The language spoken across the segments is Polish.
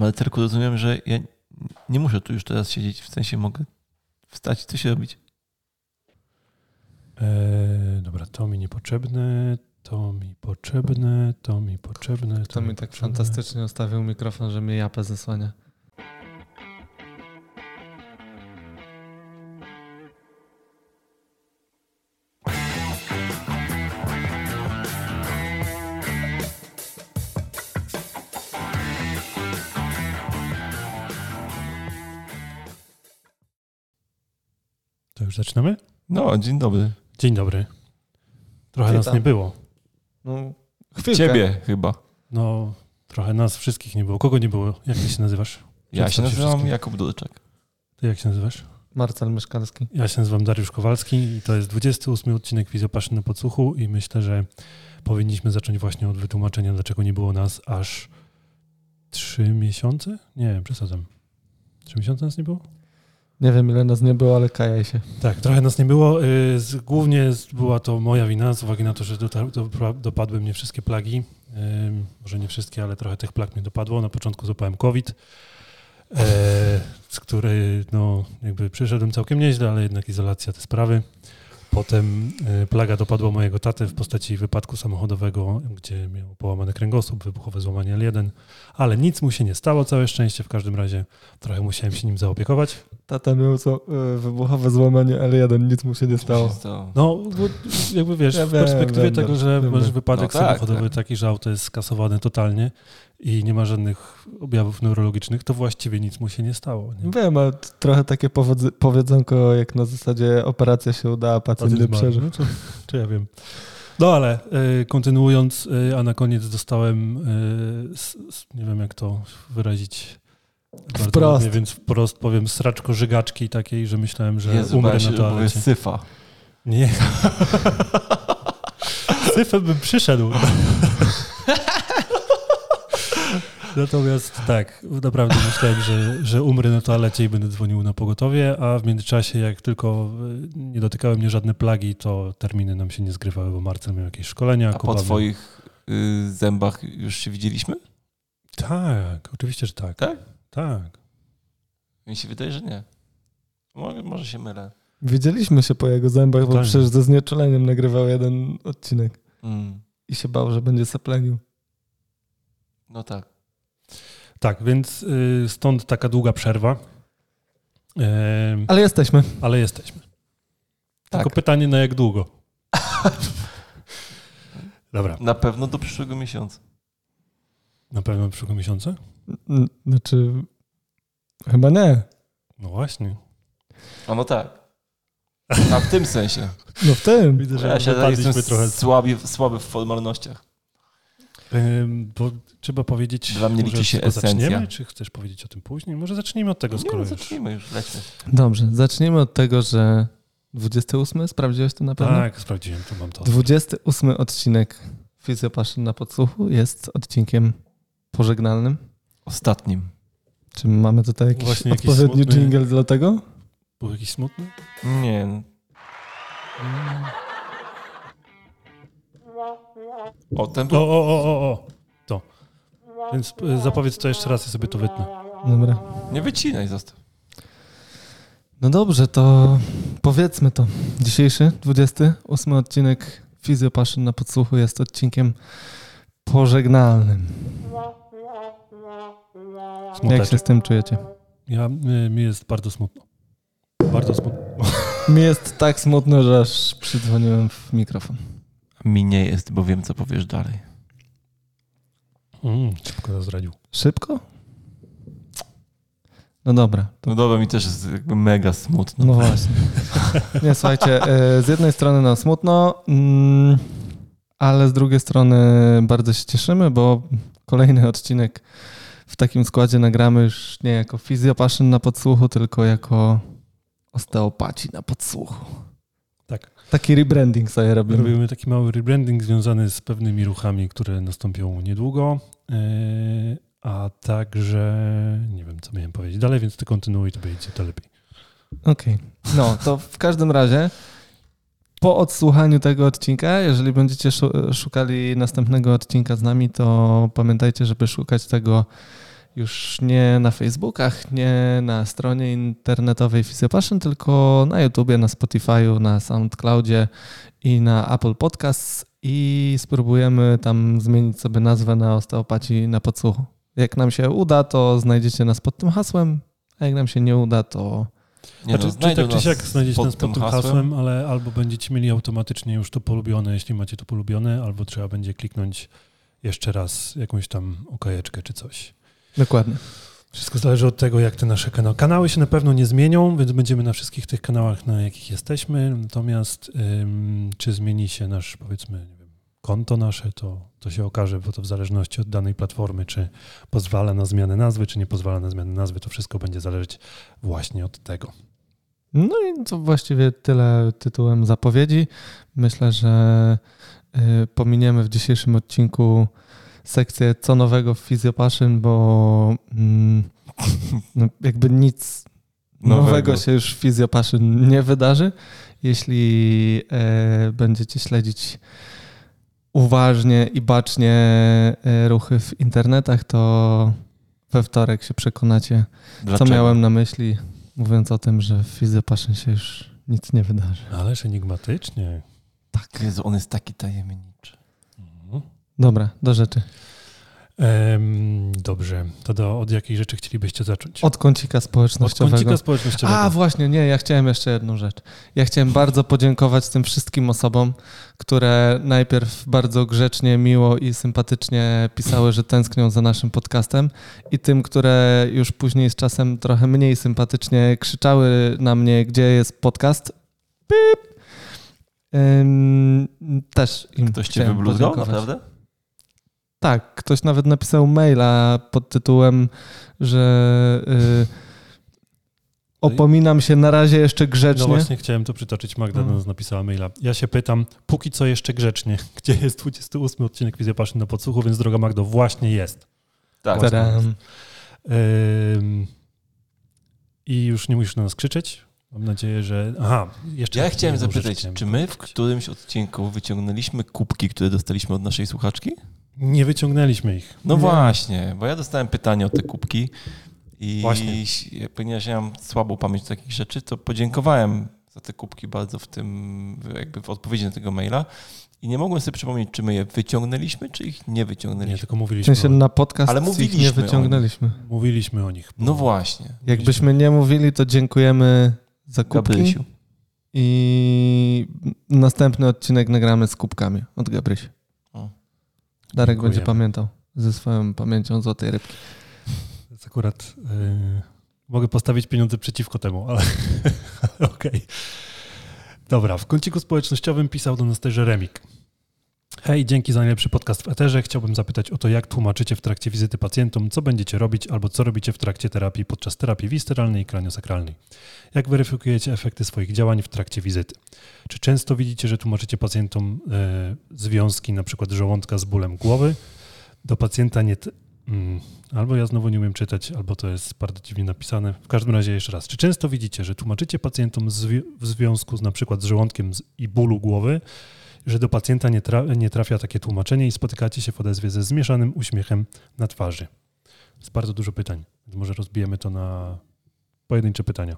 Ale tylko rozumiem, że ja nie muszę tu już teraz siedzieć, w sensie mogę wstać i coś robić. Eee, dobra, to mi niepotrzebne, to mi potrzebne, to mi potrzebne. To, To mi tak potrzebne. fantastycznie ustawił mikrofon, że mnie japę zasłania. Już zaczynamy? No, dzień dobry. Dzień dobry. Trochę nas nie było. No, chwilkę. Ciebie chyba. No, trochę nas wszystkich nie było. Kogo nie było? Jak ty się nazywasz? Ja się nazywam wszystkim. Jakub Dudczak. Ty jak się nazywasz? Marcel Mieszkalski. Ja się nazywam Dariusz Kowalski i to jest 28 odcinek Fizjopaszyn na podsłuchu i myślę, że powinniśmy zacząć właśnie od wytłumaczenia, dlaczego nie było nas aż trzy miesiące? Nie, przesadzam. Trzy miesiące nas nie było? Nie wiem ile nas nie było, ale kajaj się. Tak, trochę nas nie było. Y, Głównie była to moja wina, z uwagi na to, że dopadły mnie wszystkie plagi. Ym, Może nie wszystkie, ale trochę tych plag mnie dopadło. Na początku złapałem COVID, e, z której no, jakby przyszedłem całkiem nieźle, ale jednak izolacja te sprawy. Potem e, plaga dopadła mojego taty w postaci wypadku samochodowego, gdzie miał połamany kręgosłup, wybuchowe złamanie L1, ale nic mu się nie stało, całe szczęście w każdym razie. Trochę musiałem się nim zaopiekować. Tata miał co, y, wybuchowe złamanie L1, nic mu się nie stało. No, bo jakby wiesz, Ja w perspektywie wiem, tego, że wiem, masz wypadek No tak, samochodowy tak. taki, że auto jest skasowane totalnie i nie ma żadnych objawów neurologicznych, to właściwie nic mu się nie stało. Nie? Wiem, ale trochę takie powiedzonko, jak na zasadzie operacja się udała, pacjent nie przeżył. No, czy, czy ja wiem. No ale y, kontynuując, y, a na koniec dostałem, y, s, s, nie wiem jak to wyrazić bardzo Wprost. ładnie, więc wprost powiem sraczko żygaczki takiej, że myślałem, że Jezu, umrę na toalecie. syfa. Nie. Syfem bym przyszedł. Natomiast tak, naprawdę myślałem, że, że umrę na toalecie i będę dzwonił na pogotowie, a w międzyczasie, jak tylko y, nie dotykały mnie żadne plagi, to terminy nam się nie zgrywały, bo Marcel miał jakieś szkolenia. A po twoich y, zębach już się widzieliśmy? Tak, oczywiście, że tak. Tak? Tak. Mi się wydaje, że nie. Może, może się mylę. Widzieliśmy się po jego zębach, bo przecież ze znieczuleniem nagrywał jeden odcinek Mm. i się bał, że będzie saplenił. No tak. Tak, więc y, stąd taka długa przerwa. Em, Ale jesteśmy. ale jesteśmy. Tak. Tylko pytanie, na jak długo? Dobra, Na pewno do przyszłego miesiąca. na pewno przyszłego miesiąca? Znaczy, chyba nie. No właśnie. A no tak. A w tym sensie. No w tym. Widzę, że Ja się jestem trochę. słaby, słaby w formalnościach. Bo trzeba powiedzieć, Dla mnie liczy się zaczniemy, czy chcesz powiedzieć o tym później? Może zacznijmy od tego, Nie, skoro no, już... zacznijmy już, lećmy. Dobrze, zacznijmy od tego, że 28, sprawdziłeś to na pewno? Tak, sprawdziłem, to mam to. 28 odcinek Fizjopaszyn na podsłuchu jest odcinkiem pożegnalnym. Ostatnim. Czy mamy tutaj jakiś Właśnie jakiś odpowiedni smutny- jingle dla tego? Był jakiś smutny? Nie. no. O, ten O, był... o, o, o, o, to. Więc y, zapowiedz to jeszcze raz, ja sobie to wytnę. Dobra. Nie wycinaj, zostaw. No dobrze, to powiedzmy to. Dzisiejszy, 28 odcinek Fizjopaszyn na podsłuchu jest odcinkiem pożegnalnym. Jak Smuteczek. się z tym czujecie? Ja, y, mi jest bardzo smutno. Bardzo smutno. Mi jest tak smutno, że aż przydzwoniłem w mikrofon. Mi nie jest, bo wiem, co powiesz dalej. Mm, szybko to zdradził. Szybko? No dobra. To, No dobra, mi też jest jakby mega smutno. no właśnie. Nie, słuchajcie, e, z jednej strony nam smutno, mm, ale z drugiej strony bardzo się cieszymy, bo kolejny odcinek w takim składzie nagramy już nie jako fizjopaszyn na podsłuchu, tylko jako osteopaci na podsłuchu. Tak. Taki rebranding sobie robimy. Robimy taki mały rebranding związany z pewnymi ruchami, które nastąpią niedługo. Yy, a także nie wiem, co miałem powiedzieć dalej, więc ty kontynuuj, to będzie to lepiej. Okej. No, to w każdym razie po odsłuchaniu tego odcinka, jeżeli będziecie szu- szukali następnego odcinka z nami, to pamiętajcie, żeby szukać tego już nie na Facebookach, nie na stronie internetowej Physiopassion, tylko na YouTubie, na Spotify'u, na SoundCloudzie i na Apple Podcasts i spróbujemy tam zmienić sobie nazwę na osteopaci na podsłuchu. Jak nam się uda, to znajdziecie nas pod tym hasłem, a jak nam się nie uda, to Nie Znaczy, no, czy tak czy siak znajdziecie pod nas pod tym hasłem, ale albo będziecie mieli automatycznie już to polubione, jeśli macie to polubione, albo trzeba będzie kliknąć jeszcze raz jakąś tam okajeczkę czy coś. Dokładnie. Wszystko zależy od tego, jak te nasze kanały. Kanały się na pewno nie zmienią, więc będziemy na wszystkich tych kanałach, na jakich jesteśmy. Natomiast ym, czy zmieni się nasz, powiedzmy, nie wiem, konto nasze, to, to się okaże, bo to w zależności od danej platformy, czy pozwala na zmianę nazwy, czy nie pozwala na zmianę nazwy, to wszystko będzie zależeć właśnie od tego. No i to właściwie tyle tytułem zapowiedzi. Myślę, że y, pominiemy w dzisiejszym odcinku sekcję co nowego w Physiopassion, bo mm, no jakby nic nowego. Nowego. się już w Physiopassion nie wydarzy. Jeśli e, będziecie śledzić uważnie i bacznie e, ruchy w internetach, to we wtorek się przekonacie, co Dlaczego? miałem na myśli, mówiąc o tym, że w Physiopassion się już nic nie wydarzy. Ależ enigmatycznie. Tak, Jezu, on jest taki tajemniczy. Dobra, do rzeczy. Em, dobrze, to do, od jakiej rzeczy chcielibyście zacząć? Od kącika Od społecznościowego. kącika społecznościowego. A właśnie, nie, ja chciałem jeszcze jedną rzecz. Ja chciałem bardzo podziękować tym wszystkim osobom, które najpierw bardzo grzecznie, miło i sympatycznie pisały, że tęsknią za naszym podcastem i tym, które już później z czasem trochę mniej sympatycznie krzyczały na mnie, gdzie jest podcast. Pip. Ym, też im Ktoś cię wybluzgał, naprawdę? Tak, ktoś nawet napisał maila pod tytułem, że y, opominam się na razie jeszcze No grzecznie. właśnie chciałem to przytoczyć. Magda do Mm. nas napisała maila. Ja się pytam, póki co jeszcze grzecznie, gdzie jest 28 odcinek Fizjopaszyn na podsłuchu, więc droga Magdo, właśnie jest. Tak. Tadam. Ym, I już nie musisz na nas krzyczeć. Mam nadzieję, że... Aha, jeszcze... Ja chciałem zapytać, chciałem czy my w którymś odcinku wyciągnęliśmy kubki, które dostaliśmy od naszej słuchaczki? Nie wyciągnęliśmy ich. No Nie. właśnie, bo ja dostałem pytanie o te kubki i Właśnie. ponieważ ja mam słabą pamięć do takich rzeczy, to podziękowałem za te kubki bardzo w tym, jakby w odpowiedzi na tego maila i nie mogłem sobie przypomnieć, czy my je wyciągnęliśmy, czy ich nie Nie, wyciągnęliśmy. tylko W mówiliśmy, sensie o, na podcast Ale ich nie mówiliśmy o wyciągnęliśmy. mówiliśmy o nich. No właśnie, Jakbyśmy nie mówili, to dziękujemy za kubki Gabrysiu. i następny odcinek nagramy z kubkami od Gabrysi. Darek Dziękujemy. będzie pamiętał ze swoją pamięcią złotej rybki. Jest akurat... Yy, mogę postawić pieniądze przeciwko temu, ale okej. Dobra, w kąciku społecznościowym pisał do nas też Remik. Hej, dzięki za najlepszy podcast w Eterze. Chciałbym zapytać o to, jak tłumaczycie w trakcie wizyty pacjentom, co będziecie robić albo co robicie w trakcie terapii podczas terapii wisteralnej i kraniosakralnej. Jak weryfikujecie efekty swoich działań w trakcie wizyty? Czy często widzicie, że tłumaczycie pacjentom e, związki przykład żołądka z bólem głowy? Do pacjenta nie... T- mm, albo ja znowu nie umiem czytać, albo to jest bardzo dziwnie napisane. W każdym razie jeszcze raz. Czy często widzicie, że tłumaczycie pacjentom zwi- w związku z przykład z żołądkiem z- i bólu głowy, że do pacjenta nie, nie trafia takie tłumaczenie i spotykacie się w odezwie ze zmieszanym uśmiechem na twarzy? Jest bardzo dużo pytań, więc może rozbijemy to na pojedyncze pytania.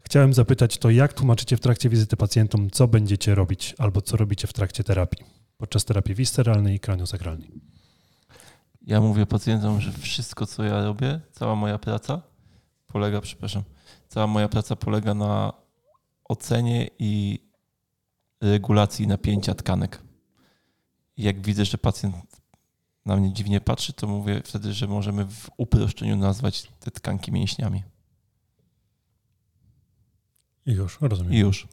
Chciałem zapytać to, jak tłumaczycie w trakcie wizyty pacjentom, co będziecie robić albo co robicie w trakcie terapii, podczas terapii wisteralnej i kraniosakralnej. Ja mówię pacjentom, że wszystko, co ja robię, cała moja praca polega, przepraszam, cała moja praca polega na ocenie i regulacji napięcia tkanek. Jak widzę, że pacjent na mnie dziwnie patrzy, to mówię wtedy, że możemy w uproszczeniu nazwać te tkanki mięśniami. I już, rozumiem. I już.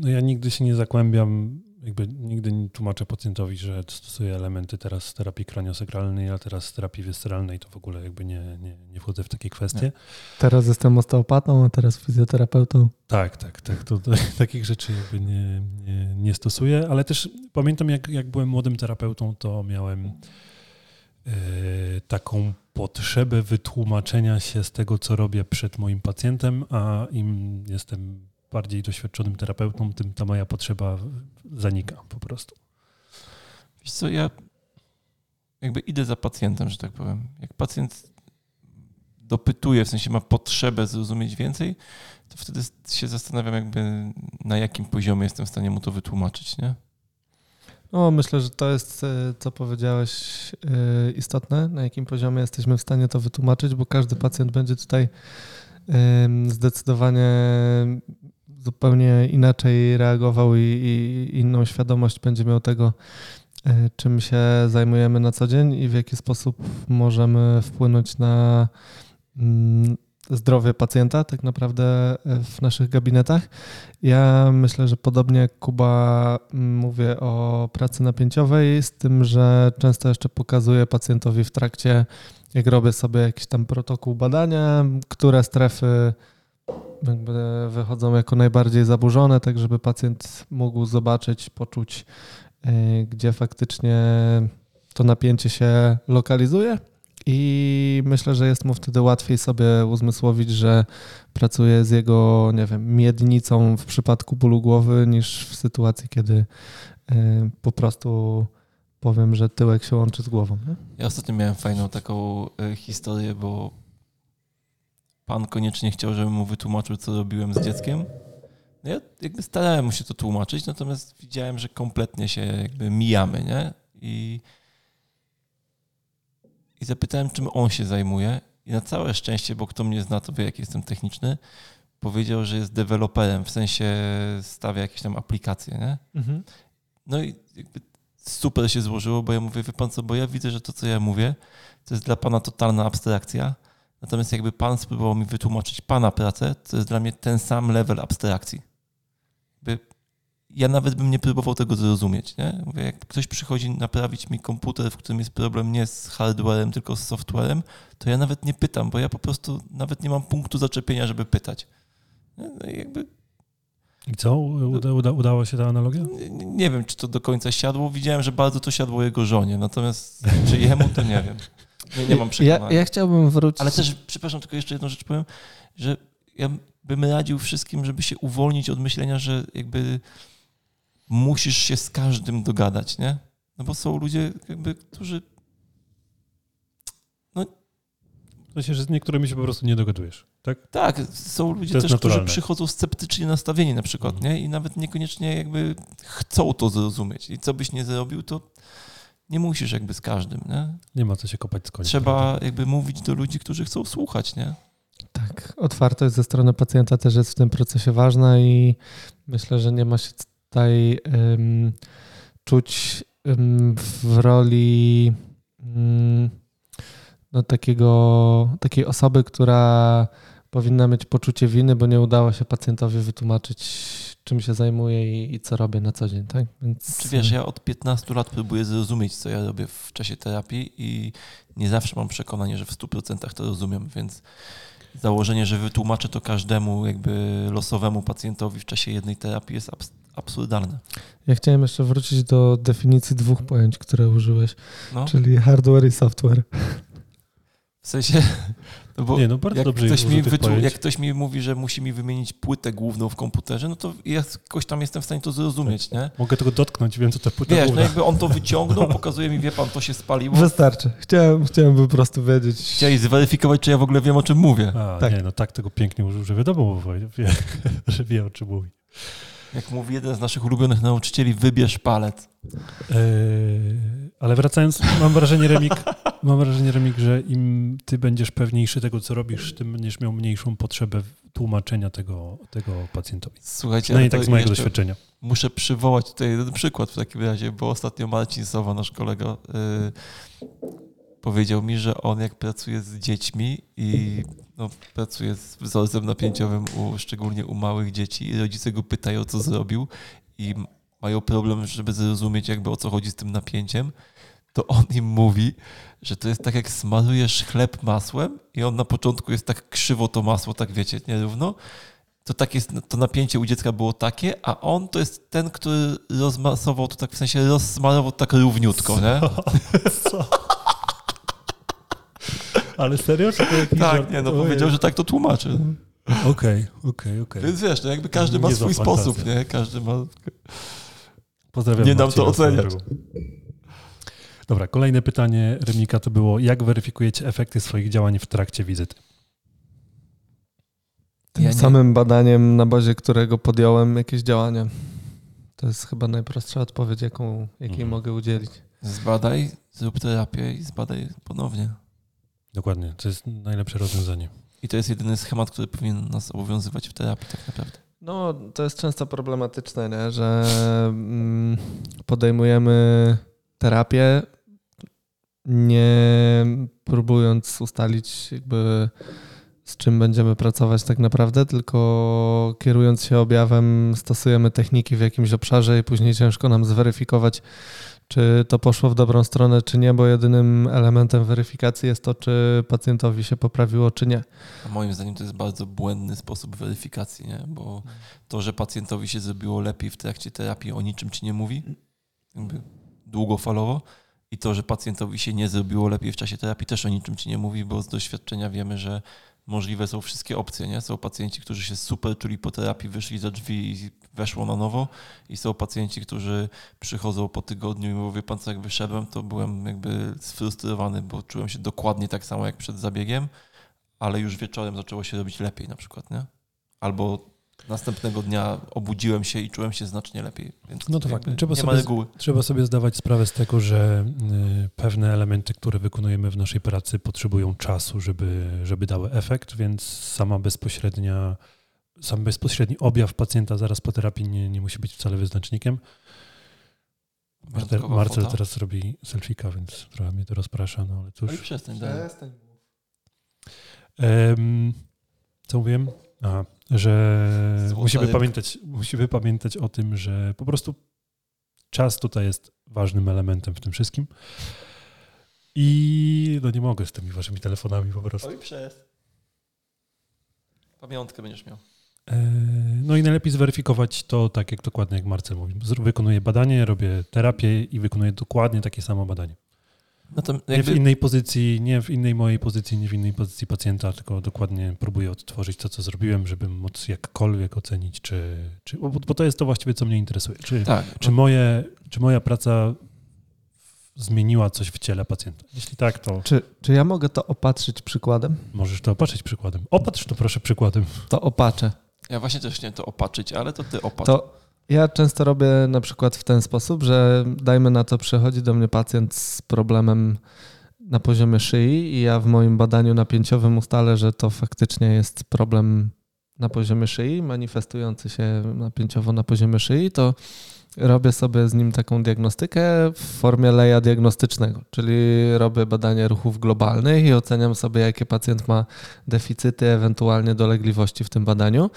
No ja nigdy się nie zakłębiam, jakby nigdy nie tłumaczę pacjentowi, że stosuję elementy teraz z terapii kraniosakralnej, a teraz z terapii wisteralnej, to w ogóle jakby nie, nie, nie wchodzę w takie kwestie. Teraz jestem osteopatą, a teraz fizjoterapeutą. Tak, tak, tak. To, to, takich rzeczy jakby nie, nie, nie stosuję, ale też pamiętam, jak, jak byłem młodym terapeutą, to miałem e, taką potrzebę wytłumaczenia się z tego, co robię przed moim pacjentem, a im jestem bardziej doświadczonym terapeutą, tym ta moja potrzeba zanika po prostu. Wiesz co, ja, jakby idę za pacjentem, że tak powiem. Jak pacjent dopytuje, w sensie ma potrzebę zrozumieć więcej, to wtedy się zastanawiam jakby na jakim poziomie jestem w stanie mu to wytłumaczyć, nie? No, myślę, że to jest, e, co powiedziałeś, e, istotne, na jakim poziomie jesteśmy w stanie to wytłumaczyć, bo każdy pacjent będzie tutaj zdecydowanie zupełnie inaczej reagował i, i inną świadomość będzie miał tego, e, czym się zajmujemy na co dzień i w jaki sposób możemy wpłynąć na mm, zdrowie pacjenta tak naprawdę w naszych gabinetach. Ja myślę, że podobnie jak Kuba mm, mówię o pracy napięciowej, z tym, że często jeszcze pokazuję pacjentowi w trakcie, jak robię sobie jakiś tam protokół badania, które strefy wychodzą jako najbardziej zaburzone, tak żeby pacjent mógł zobaczyć, poczuć, y, gdzie faktycznie to napięcie się lokalizuje. I myślę, że jest mu wtedy łatwiej sobie uzmysłowić, że pracuje z jego, nie wiem, miednicą w przypadku bólu głowy, niż w sytuacji, kiedy y, po prostu powiem, że tyłek się łączy z głową. Nie? Ja ostatnio miałem fajną taką y, historię, bo pan koniecznie chciał, żebym mu wytłumaczył, co robiłem z dzieckiem. No ja jakby starałem mu się to tłumaczyć, natomiast widziałem, że kompletnie się jakby mijamy, nie? I, i zapytałem, czym on się zajmuje. I na całe szczęście, bo kto mnie zna, to wie, jak jestem techniczny, powiedział, że jest deweloperem, w sensie stawia jakieś tam aplikacje, nie? Mhm. No i jakby super się złożyło, bo ja mówię, wie pan co, bo ja widzę, że to, co ja mówię, to jest dla pana totalna abstrakcja, Natomiast jakby pan spróbował mi wytłumaczyć pana pracę, to jest dla mnie ten sam level abstrakcji. Jakby ja nawet bym nie próbował tego zrozumieć. Nie? Mówię, jak ktoś przychodzi naprawić mi komputer, w którym jest problem nie z hardwarem, tylko z softwarem, to ja nawet nie pytam, bo ja po prostu nawet nie mam punktu zaczepienia, żeby pytać. No i jakby i co? Uda, uda, udało się ta analogia? Nie, nie, wiem, czy to do końca siadło. Widziałem, że bardzo to siadło jego żonie, natomiast czy jemu, to nie wiem. Nie, nie mam przekonania. Ja, ja chciałbym wrócić. Ale też, przepraszam, tylko jeszcze jedną rzecz powiem, że ja bym radził wszystkim, żeby się uwolnić od myślenia, że jakby musisz się z każdym dogadać, nie? No bo są ludzie, jakby, którzy. No. Myślę, że z niektórymi się po prostu nie dogadujesz, tak? Tak, są ludzie też, naturalne. którzy przychodzą sceptycznie nastawieni na przykład, mhm. nie? I nawet niekoniecznie jakby chcą to zrozumieć. I co byś nie zrobił, to nie musisz jakby z każdym, nie? Nie ma co się kopać z końca. Trzeba prawda? jakby mówić do ludzi, którzy chcą słuchać, nie? Tak, otwartość ze strony pacjenta też jest w tym procesie ważna i myślę, że nie ma się tutaj um, czuć um, w roli um, no, takiego, takiej osoby, która powinna mieć poczucie winy, bo nie udało się pacjentowi wytłumaczyć czym się zajmuję i, i, co robię na co dzień, tak? Więc... Czy wiesz, ja od 15 lat próbuję zrozumieć, co ja robię w czasie terapii i nie zawsze mam przekonanie, że w 100% to rozumiem, więc założenie, że wytłumaczę to każdemu jakby losowemu pacjentowi w czasie jednej terapii jest abs absurdalne. Ja chciałem jeszcze wrócić do definicji dwóch pojęć, które użyłeś, no. czyli hardware i software. W sensie, no bo nie, no bardzo jak, dobrze ktoś mi jak ktoś mi mówi, że musi mi wymienić płytę główną w komputerze, no to ja jakoś tam jestem w stanie to zrozumieć, nie? Mogę tego dotknąć, wiem co to płyta Wiesz, no jakby on to wyciągnął, pokazuje mi, wie pan, to się spaliło. Wystarczy. Chciałem, chciałem po prostu wiedzieć. Chciałeś zweryfikować, czy ja w ogóle wiem, o czym mówię. A, tak. nie, no tak tego pięknie użył, że wiadomo, wie, że wie, o czym mówi. Jak mówi jeden z naszych ulubionych nauczycieli, wybierz palec. Yy, ale wracając, mam wrażenie, Remik, mam wrażenie, Remik, że im ty będziesz pewniejszy tego, co robisz, tym będziesz miał mniejszą potrzebę tłumaczenia tego, tego pacjentowi. Słuchajcie, ale tak z mojego doświadczenia. Muszę przywołać tutaj jeden przykład w takim razie, bo ostatnio Marcin Sowa, nasz kolega, yy, powiedział mi, że on jak pracuje z dziećmi i no, pracuje z wzorcem napięciowym, u, szczególnie u małych dzieci i rodzice go pytają, co zrobił i mają problem, żeby zrozumieć jakby o co chodzi z tym napięciem, to on im mówi, że to jest tak jak smarujesz chleb masłem i on na początku jest tak krzywo to masło, tak wiecie, nierówno, to, tak jest, to napięcie u dziecka było takie, a on to jest ten, który rozmasował to tak, w sensie rozsmarował tak równiutko, nie? Co? Ale serio? Czy to tak, nie, no powiedział, że tak to tłumaczy. Okej, okej, okej. Więc wiesz, no jakby każdy ma swój sposób, nie? Każdy ma... Pozdrawiam Nie dam to oceniać. Dobra, kolejne pytanie Remika to było, jak weryfikujecie efekty swoich działań w trakcie wizyty? Tym Ja nie- samym badaniem, na bazie którego podjąłem jakieś działania. To jest chyba najprostsza odpowiedź, jaką, jakiej Mhm. mogę udzielić. Zbadaj, zrób terapię i zbadaj ponownie. Dokładnie, to jest najlepsze rozwiązanie. I to jest jedyny schemat, który powinien nas obowiązywać w terapii tak naprawdę. No, to jest często problematyczne, nie? że mm, podejmujemy terapię, nie próbując ustalić, jakby z czym będziemy pracować tak naprawdę, tylko kierując się objawem, stosujemy techniki w jakimś obszarze i później ciężko nam zweryfikować, czy to poszło w dobrą stronę, czy nie, bo jedynym elementem weryfikacji jest to, czy pacjentowi się poprawiło, czy nie. A moim zdaniem to jest bardzo błędny sposób weryfikacji, nie? bo to, że pacjentowi się zrobiło lepiej w trakcie terapii, o niczym ci nie mówi, długofalowo. I to, że pacjentowi się nie zrobiło lepiej w czasie terapii, też o niczym ci nie mówi, bo z doświadczenia wiemy, że możliwe są wszystkie opcje. Nie? Są pacjenci, którzy się super czuli po terapii, wyszli za drzwi i weszło na nowo. I są pacjenci, którzy przychodzą po tygodniu i mówią, wie pan co, jak wyszedłem, to byłem jakby sfrustrowany, bo czułem się dokładnie tak samo jak przed zabiegiem, ale już wieczorem zaczęło się robić lepiej na przykład, nie? Albo następnego dnia obudziłem się i czułem się znacznie lepiej. Więc No to fakt. Trzeba sobie. Trzeba sobie zdawać sprawę z tego, że y, pewne elementy, które wykonujemy w naszej pracy, potrzebują czasu, żeby, żeby dały efekt, więc sama bezpośrednia, sam bezpośredni objaw pacjenta zaraz po terapii nie, nie musi być wcale wyznacznikiem. Marcel, Marcel teraz robi selfika, więc trochę mnie to rozprasza, no ale Oj, cóż. przestań, dalej. Em, co mówiłem? Aha, że Złota musimy rybka. pamiętać, musimy pamiętać o tym, że po prostu czas tutaj jest ważnym elementem w tym wszystkim. I no nie mogę z tymi waszymi telefonami po prostu. Oj, przestań. Pamiątkę będziesz miał. E, No i najlepiej zweryfikować to tak, jak dokładnie jak Marcel mówi. Zr- Wykonuję badanie, robię terapię i wykonuję dokładnie takie samo badanie. No to Nie w jakby, innej pozycji, nie w innej mojej pozycji, nie w innej pozycji pacjenta, tylko dokładnie próbuję odtworzyć to, co zrobiłem, żeby móc jakkolwiek ocenić, czy, czy bo, bo to jest to właściwie, co mnie interesuje. Czy, tak, czy, moje, czy moja praca zmieniła coś w ciele pacjenta? Jeśli tak, to Czy, czy ja mogę to opatrzyć przykładem? możesz to opatrzyć przykładem. Opatrz to proszę przykładem. To opaczę. ja właśnie też chciałem to opatrzyć, ale to ty opatrz. To ja często robię na przykład w ten sposób, że dajmy na to, przychodzi do mnie pacjent z problemem na poziomie szyi i ja w moim badaniu napięciowym ustalę, że to faktycznie jest problem na poziomie szyi, manifestujący się napięciowo na poziomie szyi, to robię sobie z nim taką diagnostykę w formie leja diagnostycznego, czyli robię badanie ruchów globalnych i oceniam sobie, jakie pacjent ma deficyty, ewentualnie dolegliwości w tym badaniu.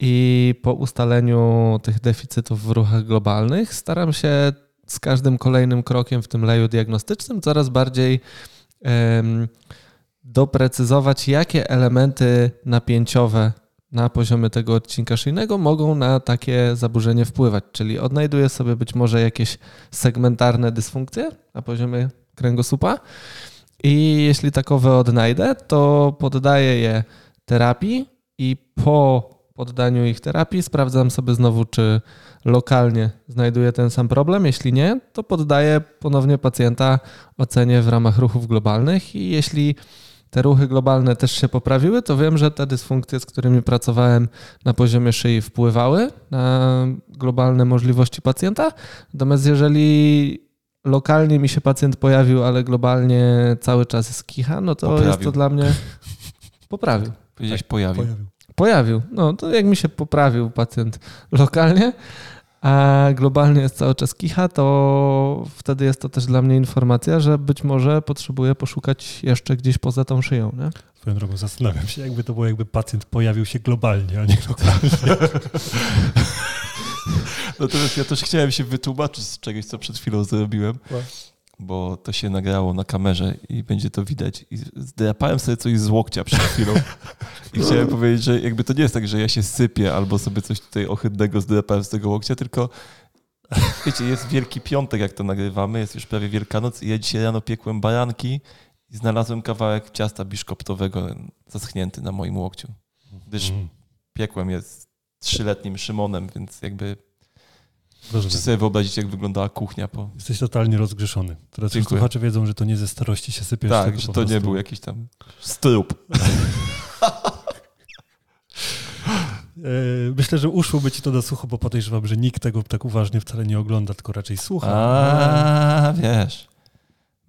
I po ustaleniu tych deficytów w ruchach globalnych staram się z każdym kolejnym krokiem w tym leju diagnostycznym coraz bardziej em, doprecyzować, jakie elementy napięciowe na poziomie tego odcinka szyjnego mogą na takie zaburzenie wpływać. Czyli odnajduję sobie być może jakieś segmentarne dysfunkcje na poziomie kręgosłupa i jeśli takowe odnajdę, to poddaję je terapii i po poddaniu ich terapii sprawdzam sobie znowu, czy lokalnie znajduję ten sam problem. Jeśli nie, to poddaję ponownie pacjenta ocenie w ramach ruchów globalnych i jeśli te ruchy globalne też się poprawiły, to wiem, że te dysfunkcje, z którymi pracowałem na poziomie szyi, wpływały na globalne możliwości pacjenta. Natomiast jeżeli lokalnie mi się pacjent pojawił, ale globalnie cały czas jest kicha, no to jest Poprawił. to dla mnie poprawił. Powiedziałeś pojawił. Pojawił. No to jak mi się poprawił pacjent lokalnie, a globalnie jest cały czas kicha, to wtedy jest to też dla mnie informacja, że być może potrzebuję poszukać jeszcze gdzieś poza tą szyją. Nie? Swoją drogą zastanawiam się, jakby to było, jakby pacjent pojawił się globalnie, a nie lokalnie. Natomiast ja też chciałem się wytłumaczyć z czegoś, co przed chwilą zrobiłem. Bo to się nagrało na kamerze i będzie to widać. I zdrapałem sobie coś z łokcia przed chwilą. I chciałem powiedzieć, że jakby to nie jest tak, że ja się sypię albo sobie coś tutaj ohydnego zdrapałem z tego łokcia, tylko wiecie, jest Wielki Piątek, jak to nagrywamy, jest już prawie Wielkanoc i ja dzisiaj rano piekłem baranki i znalazłem kawałek ciasta biszkoptowego zaschnięty na moim łokciu. Gdyż Mm. piekłem je z trzyletnim Szymonem, więc jakby Czy Rozumiem. sobie wyobrazić, jak wyglądała kuchnia po... Jesteś totalnie rozgrzeszony. Teraz już Dziękuję. słuchacze wiedzą, że to nie ze starości się sypiesz. Tak, że to nie był jakiś tam strup. E, Myślę, że uszłoby ci to na sucho, bo podejrzewam, że nikt tego tak uważnie wcale nie ogląda, tylko raczej słucha. A, wiesz.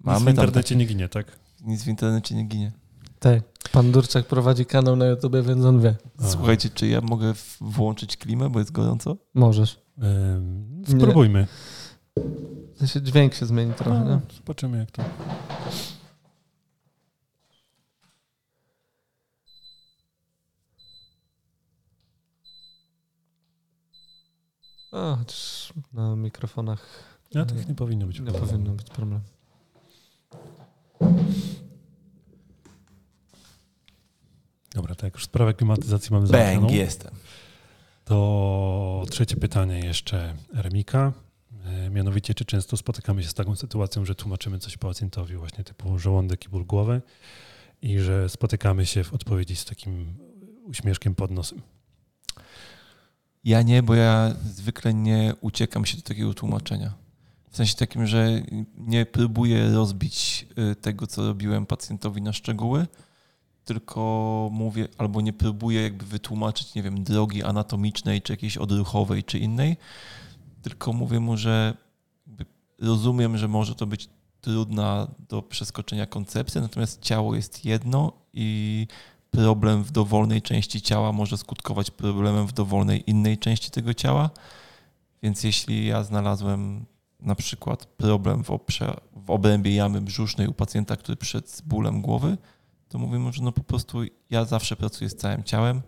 Nic w Mamy tam internecie takie, nie ginie, tak? nic w internecie nie ginie. Tak. Pan Durczak prowadzi kanał na YouTube, więc on wie. Słuchajcie, czy ja mogę włączyć klimę, bo jest gorąco? Możesz. Spróbujmy. Sensie dźwięk się zmieni trochę, nie? A, zobaczymy, jak to. A, chociaż na mikrofonach Ja tak nie powinno być. nie powinno być problemu. Dobra, tak jak już sprawę klimatyzacji mamy Bang, załatwioną, jestem. To trzecie pytanie jeszcze Remika. E, Mianowicie, czy często spotykamy się z taką sytuacją, że tłumaczymy coś pacjentowi właśnie typu żołądek i ból głowy i że spotykamy się w odpowiedzi z takim uśmieszkiem pod nosem? Ja nie, bo ja zwykle nie uciekam się do takiego tłumaczenia. W sensie takim, że nie próbuję rozbić y, tego, co robiłem pacjentowi na szczegóły, tylko mówię, albo nie próbuję jakby wytłumaczyć, nie wiem, drogi anatomicznej, czy jakiejś odruchowej, czy innej, tylko mówię mu, że rozumiem, że może to być trudna do przeskoczenia koncepcja, natomiast ciało jest jedno i problem w dowolnej części ciała może skutkować problemem w dowolnej innej części tego ciała. Więc jeśli ja znalazłem na przykład problem w, obrze, w obrębie jamy brzusznej u pacjenta, który przyszedł z bólem głowy, to mówię mu, że no po prostu ja zawsze pracuję z całym ciałem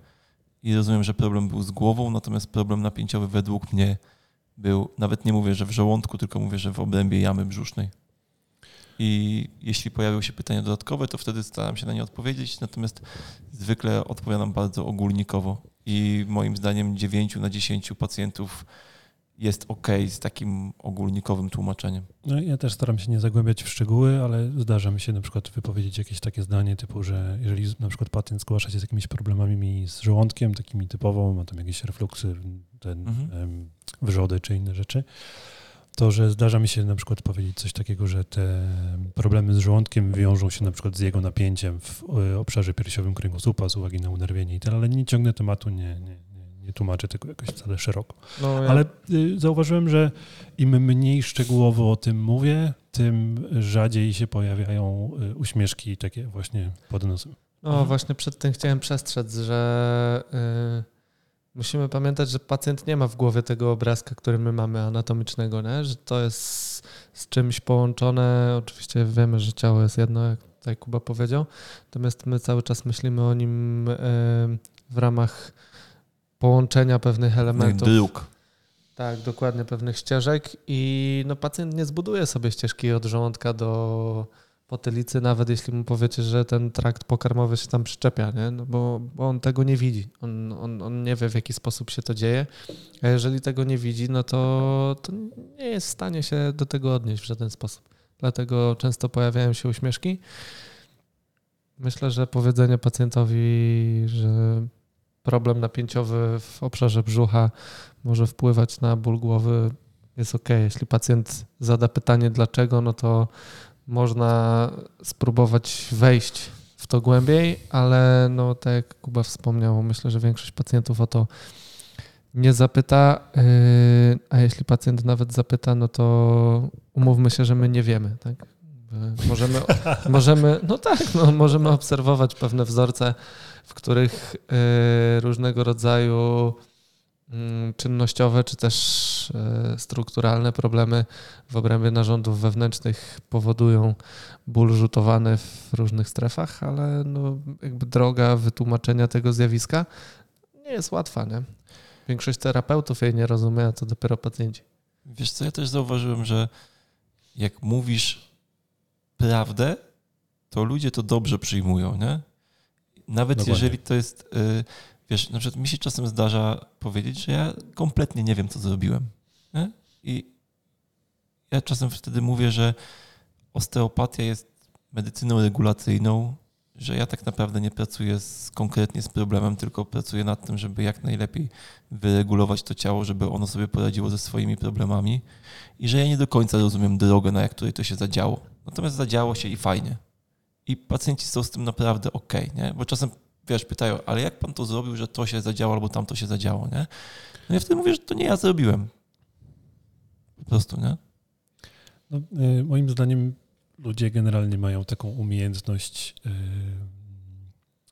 i rozumiem, że problem był z głową, natomiast problem napięciowy według mnie był, nawet nie mówię, że w żołądku, tylko mówię, że w obrębie jamy brzusznej. I jeśli pojawią się pytania dodatkowe, to wtedy staram się na nie odpowiedzieć, natomiast zwykle odpowiadam bardzo ogólnikowo i moim zdaniem 9 na 10 pacjentów jest ok z takim ogólnikowym tłumaczeniem. No, ja też staram się nie zagłębiać w szczegóły, ale zdarza mi się na przykład wypowiedzieć jakieś takie zdanie typu, że jeżeli na przykład pacjent zgłasza się z jakimiś problemami z żołądkiem, takimi typowo, ma tam jakieś refluksy, ten, Mhm. wrzody czy inne rzeczy, to że zdarza mi się na przykład powiedzieć coś takiego, że te problemy z żołądkiem wiążą się na przykład z jego napięciem w e, obszarze piersiowym kręgosłupa z uwagi na unerwienie i tak, ale nie ciągnę tematu, nie, nie, nie, tłumaczę tego jakoś wcale szeroko. No, ja, Ale y, zauważyłem, że im mniej szczegółowo o tym mówię, tym rzadziej się pojawiają y, uśmieszki takie właśnie pod nosem. no Mhm. właśnie przed tym chciałem przestrzec, że y, musimy pamiętać, że pacjent nie ma w głowie tego obrazka, który my mamy anatomicznego, nie? że to jest z czymś połączone. Oczywiście wiemy, że ciało jest jedno, jak tutaj Kuba powiedział, natomiast my cały czas myślimy o nim y, w ramach połączenia pewnych elementów. Dróg. Tak, dokładnie, pewnych ścieżek i no, pacjent nie zbuduje sobie ścieżki od żołądka do potylicy, nawet jeśli mu powiecie, że ten trakt pokarmowy się tam przyczepia, nie? No bo, bo on tego nie widzi. On, on, on nie wie, w jaki sposób się to dzieje, a jeżeli tego nie widzi, no to, to nie jest w stanie się do tego odnieść w żaden sposób. Dlatego często pojawiają się uśmieszki. Myślę, że powiedzenie pacjentowi, że problem napięciowy w obszarze brzucha może wpływać na ból głowy, jest ok. Jeśli pacjent zada pytanie dlaczego, no to można spróbować wejść w to głębiej, ale no tak jak Kuba wspomniał, myślę, że większość pacjentów o to nie zapyta, yy, a jeśli pacjent nawet zapyta, no to umówmy się, że my nie wiemy, tak? Możemy, możemy, no tak, no, możemy obserwować pewne wzorce, w których yy, różnego rodzaju mm, czynnościowe czy też yy, strukturalne problemy w obrębie narządów wewnętrznych powodują ból rzutowany w różnych strefach, ale no, jakby droga wytłumaczenia tego zjawiska nie jest łatwa, nie? Większość terapeutów jej nie rozumie, a to dopiero pacjenci. Wiesz co, ja też zauważyłem, że jak mówisz prawdę, to ludzie to dobrze przyjmują, nie? Nawet Dokładnie. jeżeli to jest, y, wiesz, na przykład mi się czasem zdarza powiedzieć, że ja kompletnie nie wiem, co zrobiłem. Nie? I ja czasem wtedy mówię, że osteopatia jest medycyną regulacyjną, że ja tak naprawdę nie pracuję z, konkretnie z problemem, tylko pracuję nad tym, żeby jak najlepiej wyregulować to ciało, żeby ono sobie poradziło ze swoimi problemami i że ja nie do końca rozumiem drogę, na której to się zadziało. Natomiast zadziało się i fajnie. I pacjenci są z tym naprawdę ok, nie? Bo czasem, wiesz, pytają, ale jak pan to zrobił, że to się zadziało albo tam to się zadziało, nie? No ja wtedy mówię, że to nie ja zrobiłem. Po prostu, nie? No, y, moim zdaniem ludzie generalnie mają taką umiejętność y,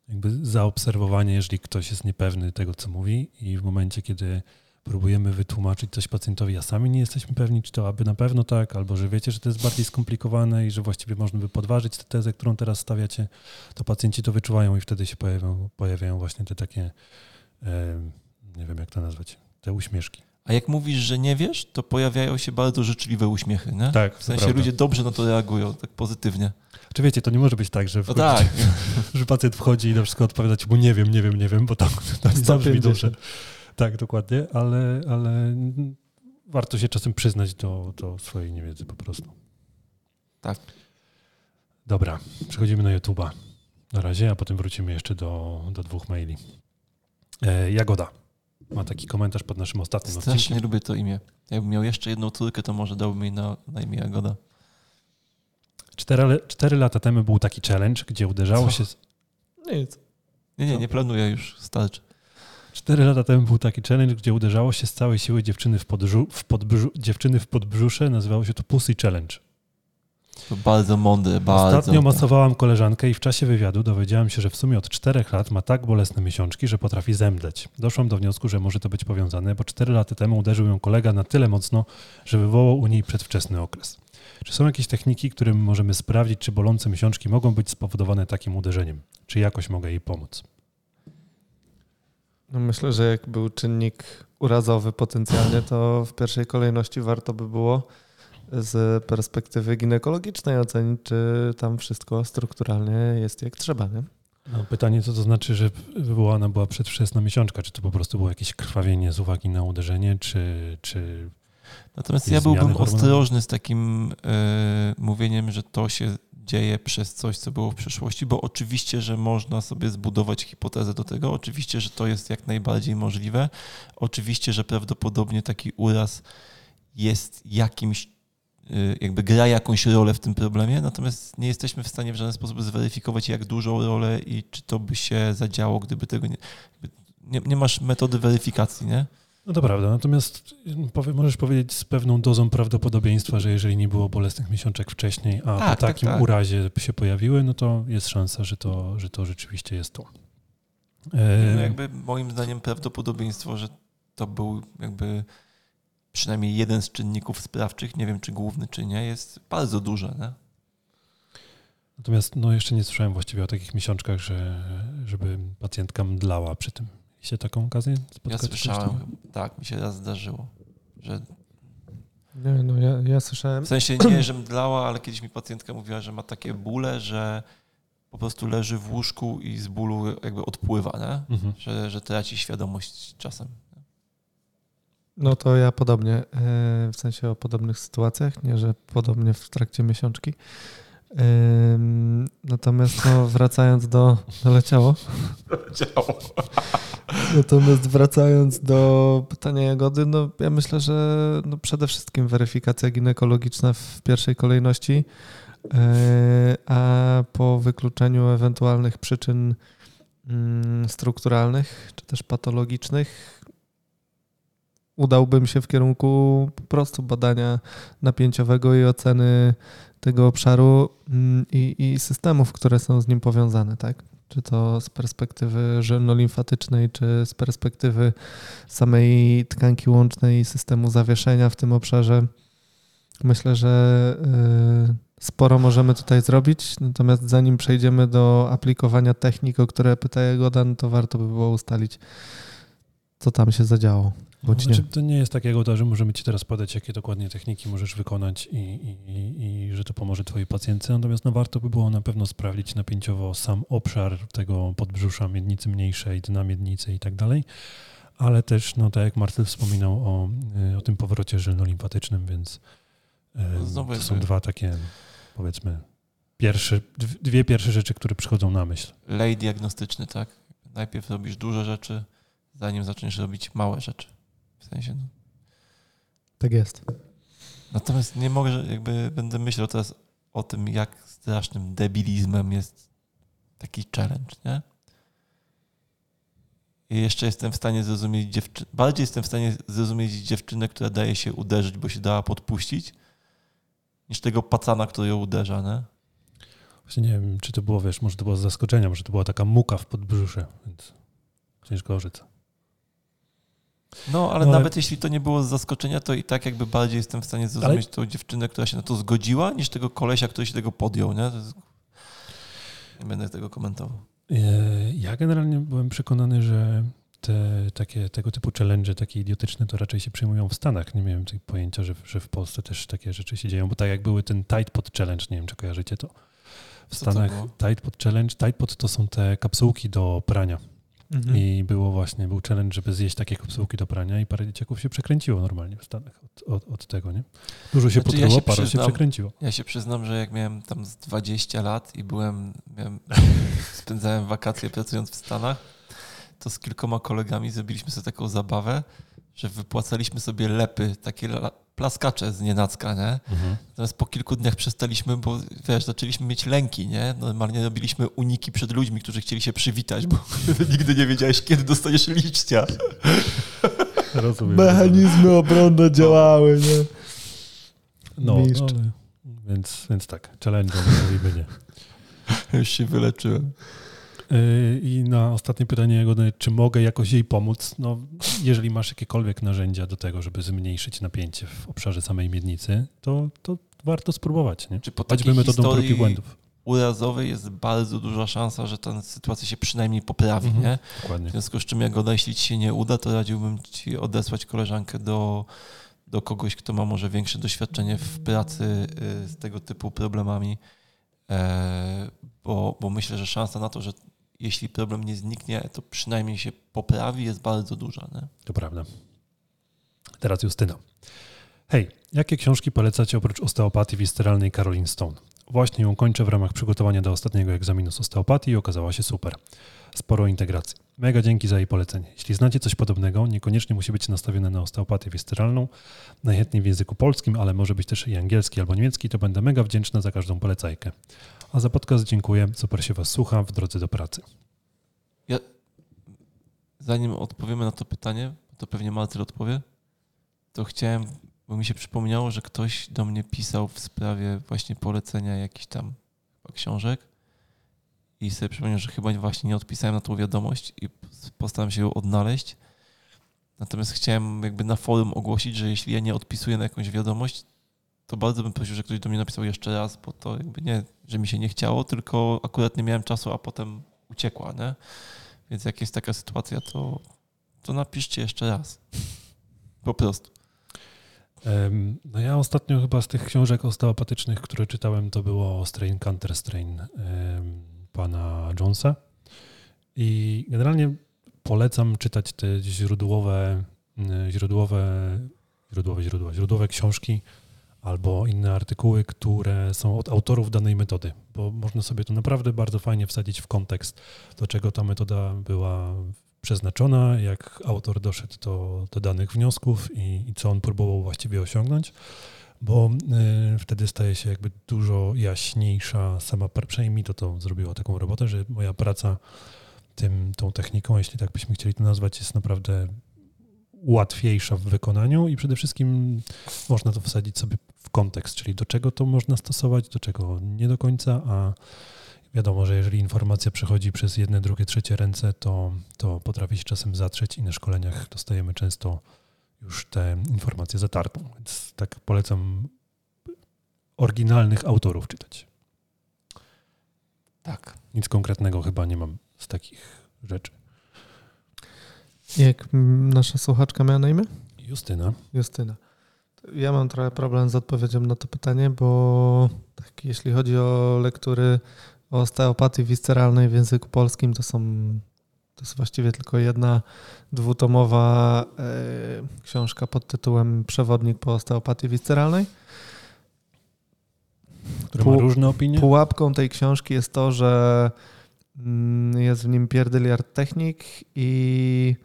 jakby zaobserwowania, jeżeli ktoś jest niepewny tego, co mówi i w momencie, kiedy próbujemy wytłumaczyć coś pacjentowi, a sami nie jesteśmy pewni, czy to aby na pewno tak, albo że wiecie, że to jest bardziej skomplikowane i że właściwie można by podważyć tę tezę, którą teraz stawiacie, to pacjenci to wyczuwają i wtedy się pojawiają, pojawiają właśnie te takie, nie wiem jak to nazwać, te uśmieszki. A jak mówisz, że nie wiesz, to pojawiają się bardzo życzliwe uśmiechy, nie? Tak. W sensie ludzie dobrze na to reagują, tak pozytywnie. Czy wiecie, to nie może być tak, że, wchodzi, no tak. że pacjent wchodzi i na przykład odpowiada ci, bo nie wiem, nie wiem, nie wiem, bo to, to nie zabrzmi dobrze. Tak, dokładnie, ale, ale warto się czasem przyznać do, do swojej niewiedzy po prostu. Tak. Dobra, przechodzimy na YouTube'a na razie, a potem wrócimy jeszcze do, do dwóch maili. E, Jagoda ma taki komentarz pod naszym ostatnim Strasznie odcinkiem. Strasznie lubię to imię. Jakbym miał jeszcze jedną córkę, to może dałbym jej na, na imię Jagoda. Cztery, cztery lata temu był taki challenge, gdzie uderzało Co? się... Z... Nic. Nie, nie, nie planuję już, starczy. Cztery lata temu był taki challenge, gdzie uderzało się z całej siły dziewczyny w, podbrzu, w, podbrzu, dziewczyny w podbrzusze. Nazywało się to Pussy Challenge. To bardzo mądre, bardzo. Ostatnio masowałam koleżankę i w czasie wywiadu dowiedziałam się, że w sumie od czterech lat ma tak bolesne miesiączki, że potrafi zemdleć. Doszłam do wniosku, że może to być powiązane, bo cztery lata temu uderzył ją kolega na tyle mocno, że wywołał u niej przedwczesny okres. Czy są jakieś techniki, którym możemy sprawdzić, czy bolące miesiączki mogą być spowodowane takim uderzeniem? Czy jakoś mogę jej pomóc? No myślę, że jak był czynnik urazowy potencjalnie, to w pierwszej kolejności warto by było z perspektywy ginekologicznej ocenić, czy tam wszystko strukturalnie jest jak trzeba. Nie? No, pytanie, co to znaczy, że wywołana była przedwczesna miesiączka? Czy to po prostu było jakieś krwawienie z uwagi na uderzenie, czy... czy Natomiast ja byłbym ostrożny z takim y, mówieniem, że to się dzieje przez coś, co było w przeszłości, bo oczywiście, że można sobie zbudować hipotezę do tego, oczywiście, że to jest jak najbardziej możliwe, oczywiście, że prawdopodobnie taki uraz jest jakimś, y, jakby gra jakąś rolę w tym problemie, natomiast nie jesteśmy w stanie w żaden sposób zweryfikować, jak dużą rolę i czy to by się zadziało, gdyby tego nie. Nie, nie masz metody weryfikacji, nie? No to prawda, natomiast powie, możesz powiedzieć z pewną dozą prawdopodobieństwa, że jeżeli nie było bolesnych miesiączek wcześniej, a tak, po tak, takim tak, tak. urazie się pojawiły, no to jest szansa, że to, że to rzeczywiście jest to. E... No jakby moim zdaniem prawdopodobieństwo, że to był jakby przynajmniej jeden z czynników sprawczych, nie wiem czy główny czy nie, jest bardzo duże. Nie? Natomiast no, jeszcze nie słyszałem właściwie o takich miesiączkach, że, żeby pacjentka mdlała przy tym się taką okazję spotkać? Ja słyszałem, tak, mi się raz zdarzyło, że... Nie, no ja, ja słyszałem... W sensie nie, że mdlała, ale kiedyś mi pacjentka mówiła, że ma takie bóle, że po prostu leży w łóżku i z bólu jakby odpływa, nie? Mhm. Że, że traci świadomość czasem. No to ja podobnie, e, w sensie o podobnych sytuacjach, nie, że podobnie w trakcie miesiączki. Natomiast no, wracając do. Doleciało. Doleciało. Natomiast wracając do pytania Jagody, no ja myślę, że no przede wszystkim weryfikacja ginekologiczna w pierwszej kolejności, e, a po wykluczeniu ewentualnych przyczyn mm, strukturalnych czy też patologicznych udałbym się w kierunku po prostu badania napięciowego i oceny tego obszaru mm, i, i systemów, które są z nim powiązane, tak? Czy to z perspektywy żylno-limfatycznej, czy z perspektywy samej tkanki łącznej i systemu zawieszenia w tym obszarze. Myślę, że y, sporo możemy tutaj zrobić, natomiast zanim przejdziemy do aplikowania technik, o które pyta Godan, to warto by było ustalić, co tam się zadziało. Bądź znaczy, nie. To nie jest takiego, to, że możemy Ci teraz podać, jakie dokładnie techniki możesz wykonać i, i, i, i że to pomoże Twojej pacjentce. Natomiast no, warto by było na pewno sprawdzić napięciowo sam obszar tego podbrzusza, miednicy mniejszej, dna miednicy i tak dalej. Ale też, no tak jak Marcel wspominał o, o tym powrocie żylno-limfatycznym, więc no to są dwa takie, powiedzmy, pierwsze, dwie pierwsze rzeczy, które przychodzą na myśl. Lej diagnostyczny, tak? Najpierw robisz duże rzeczy, zanim zaczniesz robić małe rzeczy. W sensie. No. Tak jest. Natomiast nie mogę, jakby będę myślał teraz o tym, jak strasznym debilizmem jest taki challenge, nie? I jeszcze jestem w stanie zrozumieć dziewczynę, bardziej jestem w stanie zrozumieć dziewczynę, która daje się uderzyć, bo się dała podpuścić, niż tego pacana, który ją uderza, nie? Właśnie nie wiem, czy to było, wiesz, może to było z zaskoczenia, może to była taka muka w podbrzusze, więc ciężko orzec. No, ale no, nawet ale... jeśli to nie było z zaskoczenia, to i tak jakby bardziej jestem w stanie zrozumieć ale... tą dziewczynę, która się na to zgodziła, niż tego kolesia, który się tego podjął, nie? Jest... Nie będę tego komentował. E, ja generalnie byłem przekonany, że te takie, tego typu challenge, takie idiotyczne, to raczej się przyjmują w Stanach. Nie miałem tych pojęcia, że, że w Polsce też takie rzeczy się dzieją, bo tak jak były ten Tide Pod Challenge, nie wiem, czy kojarzycie to. W Stanach Tide Pod Challenge, Tide Pod to są te kapsułki do prania. Mhm. I było właśnie, był challenge, żeby zjeść takie kapsułki do prania i parę dzieciaków się przekręciło normalnie w Stanach od, od, od tego, nie? Dużo się znaczy, potruło, ja parę się przekręciło. Ja się przyznam, że jak miałem tam z 20 lat i byłem, miałem, spędzałem wakacje pracując w Stanach, to z kilkoma kolegami zrobiliśmy sobie taką zabawę, że wypłacaliśmy sobie lepy, takie plaskacze z nienacka, nie? Mhm. Natomiast po kilku dniach przestaliśmy, bo wiesz, zaczęliśmy mieć lęki, nie? Normalnie robiliśmy uniki przed ludźmi, którzy chcieli się przywitać, bo nigdy nie wiedziałeś, kiedy dostaniesz liścia. Rozumiem. Mechanizmy obronne działały, nie? No, no więc, więc tak, challenge mówimy nie. Już się wyleczyłem. Yy, I na ostatnie pytanie, czy mogę jakoś jej pomóc? No, jeżeli masz jakiekolwiek narzędzia do tego, żeby zmniejszyć napięcie w obszarze samej miednicy, to, to warto spróbować. Nie? Czy po Choćby metodą prób i błędów. urazowej jest bardzo duża szansa, że ta sytuacja się przynajmniej poprawi. Mhm, nie? Dokładnie. W związku z czym, jak ona, jeśli ci się nie uda, to radziłbym ci odesłać koleżankę do, do kogoś, kto ma może większe doświadczenie w pracy y, z tego typu problemami, e, bo, bo myślę, że szansa na to, że jeśli problem nie zniknie, to przynajmniej się poprawi, jest bardzo duża. Nie? To prawda. Teraz Justyna. Hej, jakie książki polecacie oprócz osteopatii wisteralnej Caroline Stone? Właśnie ją kończę w ramach przygotowania do ostatniego egzaminu z osteopatii i okazała się super. Sporo integracji. Mega dzięki za jej polecenie. Jeśli znacie coś podobnego, niekoniecznie musi być nastawione na osteopatię wisteralną, najchętniej w języku polskim, ale może być też i angielski albo niemiecki, to będę mega wdzięczna za każdą polecajkę. A za podcast dziękuję. Super się Was słucha w drodze do pracy. Ja, zanim odpowiemy na to pytanie, to pewnie Marcel odpowie, to chciałem, bo mi się przypomniało, że ktoś do mnie pisał w sprawie właśnie polecenia jakichś tam książek i sobie przypomniałem, że chyba właśnie nie odpisałem na tą wiadomość i postaram się ją odnaleźć. Natomiast chciałem jakby na forum ogłosić, że jeśli ja nie odpisuję na jakąś wiadomość, to bardzo bym prosił, że ktoś do mnie napisał jeszcze raz, bo to jakby nie, że mi się nie chciało, tylko akurat nie miałem czasu, a potem uciekła, nie? Więc jak jest taka sytuacja, to, to napiszcie jeszcze raz. Po prostu. No ja ostatnio chyba z tych książek osteopatycznych, które czytałem, to było Strain Counter Strain pana Jonesa. I generalnie polecam czytać te źródłowe, źródłowe, źródłowe, źródłowe, źródłowe książki albo inne artykuły, które są od autorów danej metody, bo można sobie to naprawdę bardzo fajnie wsadzić w kontekst, do czego ta metoda była przeznaczona, jak autor doszedł do, do danych wniosków i, i co on próbował właściwie osiągnąć, bo y, wtedy staje się jakby dużo jaśniejsza sama, przynajmniej mi to, to zrobiło taką robotę, że moja praca tym, tą techniką, jeśli tak byśmy chcieli to nazwać, jest naprawdę łatwiejsza w wykonaniu i przede wszystkim można to wsadzić sobie w kontekst, czyli do czego to można stosować, do czego nie do końca, a wiadomo, że jeżeli informacja przechodzi przez jedne, drugie, trzecie ręce, to, to potrafi się czasem zatrzeć i na szkoleniach dostajemy często już te informacje zatartą. Więc tak polecam oryginalnych autorów czytać. Tak. Nic konkretnego chyba nie mam z takich rzeczy. Jak nasza słuchaczka miała na imię? Justyna. Justyna. Ja mam trochę problem z odpowiedzią na to pytanie, bo tak, jeśli chodzi o lektury o osteopatii visceralnej w języku polskim, to są to jest właściwie tylko jedna dwutomowa e, książka pod tytułem Przewodnik po osteopatii visceralnej. Który ma Pół- różne opinie. Pułapką tej książki jest to, że mm, jest w nim pierdyliard technik i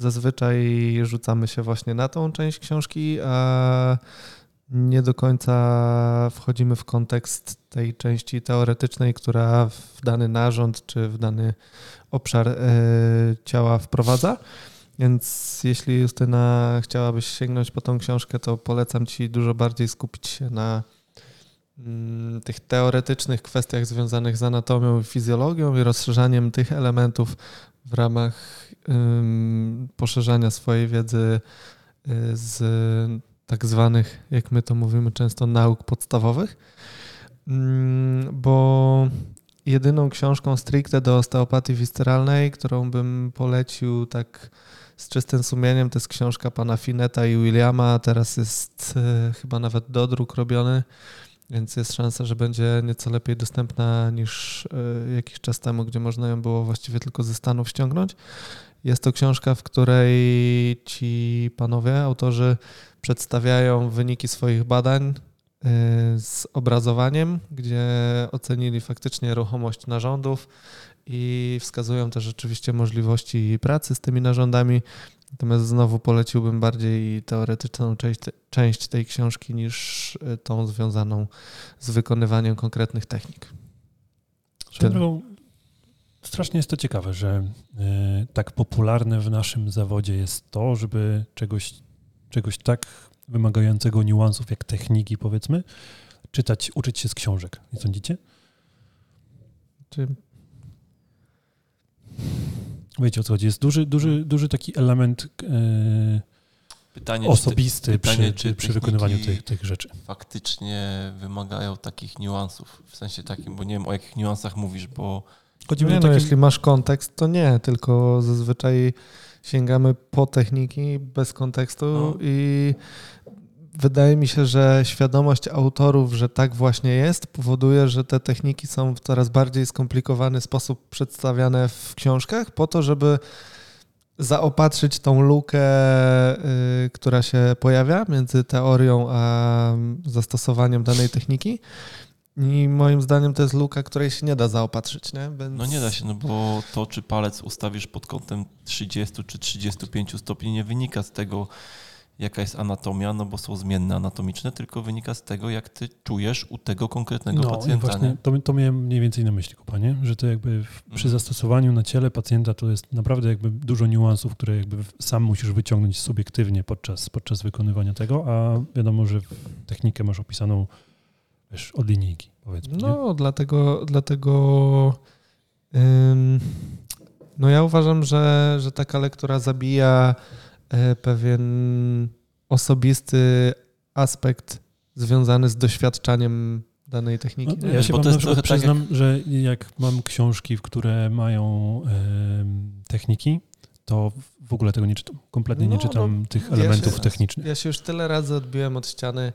zazwyczaj rzucamy się właśnie na tą część książki, a nie do końca wchodzimy w kontekst tej części teoretycznej, która w dany narząd czy w dany obszar e, ciała wprowadza. Więc jeśli Justyna chciałabyś sięgnąć po tą książkę, to polecam ci dużo bardziej skupić się na mm, tych teoretycznych kwestiach związanych z anatomią i fizjologią i rozszerzaniem tych elementów w ramach ym, poszerzania swojej wiedzy y, z tak zwanych, jak my to mówimy często, nauk podstawowych. Mm, Bo jedyną książką stricte do osteopatii visceralnej, którą bym polecił tak z czystym sumieniem, to jest książka pana Fineta i Williama. Teraz jest y, chyba nawet dodruk robiony więc jest szansa, że będzie nieco lepiej dostępna niż y, jakiś czas temu, gdzie można ją było właściwie tylko ze Stanów ściągnąć. Jest to książka, w której ci panowie, autorzy przedstawiają wyniki swoich badań y, z obrazowaniem, gdzie ocenili faktycznie ruchomość narządów i wskazują też rzeczywiście możliwości pracy z tymi narządami. Natomiast znowu poleciłbym bardziej teoretyczną część, część tej książki niż y, tą związaną z wykonywaniem konkretnych technik. Drogą, strasznie jest to ciekawe, że e, tak popularne w naszym zawodzie jest to, żeby czegoś, czegoś tak wymagającego niuansów jak techniki, powiedzmy, czytać, uczyć się z książek. Nie sądzicie? Czy Wiecie o co chodzi? Jest duży, duży, duży taki element e, Pytanie, czy te osobisty pytanie, przy, czy przy wykonywaniu tych, tych rzeczy. faktycznie wymagają takich niuansów. W sensie takim, bo nie wiem o jakich niuansach mówisz, bo Chodzi mi nie o no, takie, jeśli masz kontekst, to nie, tylko zazwyczaj sięgamy po techniki bez kontekstu No. i wydaje mi się, że świadomość autorów, że tak właśnie jest, powoduje, że te techniki są w coraz bardziej skomplikowany sposób przedstawiane w książkach, po to, żeby zaopatrzyć tą lukę, y, która się pojawia między teorią a zastosowaniem danej techniki. I moim zdaniem to jest luka, której się nie da zaopatrzyć, nie? Więc... no nie da się, no bo to, czy palec ustawisz pod kątem 30 czy 35 stopni, nie wynika z tego, jaka jest anatomia, no bo są zmienne anatomiczne, tylko wynika z tego, jak ty czujesz u tego konkretnego no, pacjenta. właśnie nie? to, to miałem mniej więcej na myśli, Kupanie, że to jakby w, przy Mhm. zastosowaniu na ciele pacjenta to jest naprawdę jakby dużo niuansów, które jakby sam musisz wyciągnąć subiektywnie podczas, podczas wykonywania tego, a wiadomo, że technikę masz opisaną wiesz, od linijki, powiedzmy. nie? No, dlatego, dlatego ym, no ja uważam, że, że taka lektura zabija pewien osobisty aspekt związany z doświadczaniem danej techniki. No, nie? ja się Bo wam to na tak przyznam, że jak mam książki, w które mają em, techniki, to w ogóle tego nie czytam. Kompletnie nie No, czytam tych ja elementów się- technicznych. Ja się już tyle razy odbiłem od ściany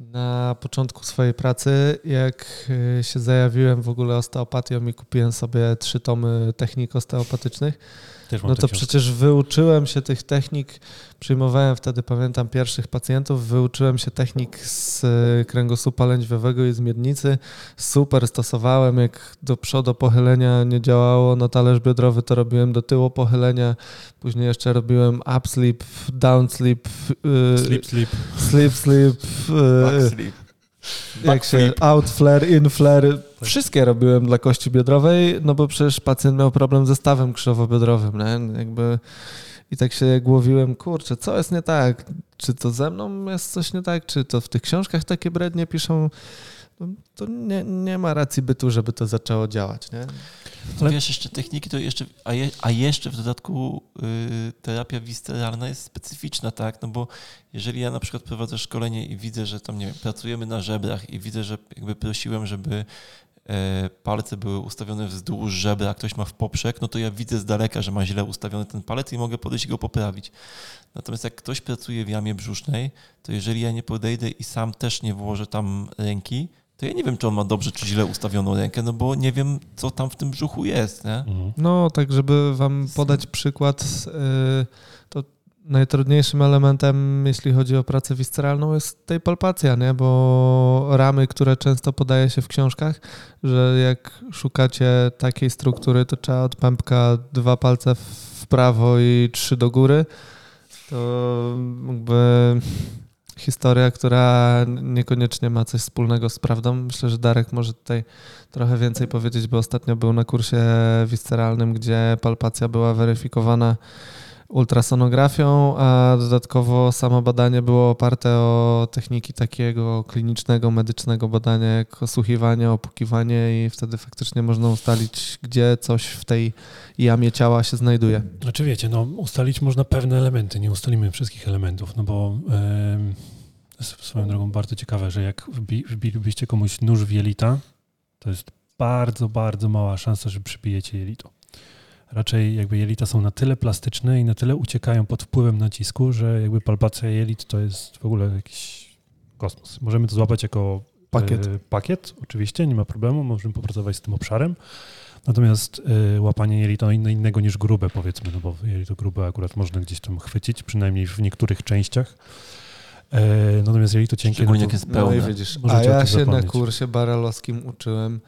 na początku swojej pracy, jak y, się zajawiłem w ogóle osteopatią i kupiłem sobie trzy tomy technik osteopatycznych. Też mam No to książki. przecież wyuczyłem się tych technik, przyjmowałem wtedy, pamiętam, pierwszych pacjentów, wyuczyłem się technik z y, kręgosłupa lędźwiowego i z miednicy. Super stosowałem, jak do przodu pochylenia nie działało na talerz biodrowy, to robiłem do tyłu pochylenia, później jeszcze robiłem up sleep, down sleep, y, Sleep, sleep. sleep, sleep, y, jak się out flare, in flare, wszystkie robiłem dla kości biodrowej, no bo przecież pacjent miał problem ze stawem krzyżowo-biodrowym, nie? Jakby i tak się głowiłem, kurczę, co jest nie tak? Czy to ze mną jest coś nie tak? Czy to w tych książkach takie brednie piszą? No, to nie, nie ma racji bytu, żeby to zaczęło działać, nie? Ale- Wiesz, jeszcze techniki to jeszcze, a, je, a jeszcze w dodatku y, terapia visceralna jest specyficzna, tak? No bo jeżeli ja na przykład prowadzę szkolenie i widzę, że tam, nie wiem, pracujemy na żebrach i widzę, że jakby prosiłem, żeby palce były ustawione wzdłuż żebra, a ktoś ma w poprzek, no to ja widzę z daleka, że ma źle ustawiony ten palec i mogę podejść i go poprawić. Natomiast jak ktoś pracuje w jamie brzusznej, to jeżeli ja nie podejdę i sam też nie włożę tam ręki, to ja nie wiem, czy on ma dobrze czy źle ustawioną rękę, no bo nie wiem, co tam w tym brzuchu jest, nie? Mhm. No, tak żeby wam podać przykład, y, to najtrudniejszym elementem, jeśli chodzi o pracę visceralną, jest tej palpacja, nie? bo ramy, które często podaje się w książkach, że jak szukacie takiej struktury, to trzeba od pępka dwa palce w prawo i trzy do góry, to jakby historia, która niekoniecznie ma coś wspólnego z prawdą. Myślę, że Darek może tutaj trochę więcej powiedzieć, bo ostatnio był na kursie visceralnym, gdzie palpacja była weryfikowana ultrasonografią, a dodatkowo samo badanie było oparte o techniki takiego klinicznego, medycznego badania, jak osłuchiwanie, opukiwanie i wtedy faktycznie można ustalić, gdzie coś w tej jamie ciała się znajduje. Znaczy wiecie, no ustalić można pewne elementy, nie ustalimy wszystkich elementów, no bo yy, swoją drogą bardzo ciekawe, że jak wbi, wbilibyście komuś nóż w jelita, to jest bardzo, bardzo mała szansa, że przybijecie jelito raczej jakby jelita są na tyle plastyczne i na tyle uciekają pod wpływem nacisku, że jakby palpacja jelit to jest w ogóle jakiś kosmos. Możemy to złapać jako pakiet, e, pakiet oczywiście, nie ma problemu, możemy popracować z tym obszarem. Natomiast e, łapanie jelita inne, innego niż grube powiedzmy, no bo jelito grube akurat można gdzieś tam chwycić, przynajmniej w niektórych częściach. E, natomiast jelito cienkie... Szczególnie no jak jest pełne. No widzisz, a ja się zapomnieć. na kursie baralowskim uczyłem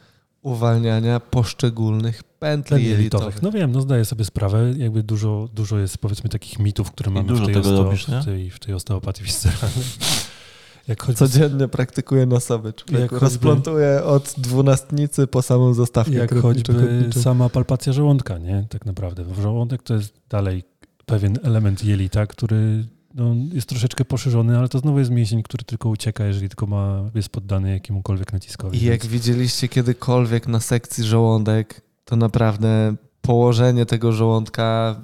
uwalniania poszczególnych pętli jelitowych. No wiem, no zdaję sobie sprawę, jakby dużo, dużo jest powiedzmy takich mitów, które mamy w tej, osteo, robisz, w, tej, w tej osteopatii visceralnej. Jak choćby... Codziennie praktykuję na sobie. Jak rozplątuję od dwunastnicy po samą zastawkę. Jak choćby sama palpacja żołądka, nie? Tak naprawdę. Żołądek to jest dalej pewien element jelita, który no, jest troszeczkę poszerzony, ale to znowu jest mięsień, który tylko ucieka, jeżeli tylko ma, jest poddany jakiemukolwiek naciskowi. I jak więc... widzieliście kiedykolwiek na sekcji żołądek, to naprawdę położenie tego żołądka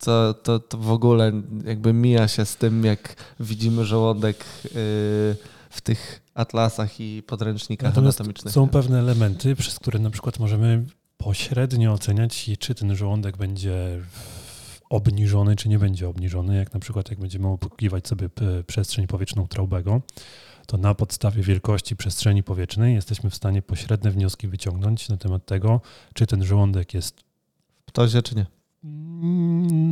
to, to, to w ogóle jakby mija się z tym, jak widzimy żołądek yy, w tych atlasach i podręcznikach Natomiast anatomicznych. Są pewne elementy, przez które na przykład możemy pośrednio oceniać, czy ten żołądek będzie obniżony, czy nie będzie obniżony, jak na przykład jak będziemy obsługiwać sobie przestrzeń powietrzną Traubego, to na podstawie wielkości przestrzeni powietrznej jesteśmy w stanie pośrednie wnioski wyciągnąć na temat tego, czy ten żołądek jest w ptozie, czy nie.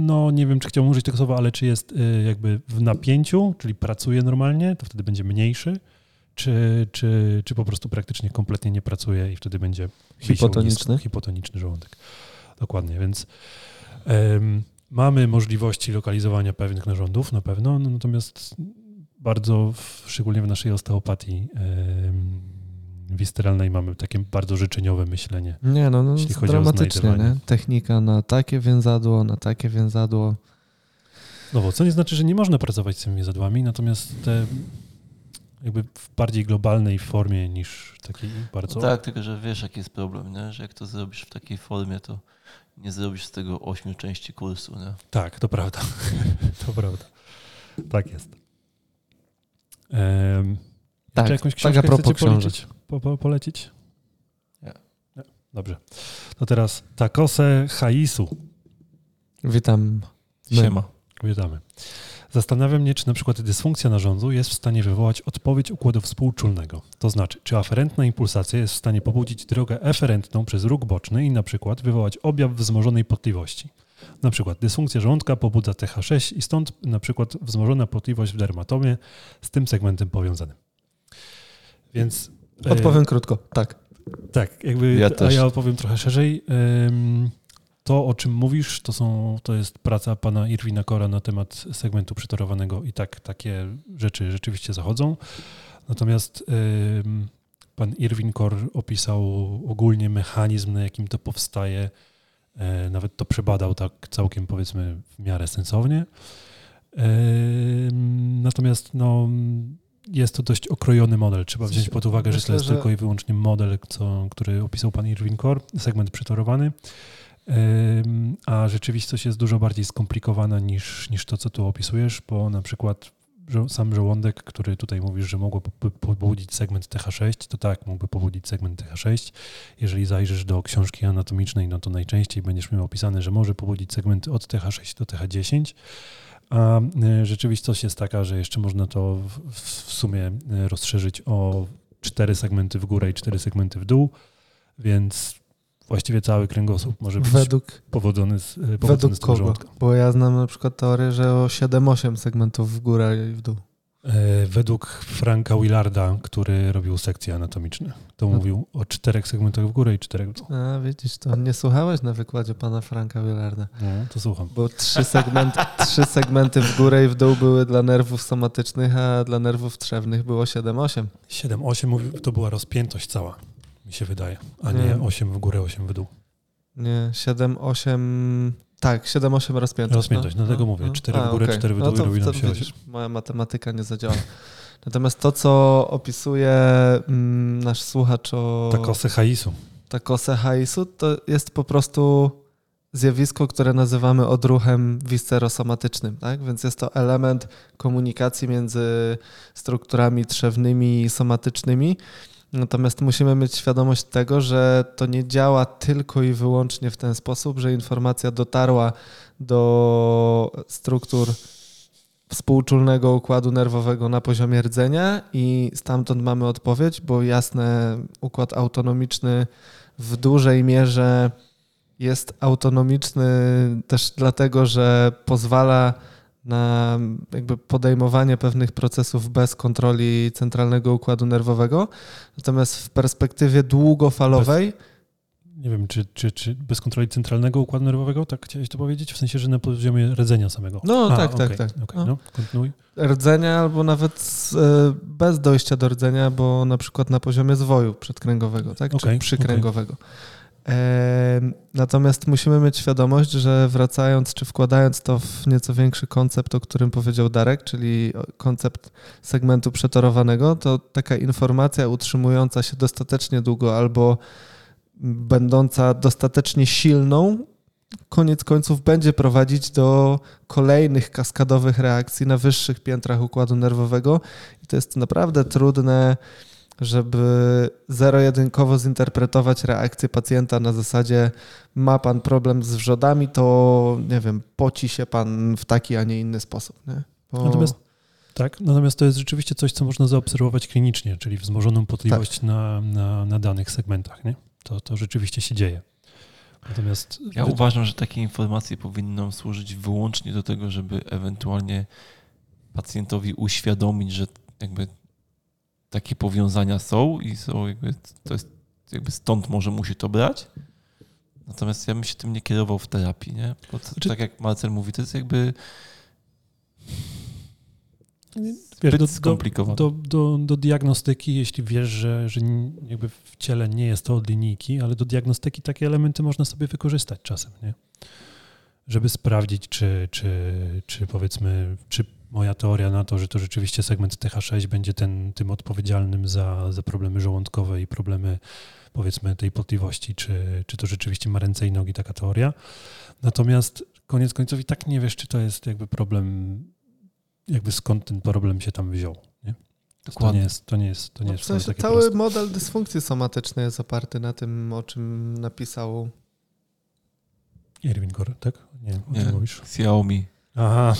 No, nie wiem, czy chciałbym użyć tego słowa, ale czy jest y, jakby w napięciu, czyli pracuje normalnie, to wtedy będzie mniejszy, czy, czy, czy po prostu praktycznie kompletnie nie pracuje i wtedy będzie hipotoniczny, hipotoniczny żołądek. Dokładnie, więc um, Mamy możliwości lokalizowania pewnych narządów na pewno, no, natomiast bardzo, w, szczególnie w naszej osteopatii yy, wisteralnej mamy takie bardzo życzeniowe myślenie. Nie, no, no jeśli chodzi dramatycznie, nie? Technika na takie więzadło, na takie więzadło. No bo co nie znaczy, że nie można pracować z tymi więzadłami, natomiast te jakby w bardziej globalnej formie niż takiej bardzo... tak, tylko że wiesz jaki jest problem, nie? że jak to zrobisz w takiej formie, to nie zrobisz z tego ośmiu części kursu. Nie? Tak, to prawda. to prawda. Tak jest. Um, tak, czy jakąś książkę tak a propos po, po, polecić? Nie. Nie. Dobrze. To teraz Takose Haisu. Witam. Siema. Witamy. Zastanawiam mnie, czy na przykład dysfunkcja narządu jest w stanie wywołać odpowiedź układu współczulnego. To znaczy, czy aferentna impulsacja jest w stanie pobudzić drogę eferentną przez róg boczny i na przykład wywołać objaw wzmożonej potliwości. Na przykład dysfunkcja żołądka pobudza TH6 i stąd na przykład wzmożona potliwość w dermatomie z tym segmentem powiązanym. Więc... Odpowiem e, krótko, tak. Tak, jakby, ja a ja opowiem trochę szerzej to, o czym mówisz, to, są, to jest praca pana Irwina Kora na temat segmentu przytorowanego i tak takie rzeczy rzeczywiście zachodzą. Natomiast pan Irwin Kor opisał ogólnie mechanizm, na jakim to powstaje. E, nawet to przebadał tak całkiem powiedzmy w miarę sensownie. Natomiast no, jest to dość okrojony model. Trzeba wziąć pod uwagę, Myślę, że to jest że... tylko i wyłącznie model, co, który opisał pan Irwin Kor, segment przytorowany. A rzeczywistość jest dużo bardziej skomplikowana niż, niż to, co tu opisujesz, bo na przykład sam żołądek, który tutaj mówisz, że mógłby pobudzić segment TH6, to tak, mógłby pobudzić segment TH6. Jeżeli zajrzysz do książki anatomicznej, no to najczęściej będziesz miał opisane, że może pobudzić segmenty od TH6 do TH10. A e, rzeczywistość jest taka, że jeszcze można to w, w sumie e, rozszerzyć o cztery segmenty w górę i cztery segmenty w dół, więc Właściwie cały kręgosłup może być Według, powodzony z, e, powodzony według z kogo? żołądka. Bo ja znam na przykład teorię, że o 7-8 segmentów w górę i w dół. E, Według Franka Willarda, który robił sekcje anatomiczne, to No. mówił o czterech segmentach w górę i czterech w dół. A widzisz, to nie słuchałeś na wykładzie pana Franka Willarda. No, to słucham. Bo trzy segmenty, trzy segmenty w górę i w dół były dla nerwów somatycznych, a dla nerwów trzewnych było 7-8. 7-8 mówił, to była rozpiętość cała, mi się wydaje, a nie Nie. 8 w górę, 8 w dół. Nie, 7-8... Tak, 7-8 rozpiętość. Rozpiętość, dlatego mówię, cztery w A, górę, okej. cztery w dół i to, robi nam się widzisz, Moja matematyka nie zadziała. Natomiast to, co opisuje mm, nasz słuchacz o Takosy haisu. takosę haisu, to jest po prostu zjawisko, które nazywamy odruchem viscerosomatycznym. Tak? Więc jest to element komunikacji między strukturami trzewnymi i somatycznymi. Natomiast musimy mieć świadomość tego, że to nie działa tylko i wyłącznie w ten sposób, że informacja dotarła do struktur współczulnego układu nerwowego na poziomie rdzenia i stamtąd mamy odpowiedź, bo jasne, układ autonomiczny w dużej mierze jest autonomiczny też dlatego, że pozwala na jakby podejmowanie pewnych procesów bez kontroli centralnego układu nerwowego. Natomiast w perspektywie długofalowej Nie wiem, czy, czy, czy bez kontroli centralnego układu nerwowego, tak chciałeś to powiedzieć? W sensie, że na poziomie rdzenia samego. No, tak, tak, okej, tak. okej, No. no, kontynuuj. rdzenia albo nawet e, bez dojścia do rdzenia, bo na przykład na poziomie zwoju przedkręgowego, tak? Okej, czy przykręgowego. Em, Natomiast musimy mieć świadomość, że wracając czy wkładając to w nieco większy koncept, o którym powiedział Darek, czyli koncept segmentu przetorowanego, to taka informacja utrzymująca się dostatecznie długo albo będąca dostatecznie silną, koniec końców będzie prowadzić do kolejnych kaskadowych reakcji na wyższych piętrach układu nerwowego. I to jest naprawdę trudne, żeby zero-jedynkowo zinterpretować reakcję pacjenta na zasadzie ma pan problem z wrzodami, to nie wiem, poci się pan w taki, a nie inny sposób. Nie? Bo... Natomiast tak, natomiast to jest rzeczywiście coś, co można zaobserwować klinicznie, czyli wzmożoną potliwość Tak. na, na, na danych segmentach. Nie? To, to rzeczywiście się dzieje. Natomiast Ja wy- uważam, że takie informacje powinny służyć wyłącznie do tego, żeby ewentualnie pacjentowi uświadomić, że jakby takie powiązania są i są jakby, to jest jakby stąd może musi to brać. Natomiast ja bym się tym nie kierował w terapii, nie? Bo to, Znaczy- tak jak Marcel mówi, to jest jakby wiesz, do, skomplikowane. do, do, do diagnostyki, jeśli wiesz, że, że jakby w ciele nie jest to od linijki, ale do diagnostyki takie elementy można sobie wykorzystać czasem, nie? Żeby sprawdzić, czy, czy, czy powiedzmy, czy moja teoria na to, że to rzeczywiście segment TH6 będzie ten, tym odpowiedzialnym za, za problemy żołądkowe i problemy powiedzmy tej potliwości, czy, czy to rzeczywiście ma ręce i nogi taka teoria. Natomiast koniec końców i tak nie wiesz, czy to jest jakby problem, jakby skąd ten problem się tam wziął. Nie? To nie Dokładnie. jest, to nie jest, to nie No, jest w sensie takie cały proste. model dysfunkcji somatycznej jest oparty na tym, o czym napisał Irwin Gore, tak? Nie, o czym mówisz? Xiaomi. Aha.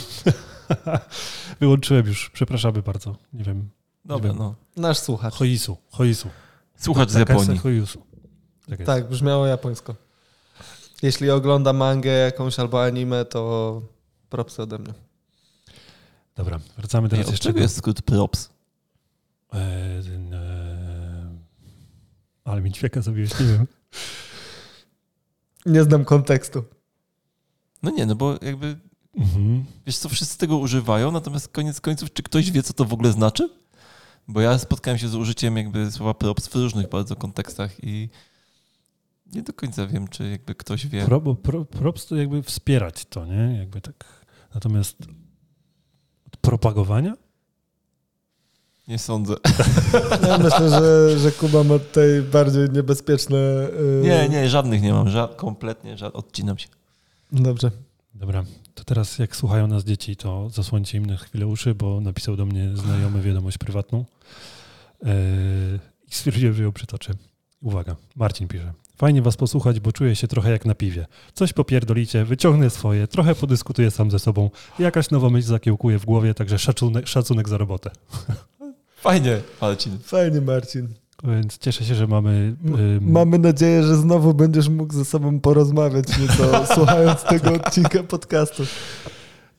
Wyłączyłem już, przepraszamy bardzo. Nie wiem. Dobra, no. nasz słuchacz. Hoisu, Hoisu. Słuchacz z Japonii. Hoisu. Tak. Tak, brzmiało japońsko. Jeśli ogląda mangę jakąś albo anime, to propsy ode mnie. Dobra, wracamy Ej, teraz od jeszcze czego jest skrót props? E, ten, e... Ale mi ćwieka zabiłeś, nie wiem. Nie znam kontekstu. No nie, no bo jakby Mhm. Wiesz co, wszyscy tego używają, natomiast koniec końców, czy ktoś wie, co to w ogóle znaczy? Bo ja spotkałem się z użyciem jakby słowa props w różnych bardzo kontekstach i nie do końca wiem, czy jakby ktoś wie. Pro, bo pro, props to jakby wspierać to, nie? Jakby tak. Natomiast od propagowania? Nie sądzę. Ja myślę, że, że Kuba ma tutaj bardziej niebezpieczne... Yy... Nie, nie, żadnych nie mam, ża- kompletnie, ża- odcinam się. Dobrze. Dobra, to teraz jak słuchają nas dzieci, to zasłońcie im na chwilę uszy, bo napisał do mnie znajomy wiadomość prywatną yy, i stwierdziłem, że ją przytoczę. Uwaga, Marcin pisze. Fajnie was posłuchać, bo czuję się trochę jak na piwie. Coś popierdolicie, wyciągnę swoje, trochę podyskutuję sam ze sobą, jakaś nowa myśl zakiełkuje w głowie, także szacunek, szacunek za robotę. Fajnie, Marcin. Fajnie, Marcin. Więc cieszę się, że mamy. Ym... Mamy nadzieję, że znowu będziesz mógł ze sobą porozmawiać nieco, słuchając tego odcinka podcastu.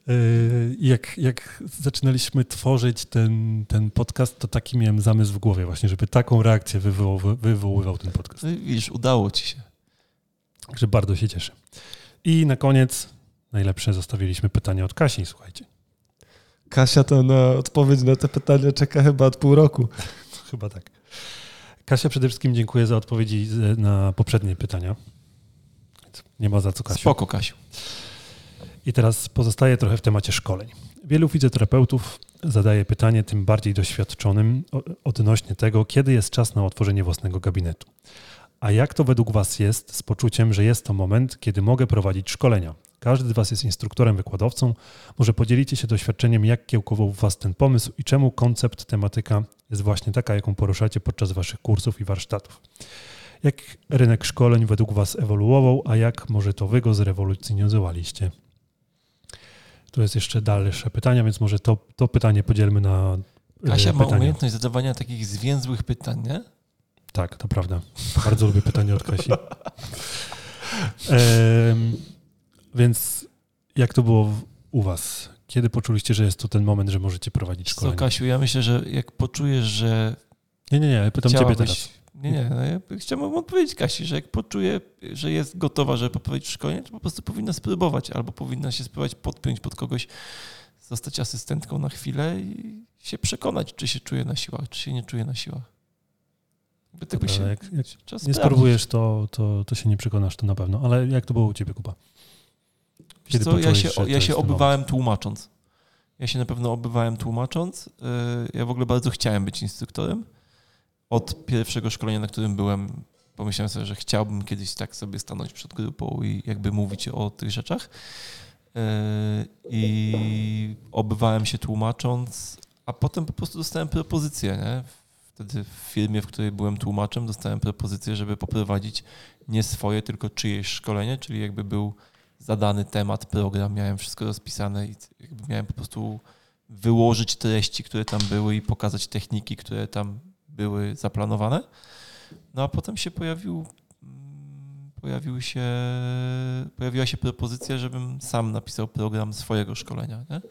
Y, jak, jak zaczynaliśmy tworzyć ten, ten podcast, to taki miałem zamysł w głowie właśnie, żeby taką reakcję wywoływał, wywoływał ten podcast. No widzisz, udało ci się. Także bardzo się cieszę. I na koniec najlepsze zostawiliśmy pytanie od Kasi, słuchajcie. Kasia to na odpowiedź na te pytania czeka chyba od pół roku. chyba tak. Kasia, przede wszystkim dziękuję za odpowiedzi na poprzednie pytania. Nie ma za co, Kasiu. Spoko, Kasiu. I teraz pozostaje trochę w temacie szkoleń. Wielu fizjoterapeutów zadaje pytanie tym bardziej doświadczonym odnośnie tego, kiedy jest czas na otworzenie własnego gabinetu. A jak to według Was jest z poczuciem, że jest to moment, kiedy mogę prowadzić szkolenia? Każdy z Was jest instruktorem, wykładowcą. Może podzielicie się doświadczeniem, jak kiełkował Was ten pomysł i czemu koncept, tematyka jest właśnie taka, jaką poruszacie podczas Waszych kursów i warsztatów. Jak rynek szkoleń według Was ewoluował, a jak może to Wy go zrewolucjonizowaliście? Tu jest jeszcze dalsze pytania, więc może to, to pytanie podzielmy na. E, Kasia pytania. ma umiejętność zadawania takich zwięzłych pytań, nie? Tak, to prawda. Bardzo lubię pytania od Kasi. więc jak to było u Was? Kiedy poczuliście, że jest to ten moment, że możecie prowadzić szkolenie? Co, Kasiu, ja myślę, że jak poczujesz, że. Nie, nie, nie, pytam Ciebie teraz. Nie, nie, no ja chciałbym odpowiedzieć Kasi, że jak poczuje, że jest gotowa, żeby poprowadzić szkolenie, to po prostu powinna spróbować, albo powinna się spróbować podpiąć pod kogoś, zostać asystentką na chwilę i się przekonać, czy się czuje na siłach, czy się nie czuje na siłach. Dobra, się, jak, jak nie spróbujesz, to, to, to się nie przekonasz, to na pewno. Ale jak to było u ciebie, Kuba? Kiedy co, ja się, ja się obywałem tłumacząc. Ja się na pewno obywałem tłumacząc. Y, ja w ogóle bardzo chciałem być instruktorem od pierwszego szkolenia, na którym byłem, pomyślałem sobie, że chciałbym kiedyś tak sobie stanąć przed grupą i jakby mówić o tych rzeczach. E, I obywałem się tłumacząc, a potem po prostu dostałem propozycję. Nie? Wtedy w firmie, w której byłem tłumaczem, dostałem propozycję, żeby poprowadzić nie swoje, tylko czyjeś szkolenie, czyli jakby był zadany temat, program, miałem wszystko rozpisane i miałem po prostu wyłożyć treści, które tam były i pokazać techniki, które tam były zaplanowane. No a potem się pojawił, mm, pojawił się, pojawiła się propozycja, żebym sam napisał program swojego szkolenia. Nie?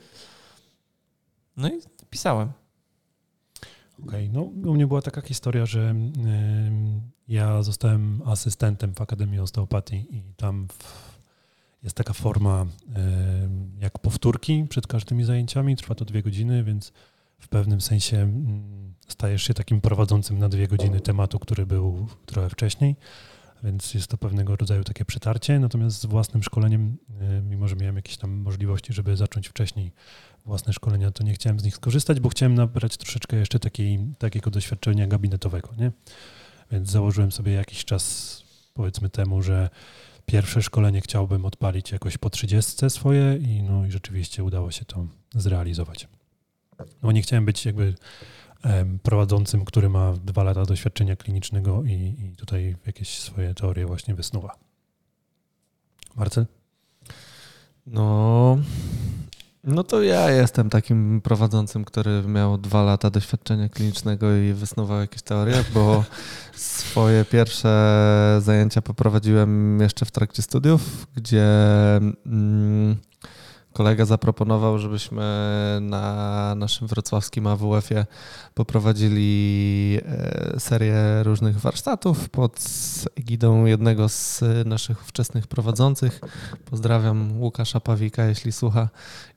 No i pisałem. Okej, okay. no u mnie była taka historia, że y, ja zostałem asystentem w Akademii Osteopatii i tam w, jest taka forma jak powtórki przed każdymi zajęciami, trwa to dwie godziny, więc w pewnym sensie mm, stajesz się takim prowadzącym na dwie godziny tematu, który był trochę wcześniej, więc jest to pewnego rodzaju takie przetarcie. Natomiast z własnym szkoleniem, mimo że miałem jakieś tam możliwości, żeby zacząć wcześniej własne szkolenia, to nie chciałem z nich skorzystać, bo chciałem nabrać troszeczkę jeszcze takiej, takiego doświadczenia gabinetowego. Nie? Więc założyłem sobie jakiś czas, powiedzmy temu, że pierwsze szkolenie chciałbym odpalić jakoś po 30 swoje i no i rzeczywiście udało się to zrealizować. No nie chciałem być jakby prowadzącym, który ma dwa lata doświadczenia klinicznego i, i tutaj jakieś swoje teorie właśnie wysnuwa. Marcel? No, no to ja jestem takim prowadzącym, który miał dwa lata doświadczenia klinicznego i wysnuwał jakieś teorie, bo swoje pierwsze zajęcia poprowadziłem jeszcze w trakcie studiów, gdzie mm, kolega zaproponował, żebyśmy na naszym wrocławskim AWF-ie poprowadzili e, serię różnych warsztatów pod egidą jednego z naszych wczesnych prowadzących. Pozdrawiam Łukasza Pawika, jeśli słucha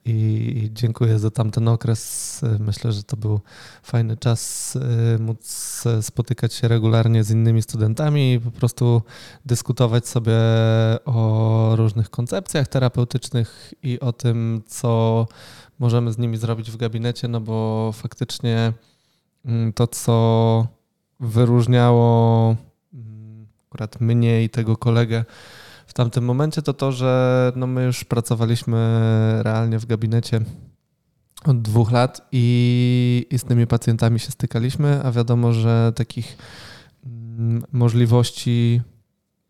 i dziękuję za tamten okres. Myślę, że to był fajny czas e, móc spotykać się regularnie z innymi studentami i po prostu dyskutować sobie o różnych koncepcjach terapeutycznych i o tym, co możemy z nimi zrobić w gabinecie, no bo faktycznie mm, to, co wyróżniało mm, akurat mnie i tego kolegę w tamtym momencie, to to, że no my już pracowaliśmy realnie w gabinecie od dwóch lat i, i z tymi pacjentami się stykaliśmy, a wiadomo, że takich mm, możliwości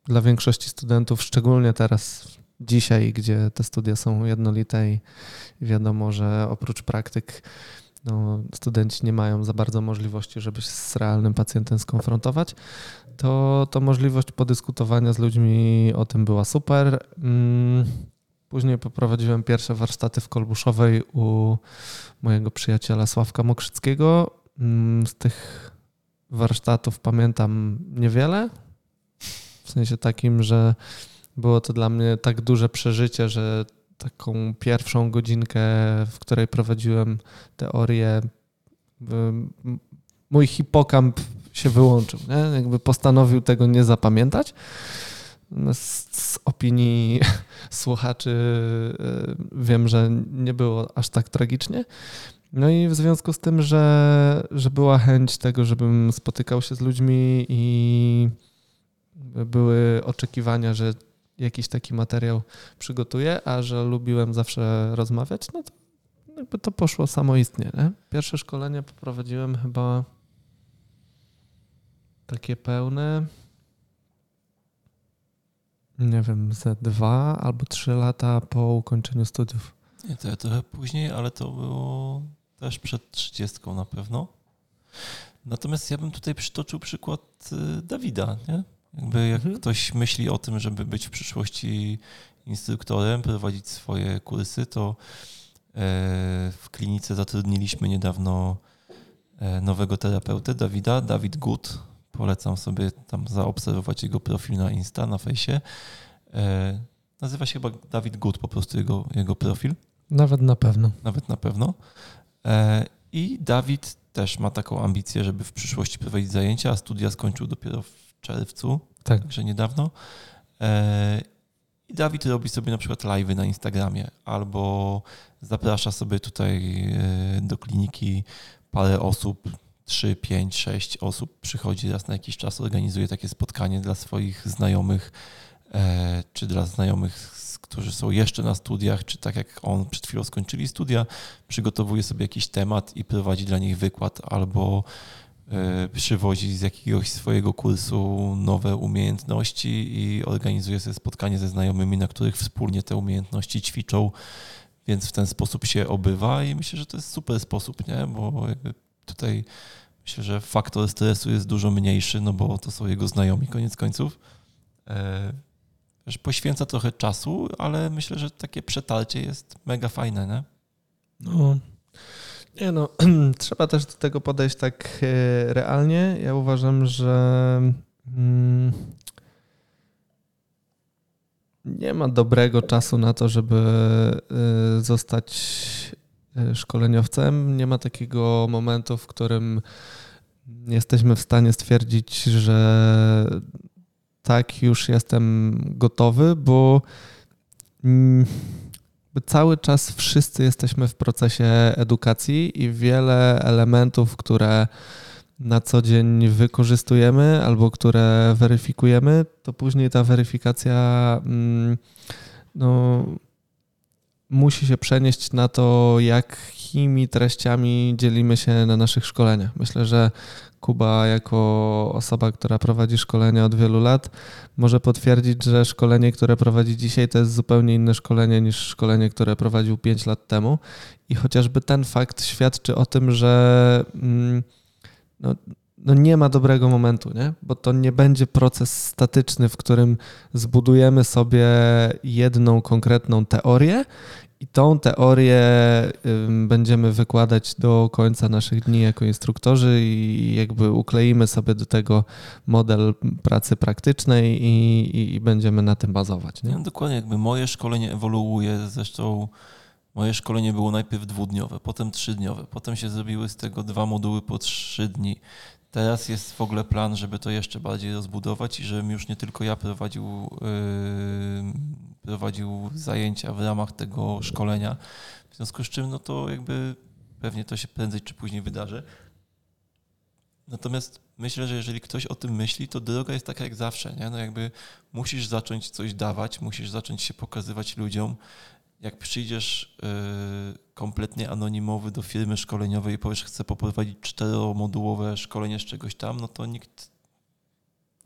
dla większości studentów, szczególnie teraz, dzisiaj, gdzie te studia są jednolite i wiadomo, że oprócz praktyk no, studenci nie mają za bardzo możliwości, żeby się z realnym pacjentem skonfrontować, to, to możliwość podyskutowania z ludźmi o tym była super. Mm, później poprowadziłem pierwsze warsztaty w Kolbuszowej u mojego przyjaciela Sławka Mokrzyckiego. Mm, z tych warsztatów pamiętam niewiele. W sensie takim, że było to dla mnie tak duże przeżycie, że taką pierwszą godzinkę, w której prowadziłem teorię, mój hipokamp się wyłączył. Nie? Jakby postanowił tego nie zapamiętać. Z, z opinii słuchaczy e, wiem, że nie było aż tak tragicznie. No i w związku z tym, że, że była chęć tego, żebym spotykał się z ludźmi i były oczekiwania, że jakiś taki materiał przygotuję, a że lubiłem zawsze rozmawiać, no to jakby to poszło samoistnie. Nie? Pierwsze szkolenie poprowadziłem chyba takie pełne, nie wiem, ze dwa albo trzy lata po ukończeniu studiów. Nie, to ja trochę później, ale to było też przed trzydziestką na pewno. Natomiast ja bym tutaj przytoczył przykład y, Dawida, nie? Jakby jak mhm. ktoś myśli o tym, żeby być w przyszłości instruktorem, prowadzić swoje kursy, to e, w klinice zatrudniliśmy niedawno e, nowego terapeutę, Dawida, Dawid Good. Polecam sobie tam zaobserwować jego profil na Insta, na fejsie. E, nazywa się chyba Dawid Good po prostu jego, jego profil. Nawet na pewno. Nawet na pewno. I Dawid też ma taką ambicję, żeby w przyszłości prowadzić zajęcia, a studia skończył dopiero w czerwcu, tak. także niedawno. E, I Dawid robi sobie na przykład live'y na Instagramie albo zaprasza sobie tutaj e, do kliniki parę osób, 3, 5, 6 osób przychodzi raz na jakiś czas, organizuje takie spotkanie dla swoich znajomych, e, czy dla znajomych, którzy są jeszcze na studiach, czy tak jak on przed chwilą skończyli studia, przygotowuje sobie jakiś temat i prowadzi dla nich wykład albo E, przywozi z jakiegoś swojego kursu nowe umiejętności i organizuje sobie spotkanie ze znajomymi, na których wspólnie te umiejętności ćwiczą, więc w ten sposób się obywa i myślę, że to jest super sposób, nie? bo tutaj myślę, że faktor stresu jest dużo mniejszy, no bo to są jego znajomi koniec końców. E, poświęca trochę czasu, ale myślę, że takie przetarcie jest mega fajne, nie? No, nie no, trzeba też do tego podejść tak e, realnie. Ja uważam, że mm, nie ma dobrego czasu na to, żeby e, zostać szkoleniowcem. Nie ma takiego momentu, w którym jesteśmy w stanie stwierdzić, że tak, już jestem gotowy, bo mm, cały czas wszyscy jesteśmy w procesie edukacji i wiele elementów, które na co dzień wykorzystujemy albo które weryfikujemy, to później ta weryfikacja mm, no, musi się przenieść na to, jakimi treściami dzielimy się na naszych szkoleniach. Myślę, że Kuba, jako osoba, która prowadzi szkolenia od wielu lat, może potwierdzić, że szkolenie, które prowadzi dzisiaj, to jest zupełnie inne szkolenie niż szkolenie, które prowadził 5 lat temu. I chociażby ten fakt świadczy o tym, że mm, no, no nie ma dobrego momentu, nie? bo to nie będzie proces statyczny, w którym zbudujemy sobie jedną konkretną teorię i tą teorię będziemy wykładać do końca naszych dni jako instruktorzy i jakby ukleimy sobie do tego model pracy praktycznej i, i, i będziemy na tym bazować. Nie? No, dokładnie, jakby moje szkolenie ewoluuje, zresztą moje szkolenie było najpierw dwudniowe, potem trzydniowe, potem się zrobiły z tego dwa moduły po trzy dni. Teraz jest w ogóle plan, żeby to jeszcze bardziej rozbudować i żebym już nie tylko ja prowadził, prowadził zajęcia w ramach tego szkolenia. W związku z czym, no to jakby pewnie to się prędzej czy później wydarzy. Natomiast myślę, że jeżeli ktoś o tym myśli, to droga jest taka jak zawsze. Nie? No jakby musisz zacząć coś dawać, musisz zacząć się pokazywać ludziom, jak przyjdziesz y, kompletnie anonimowy do firmy szkoleniowej i powiesz, chcę poprowadzić czteromodułowe szkolenie z czegoś tam, no to nikt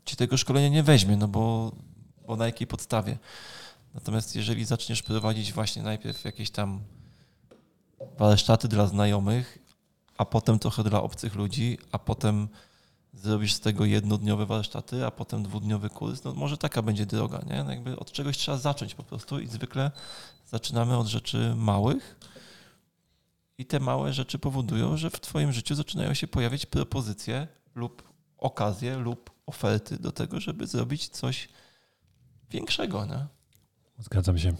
ci tego szkolenia nie weźmie, no bo, bo na jakiej podstawie. Natomiast jeżeli zaczniesz prowadzić właśnie najpierw jakieś tam warsztaty dla znajomych, a potem trochę dla obcych ludzi, a potem zrobisz z tego jednodniowe warsztaty, a potem dwudniowy kurs, no może taka będzie droga, nie? No jakby od czegoś trzeba zacząć po prostu i zwykle zaczynamy od rzeczy małych i te małe rzeczy powodują, że w twoim życiu zaczynają się pojawiać propozycje lub okazje lub oferty do tego, żeby zrobić coś większego, nie? Zgadzam się.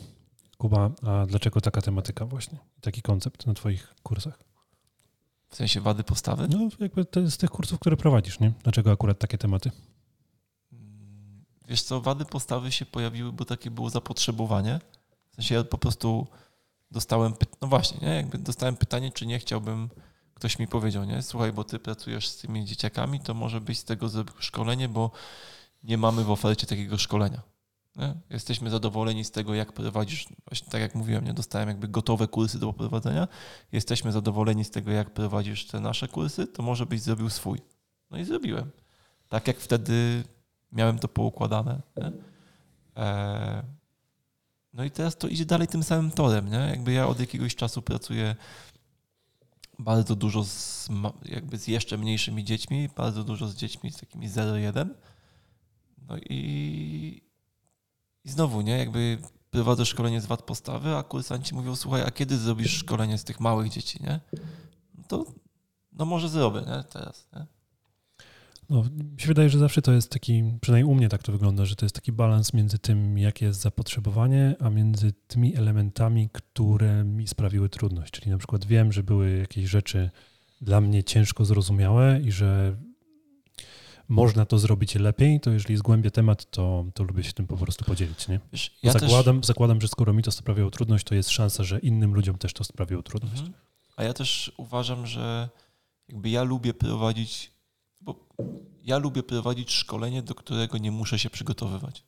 Kuba, a dlaczego taka tematyka właśnie? Taki koncept na twoich kursach? W sensie wady postawy? No jakby to z tych kursów, które prowadzisz, nie? Dlaczego akurat takie tematy? Wiesz co, wady postawy się pojawiły, bo takie było zapotrzebowanie. W sensie ja po prostu dostałem, no właśnie, nie? Jakby dostałem pytanie, czy nie chciałbym, ktoś mi powiedział, nie? Słuchaj, bo ty pracujesz z tymi dzieciakami, to może byś z tego szkolenie, bo nie mamy w ofercie takiego szkolenia. Jesteśmy zadowoleni z tego, jak prowadzisz, właśnie tak jak mówiłem, nie dostałem jakby gotowe kursy do prowadzenia. Jesteśmy zadowoleni z tego, jak prowadzisz te nasze kursy, to może byś zrobił swój. No i zrobiłem. Tak jak wtedy miałem to poukładane. Eee, no i teraz to idzie dalej tym samym torem. Nie? Jakby ja od jakiegoś czasu pracuję bardzo dużo z, jakby z jeszcze mniejszymi dziećmi, bardzo dużo z dziećmi z takimi 0,1. No i, i znowu, nie, jakby prowadzę szkolenie z wad postawy, a kursanci mówią, słuchaj, a kiedy zrobisz szkolenie z tych małych dzieci, nie? No to no może zrobię, nie, teraz, nie? No, mi się wydaje, że zawsze to jest taki, przynajmniej u mnie tak to wygląda, że to jest taki balans między tym, jakie jest zapotrzebowanie, a między tymi elementami, które mi sprawiły trudność. Czyli na przykład wiem, że były jakieś rzeczy dla mnie ciężko zrozumiałe i że można to zrobić lepiej, to jeżeli zgłębię temat, to, to lubię się tym po prostu podzielić. Nie? Wiesz, ja zakładam, też, zakładam, że skoro mi to sprawiało trudność, to jest szansa, że innym ludziom też to sprawiło trudność. Mhm. A ja też uważam, że jakby ja lubię prowadzić, bo ja lubię prowadzić szkolenie, do którego nie muszę się przygotowywać.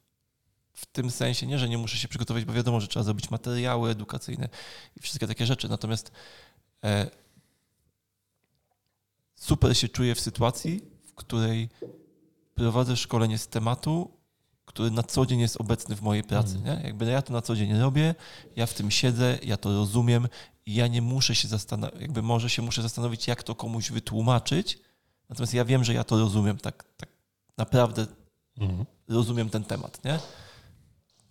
W tym sensie nie, że nie muszę się przygotować, bo wiadomo, że trzeba zrobić materiały edukacyjne i wszystkie takie rzeczy. Natomiast e, super się czuję w sytuacji, której prowadzę szkolenie z tematu, który na co dzień jest obecny w mojej pracy. Mhm. Nie? Jakby ja to na co dzień robię, ja w tym siedzę, ja to rozumiem i ja nie muszę się zastanowić, jakby może się muszę zastanowić, jak to komuś wytłumaczyć, natomiast ja wiem, że ja to rozumiem, tak, tak naprawdę Mhm. rozumiem ten temat, nie?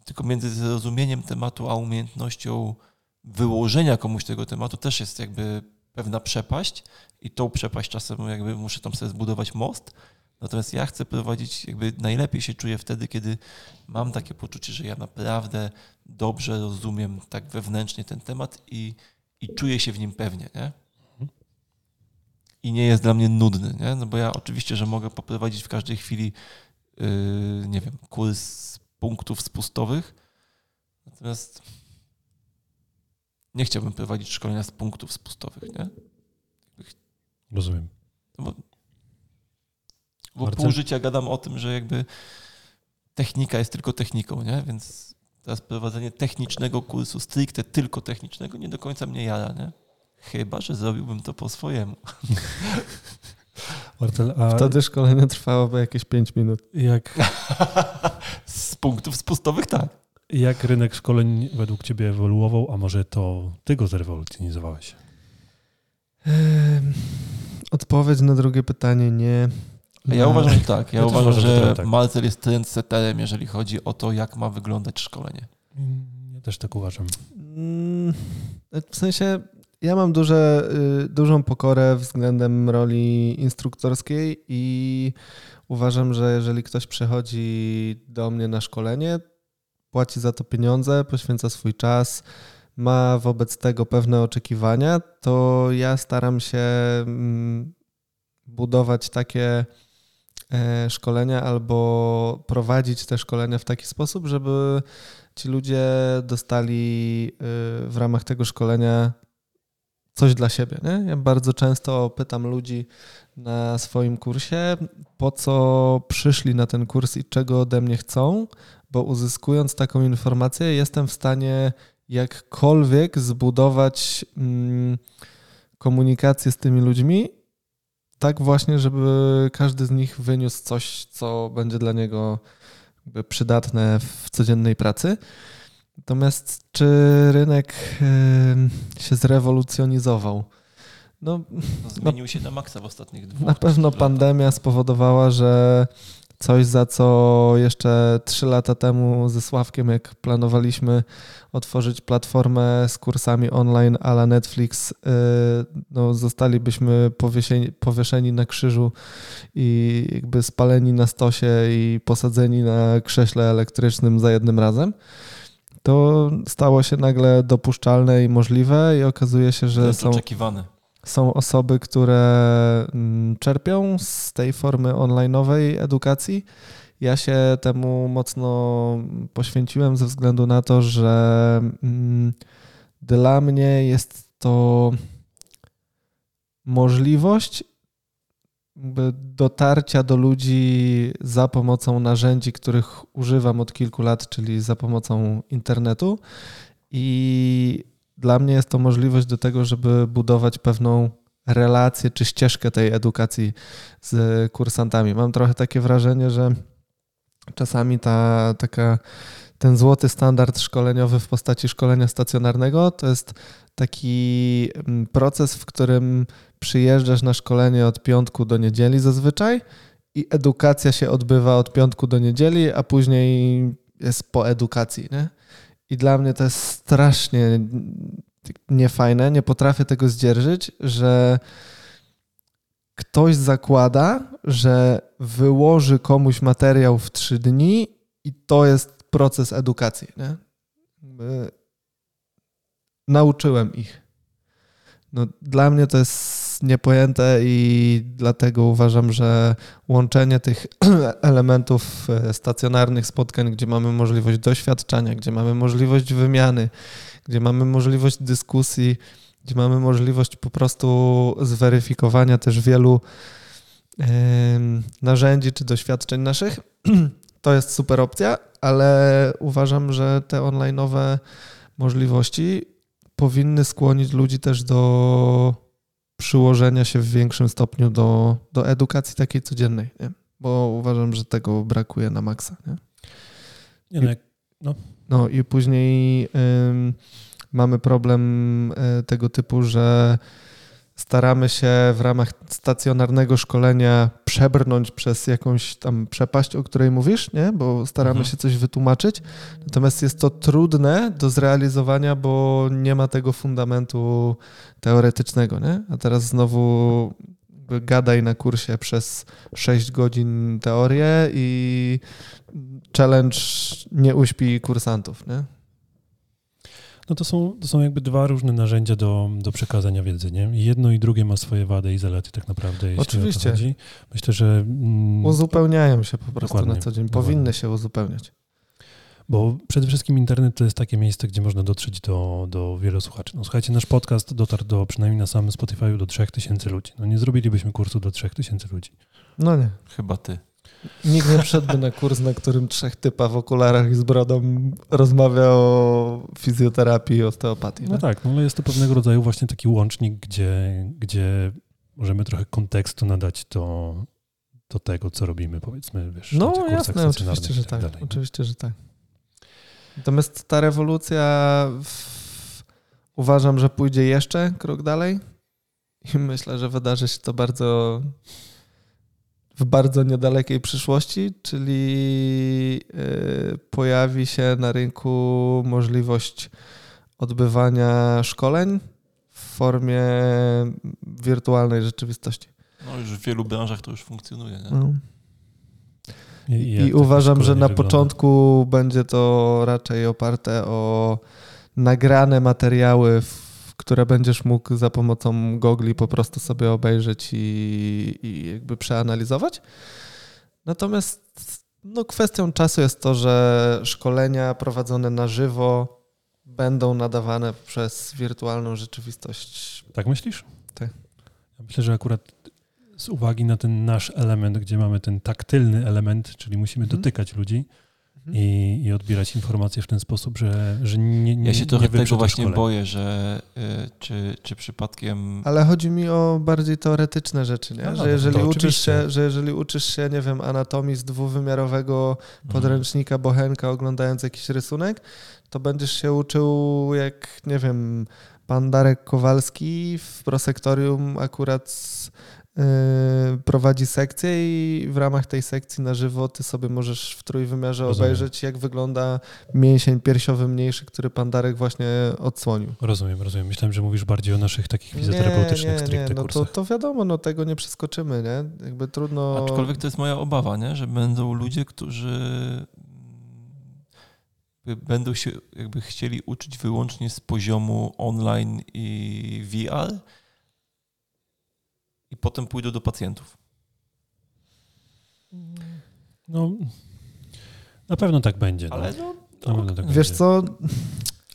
Tylko między zrozumieniem tematu, a umiejętnością wyłożenia komuś tego tematu też jest jakby pewna przepaść i tą przepaść czasem jakby muszę tam sobie zbudować most. Natomiast ja chcę prowadzić, jakby najlepiej się czuję wtedy, kiedy mam takie poczucie, że ja naprawdę dobrze rozumiem tak wewnętrznie ten temat i, i czuję się w nim pewnie, nie? I nie jest dla mnie nudny, nie? No bo ja oczywiście, że mogę poprowadzić w każdej chwili, yy, nie wiem, kurs punktów spustowych, natomiast nie chciałbym prowadzić szkolenia z punktów spustowych, nie? Rozumiem. No Bo, bo Marcel? pół życia gadam o tym, że jakby technika jest tylko techniką, nie? Więc teraz prowadzenie technicznego kursu, stricte tylko technicznego, nie do końca mnie jara, nie? Chyba, że zrobiłbym to po swojemu. Marcel, a Wtedy szkolenie trwałoby jakieś 5 minut. jak, Z punktów spustowych tak. jak rynek szkoleń według Ciebie ewoluował, a może to Ty go zrewolucjonizowałeś? Odpowiedź na drugie pytanie nie. Ja uważam, że tak. Ja, Ja uważam, uważam, że że tak. Marcel jest trendsetterem, jeżeli chodzi o to, jak ma wyglądać szkolenie. Ja też tak uważam. Mm, W sensie ja mam duże, y, dużą pokorę względem roli instruktorskiej i uważam, że jeżeli ktoś przychodzi do mnie na szkolenie, płaci za to pieniądze, poświęca swój czas, ma wobec tego pewne oczekiwania, to ja staram się mm, budować takie e, szkolenia albo prowadzić te szkolenia w taki sposób, żeby ci ludzie dostali y, w ramach tego szkolenia coś dla siebie. Nie? Ja bardzo często pytam ludzi na swoim kursie, po co przyszli na ten kurs i czego ode mnie chcą, bo uzyskując taką informację, jestem w stanie jakkolwiek zbudować mm, komunikację z tymi ludźmi, tak właśnie, żeby każdy z nich wyniósł coś, co będzie dla niego jakby przydatne w codziennej pracy. Natomiast czy rynek się zrewolucjonizował? No, No, zmienił się na maksa w ostatnich dwóch. na pewno latach. pandemia spowodowała, że coś, za co jeszcze trzy lata temu ze Sławkiem, jak planowaliśmy otworzyć platformę z kursami online a la Netflix, yy, no, zostalibyśmy powiesieni, powieszeni na krzyżu i jakby spaleni na stosie i posadzeni na krześle elektrycznym za jednym razem. To stało się nagle dopuszczalne i możliwe i okazuje się, że Wręcz są oczekiwane. Są osoby, które mm, czerpią z tej formy online'owej edukacji. Ja się temu mocno poświęciłem ze względu na to, że mm, dla mnie jest to możliwość dotarcia do ludzi za pomocą narzędzi, których używam od kilku lat, czyli za pomocą internetu. I dla mnie jest to możliwość do tego, żeby budować pewną relację czy ścieżkę tej edukacji z kursantami. Mam trochę takie wrażenie, że czasami ta taka ten złoty standard szkoleniowy w postaci szkolenia stacjonarnego to jest taki mm, proces, w którym przyjeżdżasz na szkolenie od piątku do niedzieli zazwyczaj i edukacja się odbywa od piątku do niedzieli, a później jest po edukacji. Nie? I dla mnie to jest strasznie niefajne, nie potrafię tego zdzierżyć, że ktoś zakłada, że wyłoży komuś materiał w trzy dni i to jest proces edukacji. Nie? Nauczyłem ich. No, dla mnie to jest niepojęte i dlatego uważam, że łączenie tych elementów e, stacjonarnych spotkań, gdzie mamy możliwość doświadczania, gdzie mamy możliwość wymiany, gdzie mamy możliwość dyskusji, gdzie mamy możliwość po prostu zweryfikowania też wielu narzędzi czy doświadczeń naszych, to jest super opcja, ale uważam, że te online'owe możliwości powinny skłonić ludzi też do przyłożenia się w większym stopniu do, do edukacji takiej codziennej, nie? bo uważam, że tego brakuje na maksa. Nie? Nie, no, jak, No i później ym, mamy problem y, tego typu, że staramy się w ramach stacjonarnego szkolenia przebrnąć przez jakąś tam przepaść, o której mówisz, nie? bo staramy Mhm. się coś wytłumaczyć. Natomiast jest to trudne do zrealizowania, bo nie ma tego fundamentu teoretycznego. Nie? A teraz znowu gadaj na kursie przez 6 godzin teorię i challenge nie uśpi kursantów. Nie? No to, są, to są jakby dwa różne narzędzia do, do przekazania wiedzy, nie? I jedno i drugie ma swoje wady i zalety tak naprawdę, jeśli Oczywiście. o to chodzi. Myślę, że... Mm, Uzupełniają się po prostu Dokładnie, na co dzień. dokładnie. Powinny się uzupełniać. Bo przede wszystkim internet to jest takie miejsce, gdzie można dotrzeć do, do wielu słuchaczy. No słuchajcie, nasz podcast dotarł do przynajmniej na samym Spotify do 3000 ludzi. No nie zrobilibyśmy kursu do 3000 ludzi. No nie. Chyba ty. Nikt nie wszedłby na kurs, na którym trzech typa w okularach i z brodą rozmawia o fizjoterapii i osteopatii. No nie? tak, no ale jest to pewnego rodzaju właśnie taki łącznik, gdzie, gdzie możemy trochę kontekstu nadać do, do tego, co robimy, powiedzmy, wiesz, na No kursach jasne, oczywiście, że tak tak. Oczywiście, że tak. Natomiast ta rewolucja w... uważam, że pójdzie jeszcze krok dalej i myślę, że wydarzy się to bardzo w bardzo niedalekiej przyszłości, czyli yy, pojawi się na rynku możliwość odbywania szkoleń w formie wirtualnej rzeczywistości. No już w wielu branżach to już funkcjonuje. Nie? No. I, I takie uważam, że na wygląda? początku będzie to raczej oparte o nagrane materiały, w- które będziesz mógł za pomocą gogli po prostu sobie obejrzeć i, i jakby przeanalizować. Natomiast no, kwestią czasu jest to, że szkolenia prowadzone na żywo będą nadawane przez wirtualną rzeczywistość. Tak myślisz? Tak. Ja myślę, że akurat z uwagi na ten nasz element, gdzie mamy ten taktylny element, czyli musimy Mhm. dotykać ludzi Mhm. I, i odbierać informacje w ten sposób, że, że nie, nie Ja się nie trochę tego właśnie boję, że y, czy, czy przypadkiem Ale chodzi mi o bardziej teoretyczne rzeczy, nie? A, no że, jeżeli uczysz oczywiście. się, że jeżeli uczysz się, nie wiem, anatomii z dwuwymiarowego podręcznika Bochenka oglądając jakiś rysunek, to będziesz się uczył jak, nie wiem, pan Darek Kowalski w prosektorium akurat yy, prowadzi sekcję i w ramach tej sekcji na żywo ty sobie możesz w trójwymiarze Rozumiem. obejrzeć, jak wygląda mięsień piersiowy mniejszy, który pan Darek właśnie odsłonił. Rozumiem, rozumiem. Myślałem, że mówisz bardziej o naszych takich fizjoterapeutycznych nie, stricte nie, no to, kursach. to wiadomo, no tego nie przeskoczymy, nie? Jakby trudno... Aczkolwiek to jest moja obawa, nie? że będą ludzie, którzy będą się jakby chcieli uczyć wyłącznie z poziomu online i VR i potem pójdą do pacjentów. No, na pewno tak będzie. No. Ale no, Na pewno tak Wiesz będzie. co,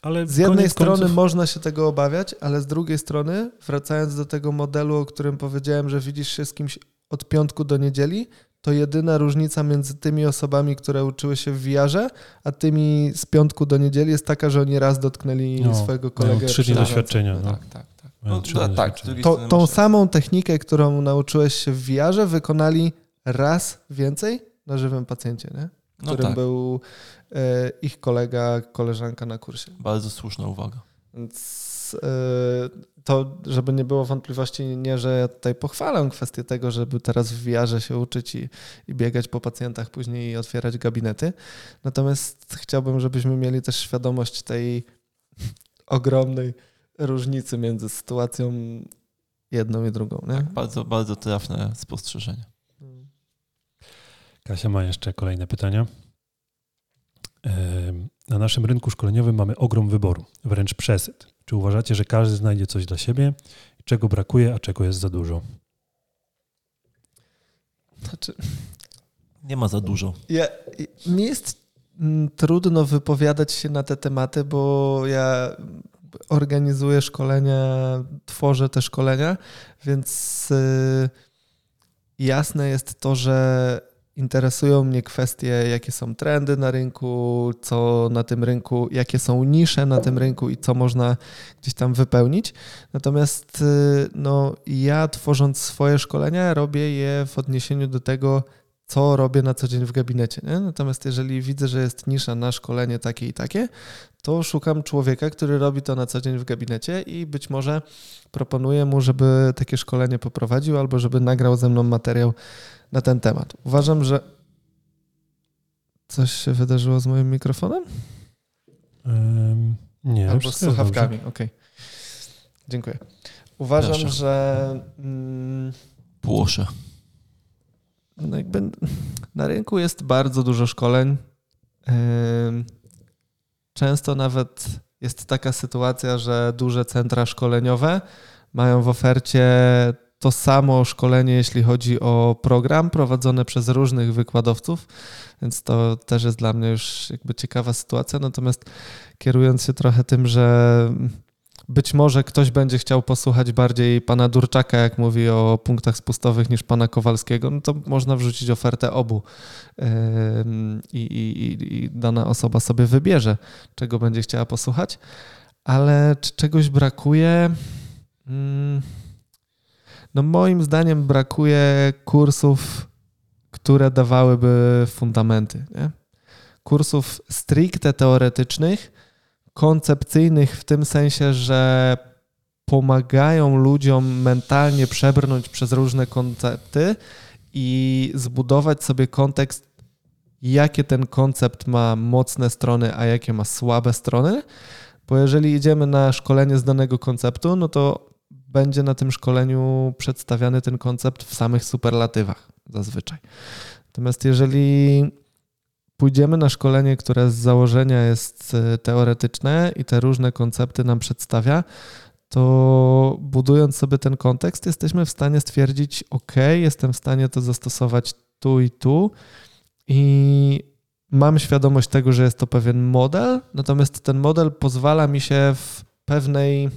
Ale z jednej koniec strony końców- można się tego obawiać, ale z drugiej strony, wracając do tego modelu, o którym powiedziałem, że widzisz się z kimś od piątku do niedzieli, to jedyna różnica między tymi osobami, które uczyły się w VR-ze, a tymi z piątku do niedzieli jest taka, że oni raz dotknęli No, swojego kolegę. trzy dni doświadczenia. No. tak, tak, tak. Mają No, trzy tak, To, tą masz- samą technikę, którą nauczyłeś się w VR-ze, wykonali raz więcej na żywym pacjencie, nie? no którym tak, był e, ich kolega, koleżanka na kursie. bardzo słuszna uwaga. Więc e, to, żeby nie było wątpliwości, nie, że ja tutaj pochwalam kwestię tego, żeby teraz w VR-ze się uczyć i, i biegać po pacjentach, później otwierać gabinety. Natomiast chciałbym, żebyśmy mieli też świadomość tej ogromnej różnicy między sytuacją jedną i drugą. Nie? Tak, bardzo, bardzo trafne spostrzeżenie. Kasia ma jeszcze kolejne pytania. Na naszym rynku szkoleniowym mamy ogrom wyboru, wręcz przesyt. Czy uważacie, że każdy znajdzie coś dla siebie? Czego brakuje, a czego jest za dużo? Znaczy, Nie ma za dużo. Ja, mi jest mm, trudno wypowiadać się na te tematy, bo ja organizuję szkolenia, tworzę te szkolenia, więc y, jasne jest to, że interesują mnie kwestie, jakie są trendy na rynku, co na tym rynku, jakie są nisze na tym rynku i co można gdzieś tam wypełnić. Natomiast y, no, ja tworząc swoje szkolenia, robię je w odniesieniu do tego, co robię na co dzień w gabinecie. Nie? Natomiast jeżeli widzę, że jest nisza na szkolenie takie i takie, to szukam człowieka, który robi to na co dzień w gabinecie i być może proponuję mu, żeby takie szkolenie poprowadził albo żeby nagrał ze mną materiał na ten temat. Uważam, że coś się wydarzyło z moim mikrofonem? Em, nie, Albo z słuchawkami, okej. Dziękuję. Uważam, Proszę. że mm, Płosze. No jakby na rynku jest bardzo dużo szkoleń. Często nawet jest taka sytuacja, że duże centra szkoleniowe mają w ofercie to samo szkolenie, jeśli chodzi o program prowadzone przez różnych wykładowców, więc to też jest dla mnie już jakby ciekawa sytuacja. Natomiast kierując się trochę tym, że być może ktoś będzie chciał posłuchać bardziej pana Durczaka, jak mówi o punktach spustowych, niż pana Kowalskiego, no to można wrzucić ofertę obu i, i- i dana osoba sobie wybierze, czego będzie chciała posłuchać. Ale czy czegoś brakuje? Mm, No moim zdaniem brakuje kursów, które dawałyby fundamenty. Nie? Kursów stricte teoretycznych, koncepcyjnych w tym sensie, że pomagają ludziom mentalnie przebrnąć przez różne koncepty i zbudować sobie kontekst, jakie ten koncept ma mocne strony, a jakie ma słabe strony. Bo jeżeli idziemy na szkolenie z danego konceptu, no to będzie na tym szkoleniu przedstawiany ten koncept w samych superlatywach zazwyczaj. Natomiast jeżeli pójdziemy na szkolenie, które z założenia jest e, teoretyczne i te różne koncepty nam przedstawia, to budując sobie ten kontekst, jesteśmy w stanie stwierdzić, OK, jestem w stanie to zastosować tu i tu i mam świadomość tego, że jest to pewien model, natomiast ten model pozwala mi się w pewnej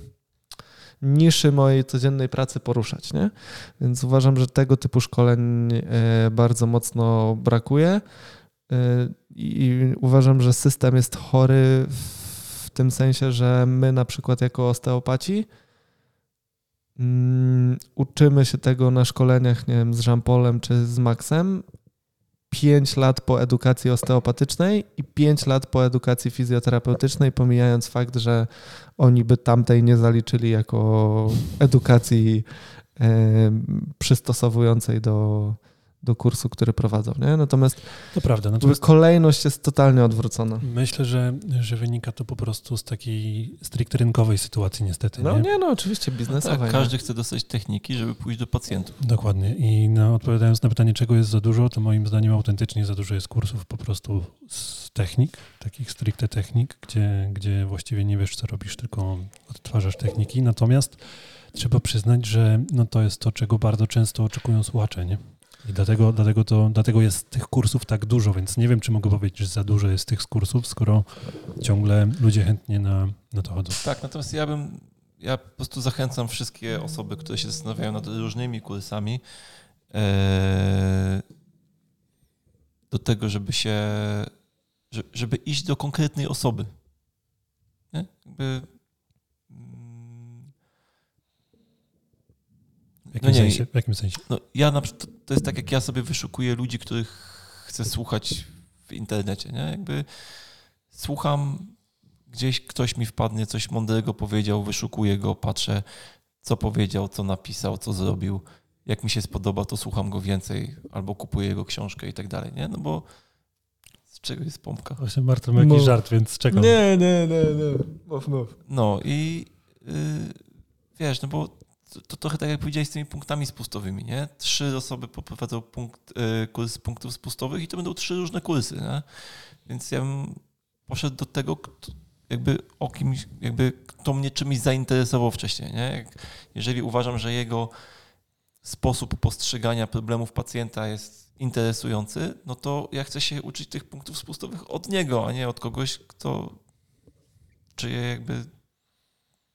niszy mojej codziennej pracy poruszać, nie? Więc uważam, że tego typu szkoleń e, bardzo mocno brakuje i uważam, że system jest chory w tym sensie, że my na przykład jako osteopaci mm, uczymy się tego na szkoleniach, nie wiem, z Jean-Paulem czy z Maxem, 5 lat po edukacji osteopatycznej i 5 lat po edukacji fizjoterapeutycznej, pomijając fakt, że oni by tamtej nie zaliczyli jako edukacji e, przystosowującej do, do kursu, który prowadzą. Nie? Natomiast To prawda. Natomiast kolejność jest totalnie odwrócona. myślę, że, że wynika to po prostu z takiej stricte rynkowej sytuacji niestety. No nie? nie, no oczywiście No biznesowej. tak, nie? każdy chce dostać techniki, żeby pójść do pacjentów. Dokładnie. I no, odpowiadając na pytanie, czego jest za dużo, to moim zdaniem autentycznie za dużo jest kursów po prostu z technik, takich stricte technik, gdzie, gdzie właściwie nie wiesz, co robisz, tylko odtwarzasz techniki. Natomiast trzeba przyznać, że no, to jest to, czego bardzo często oczekują słuchacze, nie? I dlatego, dlatego, to, dlatego jest tych kursów tak dużo, więc nie wiem, czy mogę powiedzieć, że za dużo jest tych kursów, skoro ciągle ludzie chętnie na, na to chodzą. Tak, natomiast ja bym, ja po prostu zachęcam wszystkie osoby, które się zastanawiają nad różnymi kursami, e, do tego, żeby się, że- żeby iść do konkretnej osoby. Nie? Jakby, mm, W jakim, No nie, sensie, w jakim sensie? no ja na przykład, to jest tak jak ja sobie wyszukuję ludzi, których chcę słuchać w internecie, nie? Jakby słucham, gdzieś ktoś mi wpadnie, coś mądrego powiedział, wyszukuję go, patrzę, co powiedział, co napisał, co zrobił. Jak mi się spodoba, to słucham go więcej, albo kupuję jego książkę i tak dalej, nie? No bo z czego jest pompka? Właśnie Marta ma jakiś No. żart, więc czekam. Nie, nie, nie, nie. Mów, mów. No i yy, wiesz, no bo to, trochę tak jak powiedziałeś z tymi punktami spustowymi, nie? Trzy osoby poprowadzą punkt, yy, kurs punktów spustowych i to będą trzy różne kursy, nie? Więc ja bym poszedł do tego, jakby o kimś, jakby kto mnie czymś zainteresował wcześniej, nie? Jeżeli uważam, że jego sposób postrzegania problemów pacjenta jest interesujący, no to ja chcę się uczyć tych punktów spustowych od niego, a nie od kogoś, kto czyje jakby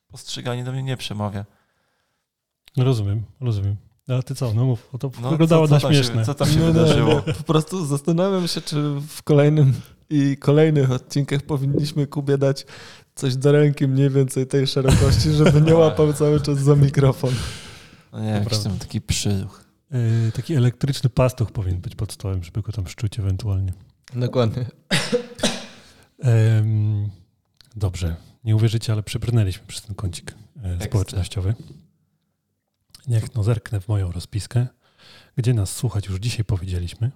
postrzeganie do mnie nie przemawia. No Rozumiem, rozumiem. No, A ty co? No mów, to No, wyglądało co, na co się- śmieszne. Co tam się Nie, nie, wydarzyło? nie. Po prostu zastanawiam się, czy w kolejnym i kolejnych odcinkach powinniśmy Kubie dać coś do ręki mniej więcej tej szerokości, żeby nie łapał cały czas za mikrofon. No nie, jakiś tam taki przyruch. Yy, taki elektryczny pastuch powinien być pod stołem, żeby go tam szczuć ewentualnie. Dokładnie. Em, dobrze. Nie uwierzycie, ale przebrnęliśmy przez ten kącik e, Ekstra. społecznościowy. Niech no zerknę w moją rozpiskę, gdzie nas słuchać już dzisiaj powiedzieliśmy.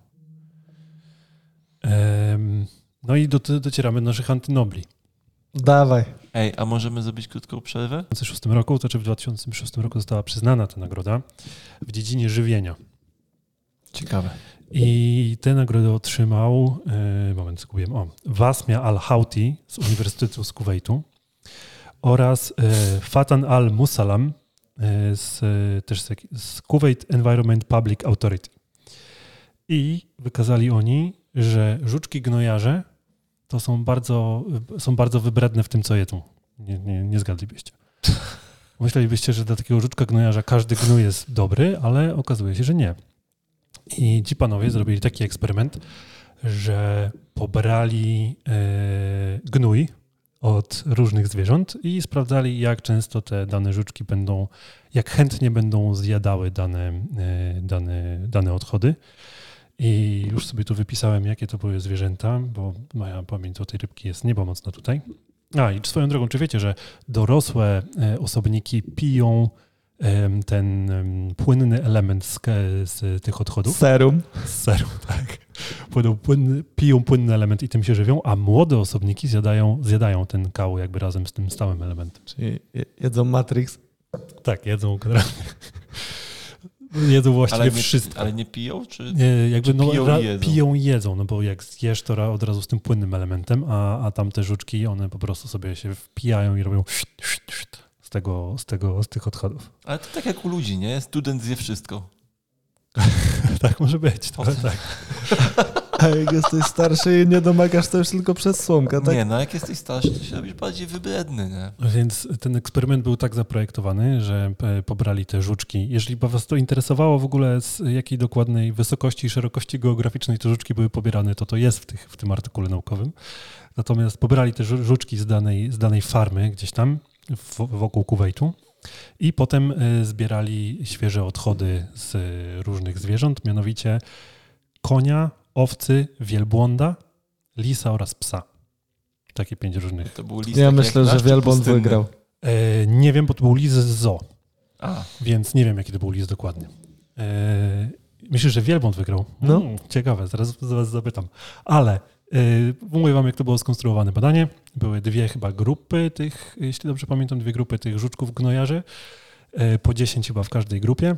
Em, no i do, docieramy do naszych antynobli. Dawaj. Ej, a możemy zrobić krótką przerwę? W 2006 roku, to znaczy w 2006 roku została przyznana ta nagroda w dziedzinie żywienia. Ciekawe. I tę nagrodę otrzymał, e, moment, zgubiłem, o, Wasmia al-Houti z Uniwersytetu z Kuwejtu oraz e, Fatan al-Musalam z, e, też z, z Kuwait Environment Public Authority. I wykazali oni, że żuczki gnojarze to są bardzo, są bardzo wybredne w tym, co jedzą. Nie, nie, nie zgadlibyście. Myślelibyście, że dla takiego żuczka gnojarza każdy gnój jest dobry, ale okazuje się, że nie. I ci panowie zrobili taki eksperyment, że pobrali e, gnój od różnych zwierząt i sprawdzali, jak często te dane żuczki będą, jak chętnie będą zjadały dane, e, dane, dane odchody. I już sobie tu wypisałem, jakie to były zwierzęta, bo moja pamięć o tej rybki jest niebo mocno tutaj. A i swoją drogą, czy wiecie, że dorosłe e, osobniki piją ten płynny element z, z tych odchodów? Serum. Z seru, tak. Płyną płynny, piją płynny element i tym się żywią, a młode osobniki zjadają, zjadają ten kał jakby razem z tym stałym elementem. Czyli je- jedzą Matrix. Tak, jedzą generalnie. Jedzą właściwie Ale nie, wszystko. ale nie piją? Czy... Nie, jakby Czy no, piją ra, i jedzą? piją i jedzą, no bo jak zjesz, to ra, od razu z tym płynnym elementem, a, a tamte żuczki, one po prostu sobie się wpijają i robią z tego, z tego, z tych odchodów. Ale to tak jak u ludzi, nie? Student zje wszystko. tak może być, tak. A jak jesteś starszy i nie domagasz, to już tylko przez słomkę, tak? Nie, no jak jesteś starszy, to się robisz bardziej wybredny, nie? Więc ten eksperyment był tak zaprojektowany, że e, pobrali te żuczki. Jeżeli by was to interesowało w ogóle z jakiej dokładnej wysokości i szerokości geograficznej te żuczki były pobierane, to to jest w, tych, w tym artykule naukowym. Natomiast pobrali te żu- żuczki z danej, z danej farmy gdzieś tam w, wokół Kuwejtu i potem e, zbierali świeże odchody z różnych zwierząt, mianowicie konia, owcy, wielbłąda, lisa oraz psa. Takie pięć różnych. To był list Ja myślę, że wielbłąd pustynny? wygrał. E, nie wiem, bo to był lis z zoo, A, więc nie wiem, jaki to był lis dokładnie. E, myślisz, że wielbłąd wygrał? No. Mm, ciekawe, zaraz was zapytam. Ale e, mówię wam, jak to było skonstruowane badanie. Były dwie chyba grupy tych, jeśli dobrze pamiętam, dwie grupy tych żuczków gnojarzy. E, po 10 chyba w każdej grupie.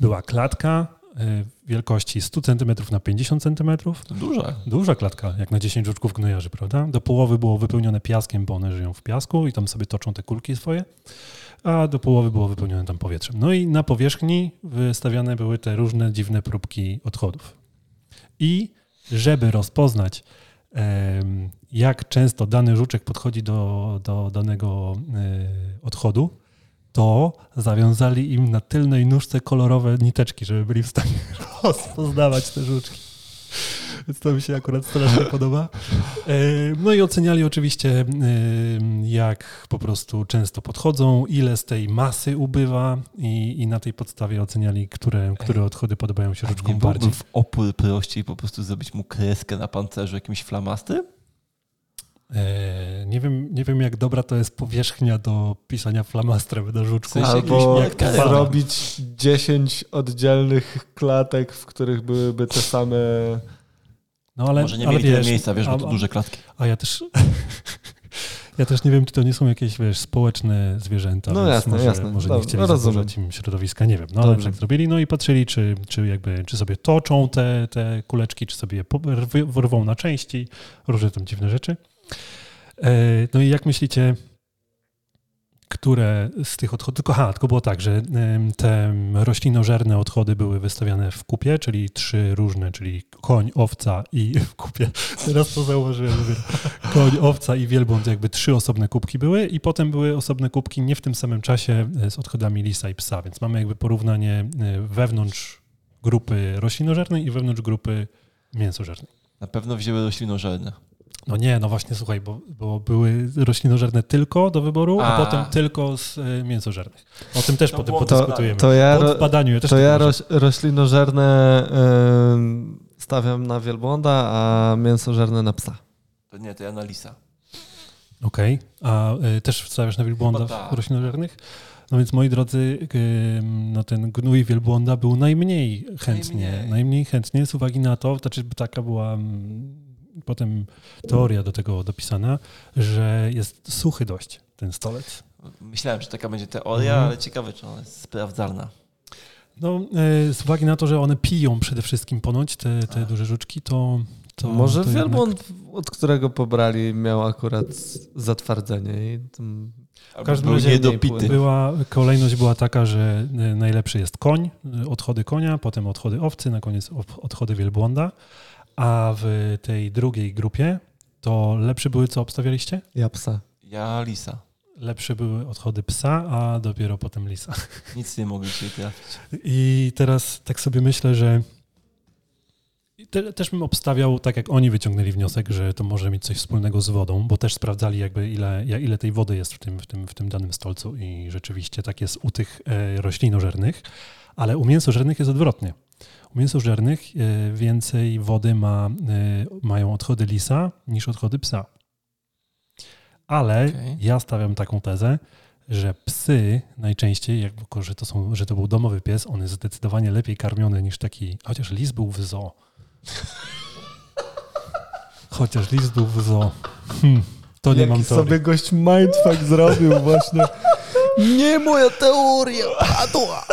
Była klatka e, wielkości 100 cm na 50 cm. to duże. Duża klatka, jak na 10 żuczków gnojarzy, prawda? Do połowy było wypełnione piaskiem, bo one żyją w piasku i tam sobie toczą te kulki swoje, a do połowy było wypełnione tam powietrzem. No i na powierzchni wystawiane były te różne dziwne próbki odchodów. I żeby rozpoznać, jak często dany żuczek podchodzi do, do danego e, odchodu, to zawiązali im na tylnej nóżce kolorowe niteczki, żeby byli w stanie rozpoznawać te żuczki. Więc to mi się akurat strasznie podoba. E, No i oceniali oczywiście, e, jak po prostu często podchodzą, ile z tej masy ubywa i, i na tej podstawie oceniali, które, które odchody podobają się żuczkom bardziej. w opór prościej po prostu zrobić mu kreskę na pancerzu jakimś flamastrem? E, Nie wiem, nie wiem, jak dobra to jest powierzchnia do pisania flamastrem na żuczku. Albo markerem. zrobić 10 oddzielnych klatek, w których byłyby te same... No ale, Może nie ale mieli tyle wiesz, miejsca, wiesz, a, bo to duże klatki. A ja też. Ja też nie wiem, czy to nie są jakieś, wiesz, społeczne zwierzęta. No jasne, może, jasne. Może nie chcieli zaburzać im środowiska, nie wiem. No ale Dobrze. tak zrobili, no i patrzyli, czy, czy jakby, czy sobie toczą te, te kuleczki, czy sobie je rwą na części, różne tam dziwne rzeczy. E, No i jak myślicie, które z tych odchodów, tylko, aha, tylko było tak, że te roślinożerne odchody były wystawiane w kupie, czyli trzy różne, czyli koń, owca i w kupie. Teraz to zauważyłem. Koń, owca i wielbłąd, jakby trzy osobne kubki były i potem były osobne kubki nie w tym samym czasie e, z odchodami lisa i psa, więc mamy jakby porównanie e, wewnątrz grupy roślinożernej i wewnątrz grupy mięsożernej. Na pewno wzięły roślinożerne. No nie, no właśnie, słuchaj, bo, bo były roślinożerne tylko do wyboru, a, A. potem tylko z y, mięsożernych. O tym też To potem podyskutujemy. To ja, Po badaniu ja też to ja roś, roślinożerne em, stawiam na wielbłąda, a mięsożerne na psa. To nie, to ja na lisa. Okej, a y, też wstawiasz na wielbłąda w tak. roślinożernych? No więc moi drodzy, y, no ten gnój wielbłąda był najmniej chętnie, Najmniej. najmniej chętnie z uwagi na to, znaczy taka była mm, potem teoria do tego dopisana, że jest suchy dość ten stolec. Myślałem, że taka będzie teoria, Mhm. ale ciekawe, czy ona jest sprawdzalna. No, e, z uwagi na to, że one piją przede wszystkim ponoć, te, te duże żuczki, to... to Może to wielbłąd, od którego pobrali, miał akurat zatwardzenie i tam Albo każdym razie niedopity. Jednak była, kolejność była taka, że najlepszy jest koń, odchody konia, potem odchody owcy, na koniec odchody wielbłąda, a w tej drugiej grupie to lepsze były, co obstawialiście? ja psa. Ja lisa. Lepsze były odchody psa, a dopiero potem lisa. Nic nie mogli się trafić. I teraz tak sobie myślę, że te, też bym obstawiał, tak jak oni wyciągnęli wniosek, że to może mieć coś wspólnego z wodą, bo też sprawdzali jakby ile, ja- ile tej wody jest w tym, w, tym, w tym danym stolcu i rzeczywiście tak jest u tych e, roślinożernych, ale u mięsożernych jest odwrotnie. Mięsożernych e, więcej wody ma, e, mają odchody lisa niż odchody psa. Ale Okej. ja stawiam taką tezę, że psy najczęściej, jako że to, są, że to był domowy pies, on jest zdecydowanie lepiej karmiony niż taki, chociaż lis był w zoo. Chociaż lis był w zoo. Hmm, to nie Jaki mam teorii. sobie gość mindfuck zrobił właśnie. Nie moja teoria padła.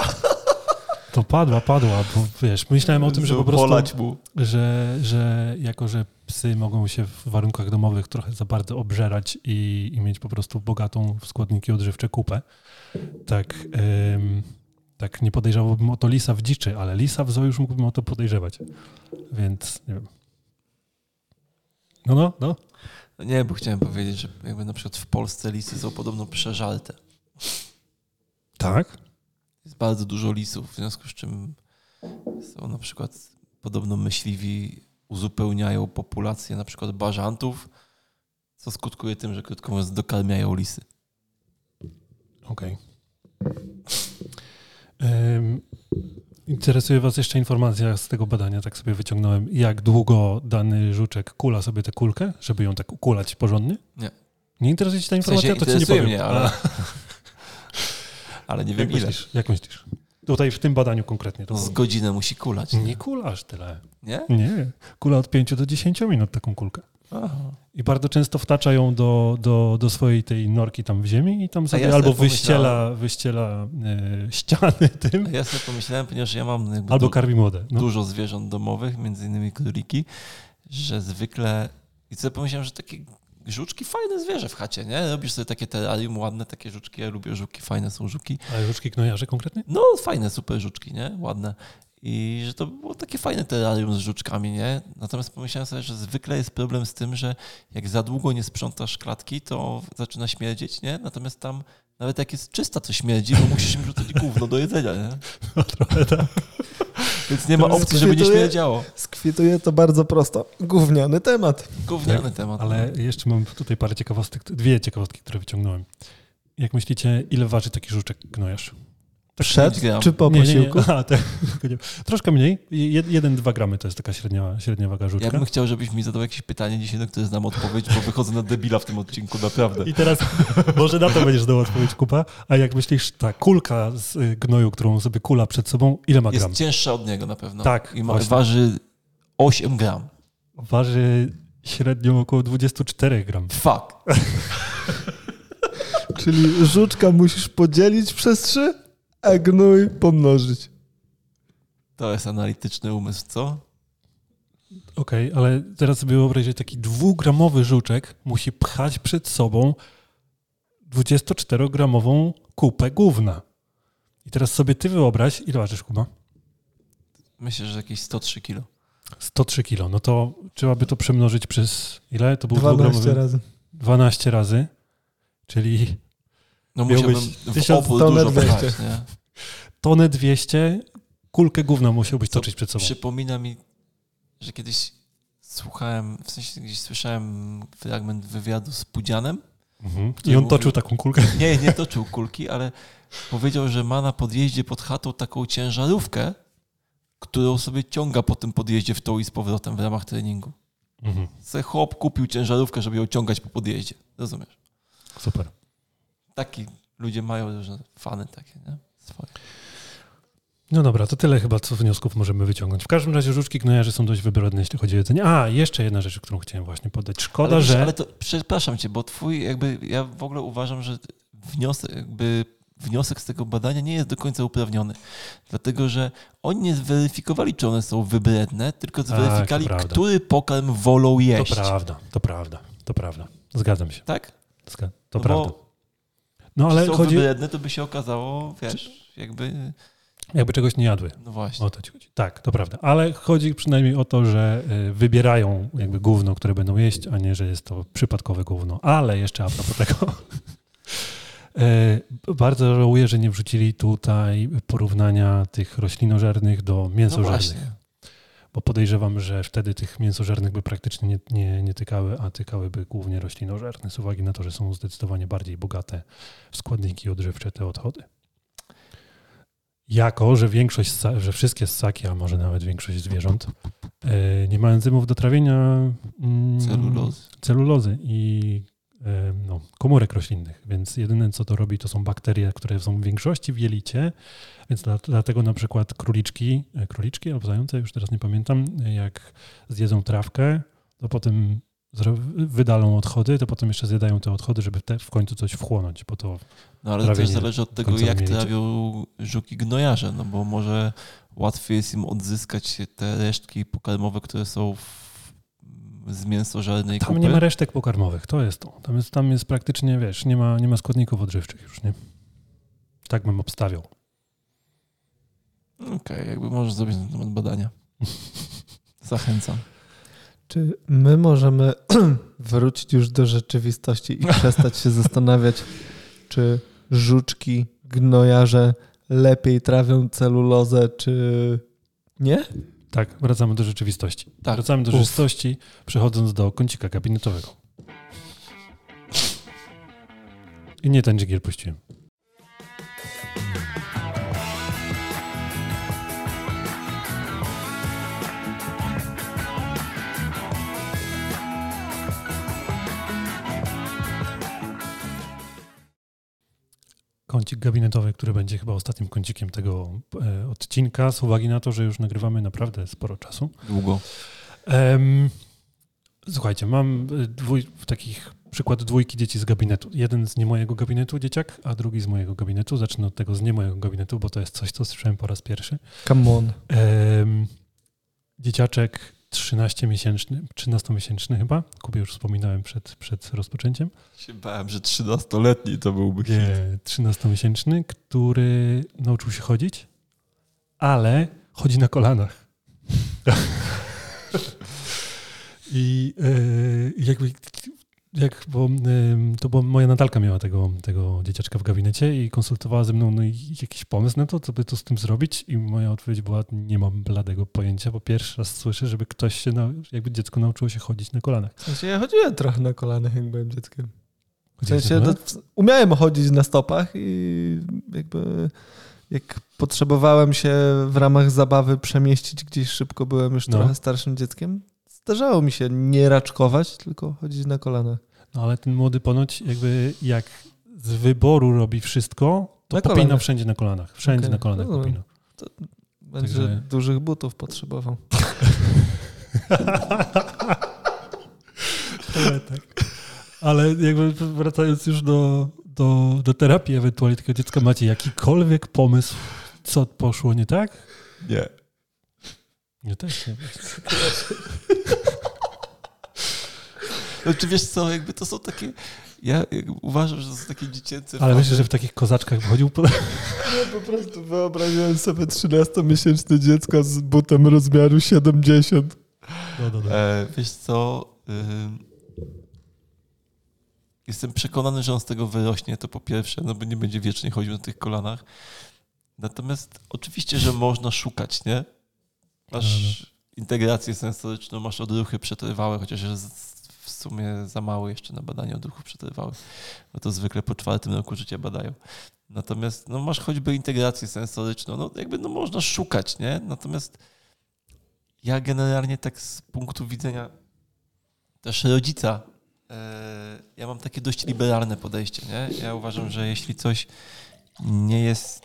To padła, padła, bo wiesz, myślałem o tym, że po prostu, że, że jako, że psy mogą się w warunkach domowych trochę za bardzo obżerać i, i mieć po prostu bogatą w składniki odżywcze kupę, tak, em, tak nie podejrzewałbym o to lisa w dziczy, ale lisa w zoo już mógłbym o to podejrzewać. Więc nie wiem. No, no, no. No Nie, bo chciałem powiedzieć, że jakby na przykład w Polsce lisy są podobno przeżalte. Tak? Jest bardzo dużo lisów, w związku z czym są na przykład podobno myśliwi uzupełniają populację na przykład bażantów, co skutkuje tym, że krótko mówiąc dokarmiają lisy. Okej. Em, Interesuje Was jeszcze informacja z tego badania, tak sobie wyciągnąłem, jak długo dany żuczek kula sobie tę kulkę, żeby ją tak ukulać porządnie? Nie. Nie interesuje Cię ta W informacja? sensie to Ci nie powiem. mnie, ale, ale nie jak wiem ile. myślisz? Jak myślisz? Tutaj w tym badaniu konkretnie. To z było. godzinę musi kulać. Nie kulasz tyle. Nie? Nie. Kula od 5 do 10 minut taką kulkę. Aha. I bardzo często wtacza ją do, do, do swojej tej norki tam w ziemi i tam sobie ja albo wyściela, wyściela e, ściany tym, A Ja sobie pomyślałem, ponieważ ja mam albo du- karmi młode. No. dużo zwierząt domowych, między innymi króliki, że zwykle... I sobie pomyślałem, że takie żuczki fajne zwierzę w chacie, nie? Robisz sobie takie terrarium ładne, takie żuczki, ja lubię żuki, fajne są żuki. Ale żuczki gnojarze konkretnie? No fajne, super żuczki, nie? Ładne. I że to było takie fajne terrarium z żuczkami, nie? Natomiast pomyślałem sobie, że zwykle jest problem z tym, że jak za długo nie sprzątasz klatki, to zaczyna śmierdzieć, nie? Natomiast tam nawet jak jest czysta, to śmierdzi, bo musisz im rzucać gówno do jedzenia, nie? No, trochę tak. Więc nie ma opcji, żeby nie śmierdziało. Skwituje to bardzo prosto. Gówniany temat. Gówniany temat. Ale jeszcze mam tutaj parę ciekawostek, dwie ciekawostki, które wyciągnąłem. Jak myślicie, ile waży taki żuczek gnojarz? Przed gram. czy po Nie, nie, nie. posiłku? Aha, tak. Nie. Troszkę mniej. 1-2 gramy to jest taka średnia, średnia waga żuczka. Ja bym chciał, żebyś mi zadał jakieś pytanie dzisiaj, na które znam odpowiedź, bo wychodzę na debila w tym odcinku, naprawdę. I teraz może na to będziesz dał odpowiedź, Kupa. A jak myślisz, ta kulka z y, gnoju, którą sobie kula przed sobą, ile ma gram? Jest cięższa od niego na pewno. Tak, I ma, waży 8 gram. Waży średnio około 24 gram. Fuck. Czyli żuczka musisz podzielić przez trzy, a gnój pomnożyć. To jest analityczny umysł, co? Okej, ale teraz sobie wyobraź, że taki dwugramowy żuczek musi pchać przed sobą 24-gramową kupę gówna. I teraz sobie ty wyobraź, ile ważysz, Kuba? Myślę, że jakieś 103 kilo. 103 kilo. No to trzeba by to przemnożyć przez ile? To był 12 dwugramowy? razy. 12 razy. Czyli No musiałbym w 1000 opór tonę dużo 200. pchać, nie? tonę 200, kulkę gówna musiałbyś Co toczyć przed sobą. Przypomina mi, że kiedyś słuchałem, w sensie gdzieś słyszałem fragment wywiadu z Pudzianem. Mhm. I on mówił- toczył taką kulkę. Nie, nie toczył kulki, ale powiedział, że ma na podjeździe pod chatą taką ciężarówkę, którą sobie ciąga po tym podjeździe w tą i z powrotem w ramach treningu. Mhm. Se chłop kupił ciężarówkę, żeby ją ciągać po podjeździe. Rozumiesz? Super. Taki ludzie mają różne fany takie, nie? Swoje. No dobra, to tyle chyba, co wniosków możemy wyciągnąć. W każdym razie żuczki gnojarze są dość wybredne, jeśli chodzi o jedzenie. A, jeszcze jedna rzecz, którą chciałem właśnie podać. Szkoda, ale, że... Ale to przepraszam cię, bo twój jakby, ja w ogóle uważam, że wniosek, jakby wniosek z tego badania nie jest do końca uprawniony. Dlatego, że oni nie zweryfikowali, czy one są wybredne, tylko zweryfikowali, prawda. który pokarm wolą To jeść. prawda, to prawda, to prawda. Zgadzam się. Tak? Zga- To No prawda. No ale są chodzi, wybredne, to by się okazało, wiesz, jakby, jakby czegoś nie jadły. no właśnie. O to ci chodzi. Tak, to prawda. Ale chodzi przynajmniej o to, że y, wybierają jakby gówno, które będą jeść, a nie, że jest to przypadkowe gówno. Ale jeszcze a propos tego. y, Bardzo żałuję, że nie wrzucili tutaj porównania tych roślinożernych do No mięsożernych, właśnie. Bo podejrzewam, że wtedy tych mięsożernych by praktycznie nie, nie, nie tykały, a tykałyby głównie roślinożerne, z uwagi na to, że są zdecydowanie bardziej bogate w składniki odżywcze te odchody. Jako, że większość, że wszystkie ssaki, a może nawet większość zwierząt, e, nie ma enzymów do trawienia mm, Celulozy. celulozy i no, komórek roślinnych, więc jedyne co to robi to są bakterie, które są w większości w jelicie, więc dla, dlatego na przykład króliczki, e, króliczki albo zające, już teraz nie pamiętam, e, jak zjedzą trawkę, to potem wydalą odchody, to potem jeszcze zjadają te odchody, żeby te w końcu coś wchłonąć, bo to No ale to też zależy od tego, jak trawią żuki gnojarze, no bo może łatwiej jest im odzyskać te resztki pokarmowe, które są w, z mięsożernej tam kupy. nie ma resztek pokarmowych, to jest to. Tam jest, tam jest praktycznie, wiesz, nie ma, nie ma składników odżywczych już, nie? Tak bym obstawiał. Okej, jakby możesz zrobić na temat badania. Zachęcam. Czy my możemy wrócić już do rzeczywistości i przestać się zastanawiać, czy żuczki, gnojarze lepiej trawią celulozę, czy nie? Tak, wracamy do rzeczywistości. Tak. Wracamy do Uf. rzeczywistości, przechodząc do kącika gabinetowego. I nie ten dżigiel puściłem. Kącik gabinetowy, który będzie chyba ostatnim kącikiem tego e, odcinka, z uwagi na to, że już nagrywamy naprawdę sporo czasu. Długo. Em, słuchajcie, mam e, dwój, takich przykład dwójki dzieci z gabinetu. Jeden z nie mojego gabinetu dzieciak, a drugi z mojego gabinetu. Zacznę od tego z nie mojego gabinetu, bo to jest coś, co słyszałem po raz pierwszy. Come on. Em, dzieciaczek 13-miesięczny, 13-miesięczny chyba. Kubie już wspominałem przed, przed rozpoczęciem. Się bałem, że 13-letni to byłby hit. Nie, 13-miesięczny, który nauczył się chodzić, ale chodzi na kolanach. I e, jakby, jak, bo, to była moja Natalka miała tego, tego dzieciaczka w gabinecie i konsultowała ze mną no, jakiś pomysł na to, co by to z tym zrobić i moja odpowiedź była, nie mam bladego pojęcia, bo pierwszy raz słyszę, żeby ktoś się, nau- jakby dziecko nauczyło się chodzić na kolanach. W sensie ja chodziłem trochę na kolanach, jak byłem dzieckiem. W na sensie to, umiałem chodzić na stopach i jakby jak potrzebowałem się w ramach zabawy przemieścić gdzieś szybko, byłem już No. trochę starszym dzieckiem. Zdarzało mi się nie raczkować, tylko chodzić na kolanach. No ale ten młody ponoć jakby jak z wyboru robi wszystko, to Na popina kolanach. wszędzie na kolanach. Wszędzie Okej. na kolanach No, popina. Będzie Także- dużych butów potrzebował. Ale tak. Ale jakby wracając już do, do, do terapii ewentualnie tego dziecka, macie jakikolwiek pomysł, co poszło nie tak? Nie. Nie też nie. Znaczy wiesz co, jakby to są takie... Ja uważam, że to są takie dziecięce Ale myślę, że w takich kozaczkach chodził po... Ja po prostu wyobraziłem sobie 13-miesięczne dziecko z butem rozmiaru 70. No, no, no. E, wiesz co, ym, jestem przekonany, że on z tego wyrośnie, to po pierwsze, no bo nie będzie wiecznie chodził na tych kolanach. Natomiast oczywiście, że można szukać, nie? Masz integrację sensoryczną, masz odruchy przetrwałe, chociaż w sumie za mało jeszcze na badanie odruchów przetrwałych, bo to zwykle po czwartym roku życia badają. Natomiast no, masz choćby integrację sensoryczną, no jakby no, można szukać, nie? Natomiast ja generalnie tak z punktu widzenia też rodzica, e, ja mam takie dość liberalne podejście, nie? Ja uważam, że jeśli coś nie jest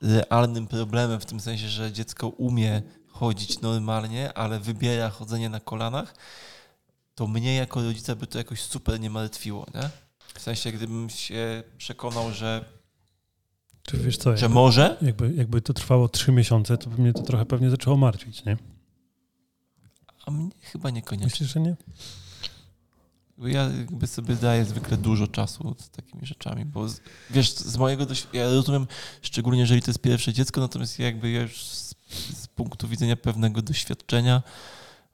realnym problemem, w tym sensie, że dziecko umie chodzić normalnie, ale wybiera chodzenie na kolanach, to mnie jako rodzica by to jakoś super nie martwiło, nie? W sensie, gdybym się przekonał, że, Czy wiesz co, że jakby, może, jakby, jakby to trwało trzy miesiące, to by mnie to trochę pewnie zaczęło martwić, nie? a mnie chyba niekoniecznie. Myślisz, że nie? Ja jakby sobie daję zwykle dużo czasu z takimi rzeczami, bo z, wiesz, z mojego doświadczenia, ja rozumiem, szczególnie jeżeli to jest pierwsze dziecko, natomiast jakby ja już z, punktu widzenia pewnego doświadczenia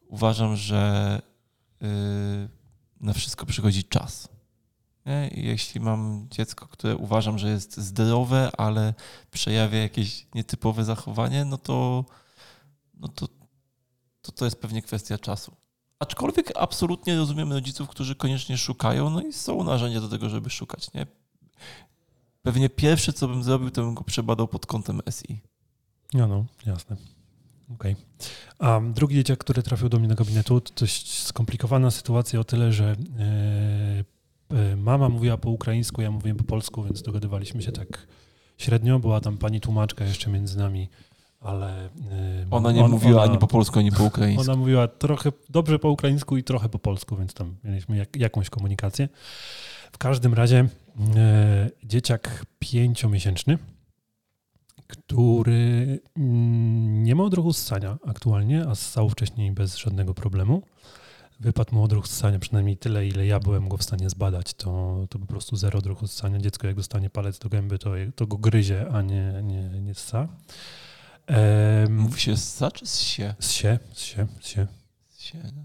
uważam, że yy, na wszystko przychodzi czas. Jeśli mam dziecko, które uważam, że jest zdrowe, ale przejawia jakieś nietypowe zachowanie, no to, no to, to, to jest pewnie kwestia czasu. Aczkolwiek absolutnie rozumiem rodziców, którzy koniecznie szukają, no i są narzędzia do tego, żeby szukać. Nie? Pewnie pierwsze, co bym zrobił, to bym go przebadał pod kątem SI. No, no, jasne. Okej. A drugi dzieciak, który trafił do mnie do gabinetu, to dość skomplikowana sytuacja o tyle, że e, e, mama mówiła po ukraińsku, ja mówiłem po polsku, więc dogadywaliśmy się tak średnio. Była tam pani tłumaczka jeszcze między nami, ale... e, Ona nie on- mówiła ona- ani po polsku, ani po ukraińsku. Ona mówiła trochę dobrze po ukraińsku i trochę po polsku, więc tam mieliśmy jak, jakąś komunikację. W każdym razie e, dzieciak pięciomiesięczny, który mm, nie ma odruchu ssania aktualnie, a ssał wcześniej bez żadnego problemu. Wypadł mu odruch ssania, przynajmniej tyle, ile ja byłem go w stanie zbadać, to, to po prostu zero odruchu ssania. Dziecko jak dostanie palec do gęby, to, to go gryzie, a nie, nie, nie ssa. Em, Mówi się ssa czy sie? Ssie, ssie, ssie. sie no.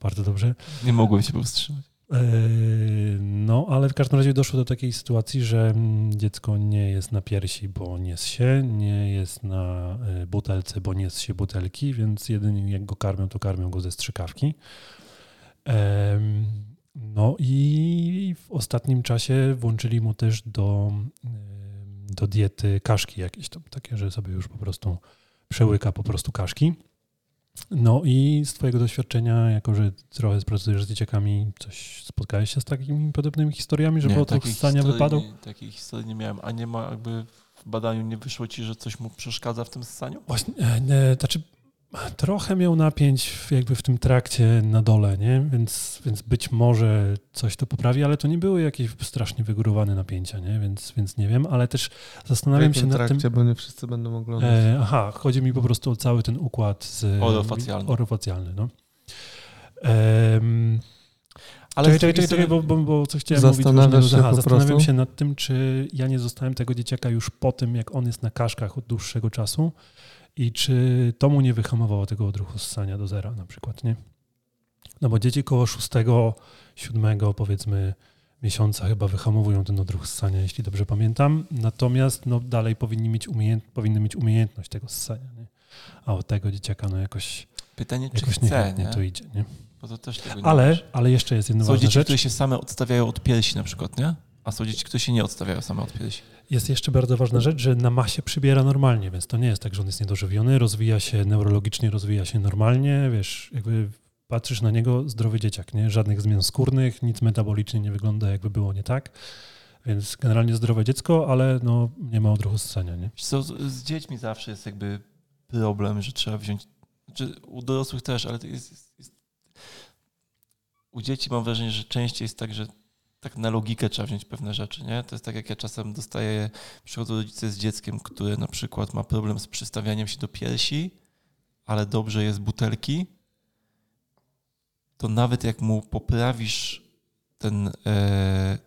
Bardzo dobrze. Nie mogłem się powstrzymać. Eee, No, ale w każdym razie doszło do takiej sytuacji, że mm, dziecko nie jest na piersi, bo nie się, nie jest na e, butelce, bo nie się butelki, więc jedynie jak go karmią, to karmią go ze strzykawki. No i w ostatnim czasie włączyli mu też do, do diety kaszki jakieś tam, takie, że sobie już po prostu przełyka po prostu kaszki. No i z twojego doświadczenia, jako że trochę pracujesz z dzieciakami, coś spotkałeś się z takimi podobnymi historiami, że po takiej odchudzania historii wypadł? nie- Takiej historii nie miałem. A nie ma jakby w badaniu nie wyszło ci, że coś mu przeszkadza w tym ssaniu? Właśnie, e, nie, znaczy trochę miał napięć w, jakby w tym trakcie na dole, nie? Więc, więc być może coś to poprawi, ale to nie były jakieś strasznie wygórowane napięcia, nie? Więc, więc nie wiem, ale też W zastanawiam się nad trakcie, tym... bo nie wszyscy będą oglądać. E, aha, chodzi mi po prostu o cały ten układ z, Orofacjalny. orofacjalny, no. Em, Ale czekaj, czekaj, czekaj, bo, bo, bo coś chciałem Zastanawiasz mówić. się Aha, zastanawiam prostu? się nad tym, czy ja nie zostałem tego dzieciaka już po tym, jak on jest na kaszkach od dłuższego czasu i czy to mu nie wyhamowało tego odruchu ssania do zera na przykład, nie? No bo dzieci koło szóstego, siódmego powiedzmy miesiąca chyba wyhamowują ten odruch ssania, jeśli dobrze pamiętam. Natomiast no, dalej powinni mieć umiejęt, powinny mieć umiejętność tego ssania, nie? A od tego dzieciaka no jakoś, Pytanie, czy jakoś chce, nie? to idzie, nie? Bo to też tego nie Ale, ale jeszcze jest jedna Są ważna dzieci, rzecz. które się same odstawiają od piersi na przykład, nie? A są dzieci, które się nie odstawiają same od piersi. Jest jeszcze bardzo ważna rzecz, że na masie przybiera normalnie, więc to nie jest tak, że on jest niedożywiony, rozwija się neurologicznie, rozwija się normalnie, wiesz, jakby patrzysz na niego, zdrowy dzieciak, nie? Żadnych zmian skórnych, nic metabolicznie nie wygląda jakby było nie tak, więc generalnie zdrowe dziecko, ale no nie ma odruchu ssania, nie? Z, dziećmi zawsze jest jakby problem, że trzeba wziąć. U dorosłych też, ale jest, jest, jest. U dzieci mam wrażenie, że częściej jest tak, że tak na logikę trzeba wziąć pewne rzeczy, nie? To jest tak, jak ja czasem dostaję, przychodzą rodzice z dzieckiem, które na przykład ma problem z przystawianiem się do piersi, ale dobrze jest butelki, to nawet jak mu poprawisz ten, e,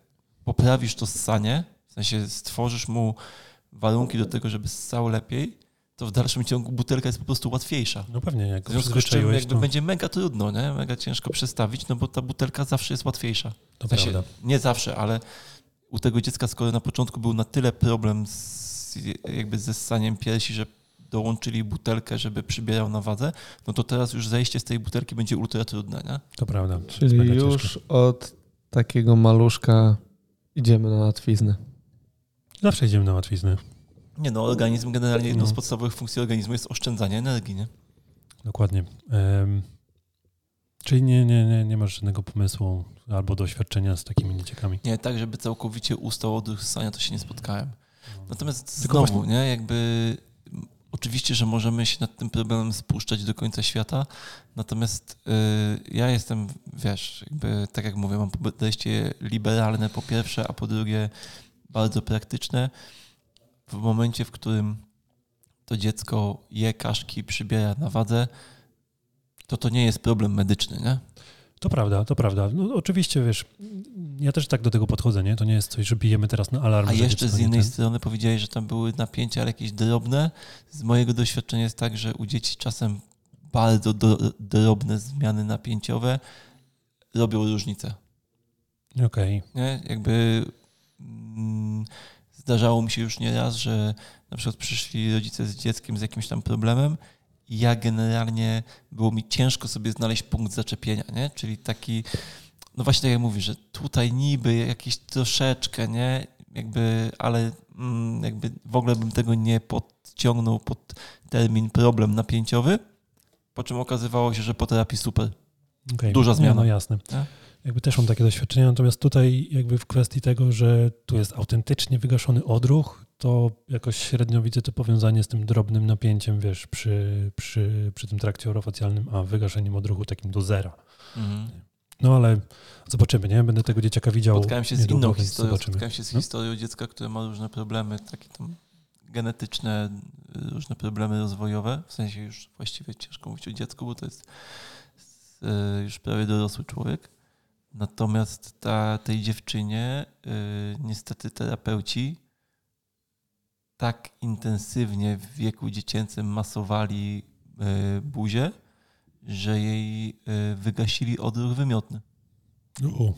poprawisz to ssanie, w sensie stworzysz mu warunki do tego, żeby ssał lepiej, to w dalszym ciągu butelka jest po prostu łatwiejsza. No pewnie, jak W go związku z czym jakby to, będzie mega trudno, nie? mega ciężko przestawić, no bo ta butelka zawsze jest łatwiejsza. to W sensie, prawda. nie zawsze, ale u tego dziecka, skoro na początku był na tyle problem z, jakby ze ssaniem piersi, że dołączyli butelkę, żeby przybierał na wadze, no to teraz już zejście z tej butelki będzie ultra trudne, nie? To prawda. Czyli już ciężko. od takiego maluszka idziemy na łatwiznę. Zawsze idziemy na łatwiznę. Nie no, organizm generalnie, jedną No. z podstawowych funkcji organizmu jest oszczędzanie energii, nie? Dokładnie. Em, czyli nie, nie, nie, nie masz żadnego pomysłu albo doświadczenia z takimi dzieciakami. Nie, tak, żeby całkowicie ustał odruch ssania, to się nie spotkałem. Natomiast Tylko znowu, nie, jakby oczywiście, że możemy się nad tym problemem spuszczać do końca świata, natomiast y, ja jestem, wiesz, jakby tak jak mówię, mam podejście liberalne po pierwsze, a po drugie bardzo praktyczne. W momencie, w którym to dziecko je kaszki, przybiera na wadze, to to nie jest problem medyczny, nie? To prawda, to prawda. No, oczywiście, wiesz, ja też tak do tego podchodzę, nie? To nie jest coś, że bijemy teraz na alarm. A jeszcze z innej ten- strony powiedziałeś, że tam były napięcia, ale jakieś drobne. Z mojego doświadczenia jest tak, że u dzieci czasem bardzo do, drobne zmiany napięciowe robią różnicę. Okej. Nie? Jakby mm, zdarzało mi się już nieraz, że na przykład przyszli rodzice z dzieckiem z jakimś tam problemem i ja generalnie było mi ciężko sobie znaleźć punkt zaczepienia, nie? Czyli taki, no właśnie tak jak mówisz, że tutaj niby jakiś troszeczkę, nie? Jakby, ale mm, jakby w ogóle bym tego nie podciągnął pod termin problem napięciowy, po czym okazywało się, że po terapii super. okej. Duża Nie, zmiana. No jasne. Tak? Jakby też mam takie doświadczenia, natomiast tutaj jakby w kwestii tego, że tu jest autentycznie wygaszony odruch, to jakoś średnio widzę to powiązanie z tym drobnym napięciem, wiesz, przy, przy, przy tym trakcie orofacjalnym, a wygaszeniem odruchu takim do zera. Mhm. No ale zobaczymy, nie? Będę tego dzieciaka widział Spotkałem się z inną historią. zobaczymy. Spotkałem się z No. historią dziecka, które ma różne problemy, takie tam genetyczne, różne problemy rozwojowe. W sensie już właściwie ciężko mówić o dziecku, bo to jest y, już prawie dorosły człowiek. Natomiast ta, tej dziewczynie y, niestety terapeuci tak intensywnie w wieku dziecięcym masowali y, buzię, że jej y, wygasili odruch wymiotny U,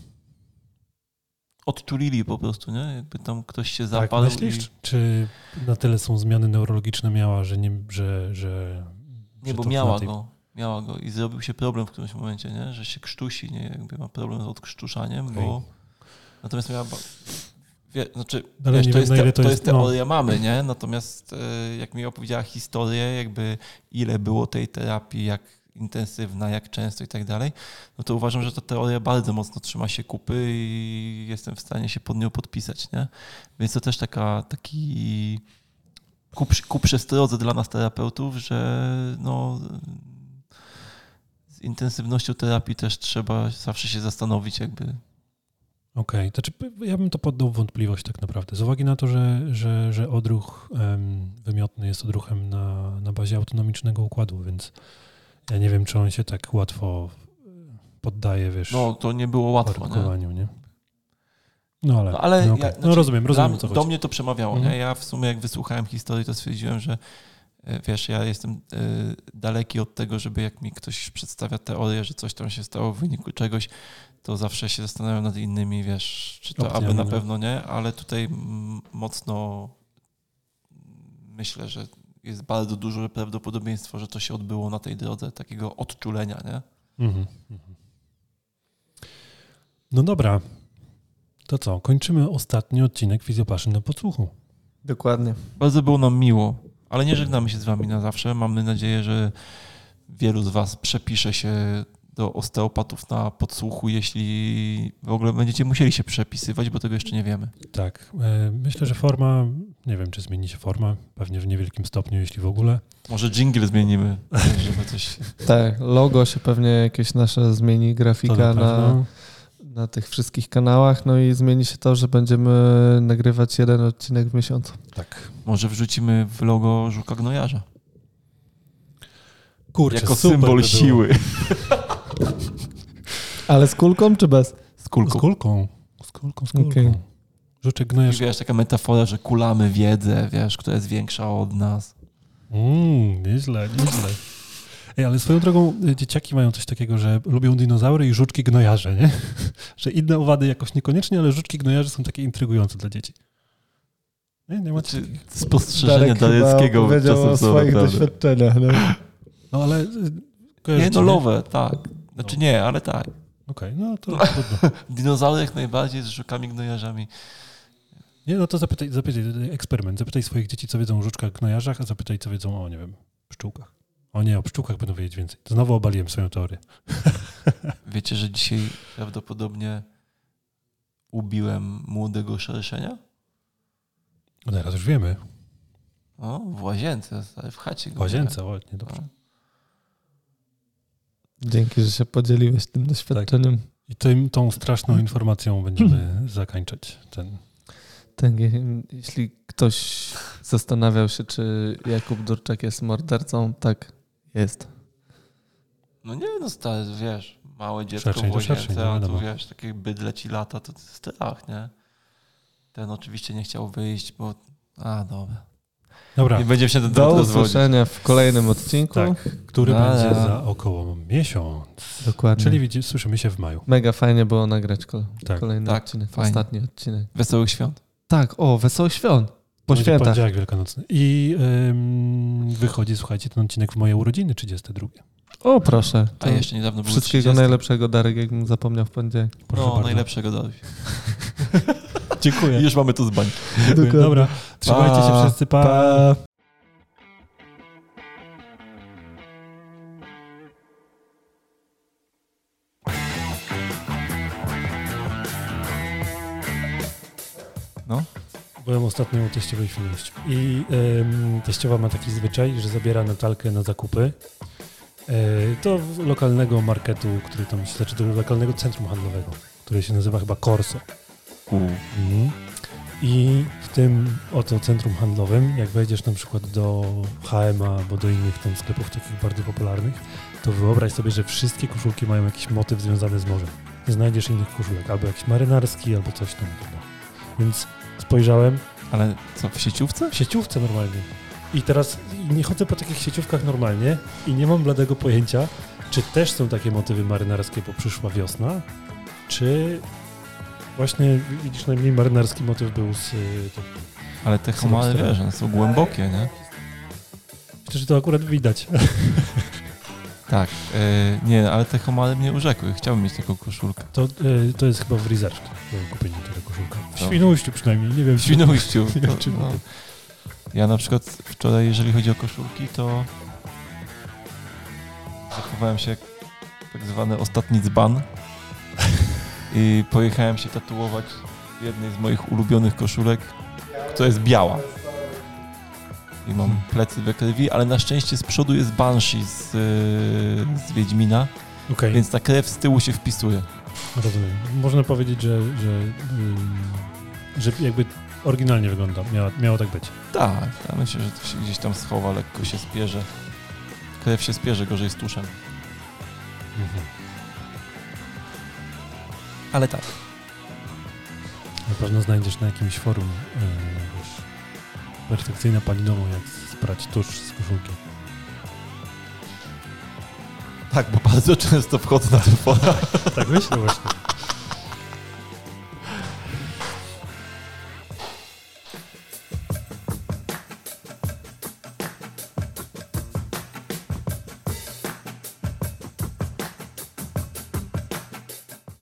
odczulili po prostu, nie? Jakby tam ktoś się tak zapadł myślisz? i... Czy na tyle są zmiany neurologiczne miała, że nie, że, że Nie, że bo miała tej- go. Miała go i zrobił się problem w którymś momencie, nie? Że się krztusi, nie? Jakby ma problem z odkrztuszaniem, Okej. bo... Natomiast miała... Wie, znaczy, wiesz, to, wiem, jest te, to, to jest jest- no. teoria mamy, nie? Natomiast e, jak mi opowiedziała historię, jakby ile było tej terapii, jak intensywna, jak często i tak dalej, no to uważam, że ta teoria bardzo mocno trzyma się kupy i jestem w stanie się pod nią podpisać, nie? Więc to też taka, taki ku, ku przestrodze dla nas terapeutów, że no, z intensywnością terapii też trzeba zawsze się zastanowić, jakby Okej, to czy ja bym to poddał wątpliwość tak naprawdę. Z uwagi na to, że, że, że odruch wymiotny jest odruchem na, na bazie autonomicznego układu, więc ja nie wiem, czy on się tak łatwo poddaje, wiesz, no to nie było łatwo, nie? nie? No ale, No, ale no, okej. ja- no znaczy, rozumiem, rozumiem, Dla, co do chodzi. mnie to przemawiało. Mhm. Nie? Ja w sumie jak wysłuchałem historii, to stwierdziłem, że e, wiesz, ja jestem e, daleki od tego, żeby jak mi ktoś przedstawia teorię, że coś tam się stało w wyniku czegoś, to zawsze się zastanawiam nad innymi, wiesz, czy to Opcjami, aby na no. pewno nie, ale tutaj mocno myślę, że jest bardzo duże prawdopodobieństwo, że to się odbyło na tej drodze takiego odczulenia, nie? Mhm, mhm. No dobra, to co, kończymy ostatni odcinek Fizjopaszy na podsłuchu. Dokładnie. Bardzo było nam miło, ale nie żegnamy się z wami na zawsze. Mamy nadzieję, że wielu z was przepisze się do osteopatów na podsłuchu, jeśli w ogóle będziecie musieli się przepisywać, bo tego jeszcze nie wiemy. Tak, e, myślę, że forma, nie wiem, czy zmieni się forma, pewnie w niewielkim stopniu, jeśli w ogóle. Może jingle zmienimy, żeby coś... Tak, logo się pewnie jakieś nasze zmieni, grafika na na, pewno. Na tych wszystkich kanałach, no i zmieni się to, że będziemy nagrywać jeden odcinek w miesiącu. Tak. Może wrzucimy w logo żuka gnojarza. Kurczę, jako super symbol siły. Ale z kulką czy bez? Z Z kulką. kulką. Z kulką, z kulką. Okej. Żuczek I gnojesz. wiesz, taka metafora, że kulamy wiedzę, wiesz, która jest większa od nas. Mm, nieźle, nieźle. Ej, ale swoją drogą y, dzieciaki mają coś takiego, że lubią dinozaury i żuczki gnojarze, nie? Że inne owady jakoś niekoniecznie, ale żuczki gnojarze są takie intrygujące dla dzieci. Nie, nie macie Znaczy, Dareckiego powiedział czasem o swoich naprawdę. doświadczeniach. No. No ale... y, Nie, no lowe, tak. Znaczy nie, ale tak. Okej, no to trudno. Dinozaury jak najbardziej z żukami gnojarzami. Nie, no to zapytaj, zapytaj, eksperyment. Zapytaj swoich dzieci, co wiedzą o żuczkach gnojarzach, a zapytaj, co wiedzą o, nie wiem, pszczółkach. O nie, o pszczółkach będą wiedzieć więcej. Znowu obaliłem swoją teorię. Wiecie, że dzisiaj prawdopodobnie ubiłem młodego szerszenia? No teraz już wiemy. O, w łazience, w chacie W łazience, ładnie, dobrze. miałem. Dzięki, że się podzieliłeś tym doświadczeniem. I tym, tą straszną informacją będziemy zakończyć ten. Tak, je- jeśli ktoś zastanawiał się, czy Jakub Durczak jest mordercą, tak, jest. No nie, no stary, wiesz, małe dziecko w szerszeń, łazience, no a tu wiadomo. wiesz, takie bydle ci lata, to, jest strach, nie? Ten oczywiście nie chciał wyjść, bo... A, dobra. Dobra, Nie będziemy się ten Do rozwodzić. usłyszenia w kolejnym odcinku. tak, który będzie za około miesiąc. Dokładnie. Czyli widzi, słyszymy się w maju. Mega fajnie było nagrać kol- Tak. kolejny Tak, odcinek, fajnie. ostatni odcinek. Wesołych świąt. Tak, o, wesołych świąt. Po Będzie świętach. Poniedziałek wielkanocny. I ym, wychodzi, słuchajcie, ten odcinek w moje urodziny 32. O, proszę. A jeszcze niedawno było Wszystkiego 30. najlepszego, Darek, jakbym zapomniał w poniedziałek. Proszę No, bardzo. najlepszego dałeś. Dziękuję. Już mamy to z. Dobra, trzymajcie się Pa. wszyscy, pa. Pa. No. Byłem ostatnio u teściowej. I teściowa ma taki zwyczaj, że zabiera Natalkę na zakupy. E, do lokalnego marketu, który tam się znaczy do lokalnego centrum handlowego, które się nazywa chyba Corso. Mhm. I w tym oto centrum handlowym, jak wejdziesz na przykład do H&M albo do innych tam sklepów takich bardzo popularnych, to wyobraź sobie, że wszystkie koszulki mają jakiś motyw związany z morzem. Nie znajdziesz innych koszulek, albo jakiś marynarski, albo coś tam. Więc spojrzałem, Ale co, w sieciówce? w sieciówce normalnie. I teraz nie chodzę po takich sieciówkach normalnie i nie mam bladego pojęcia, czy też są takie motywy marynarskie, bo przyszła wiosna, czy właśnie widzisz, najmniej marynarski motyw był z... y, To, Ale te Zobaczcie. wiesz, są głębokie, nie? myślę, że to akurat widać. Tak. e, nie, ale te homary mnie urzekły. Chciałbym mieć taką koszulkę. To, y, to jest chyba w Research do kupienia tego koszulka. W. Świnoujściu przynajmniej, nie wiem. W Świnoujściu. To, czy no. Ja na przykład wczoraj, jeżeli chodzi o koszulki, to zachowałem się jak tak zwany ostatni dzban i pojechałem się tatuować w jednej z moich ulubionych koszulek, która jest biała. I mam plecy we krwi, ale na szczęście z przodu jest Banshee z, yy, z Wiedźmina, Okej, więc ta krew z tyłu się wpisuje. rozumiem. Można powiedzieć, że, że, ym, że jakby oryginalnie wygląda. Miało, miało tak być. Tak, ja myślę, że to się gdzieś tam schowa, lekko się spierze. Krew się spierze gorzej z tuszem. Mhm. Ale tak. Na pewno znajdziesz na jakimś forum wiesz, perfekcyjną palinową, jak sprać tusz z koszulki. Tak, bo bardzo często wchodzę na te fora. Tak myślę właśnie.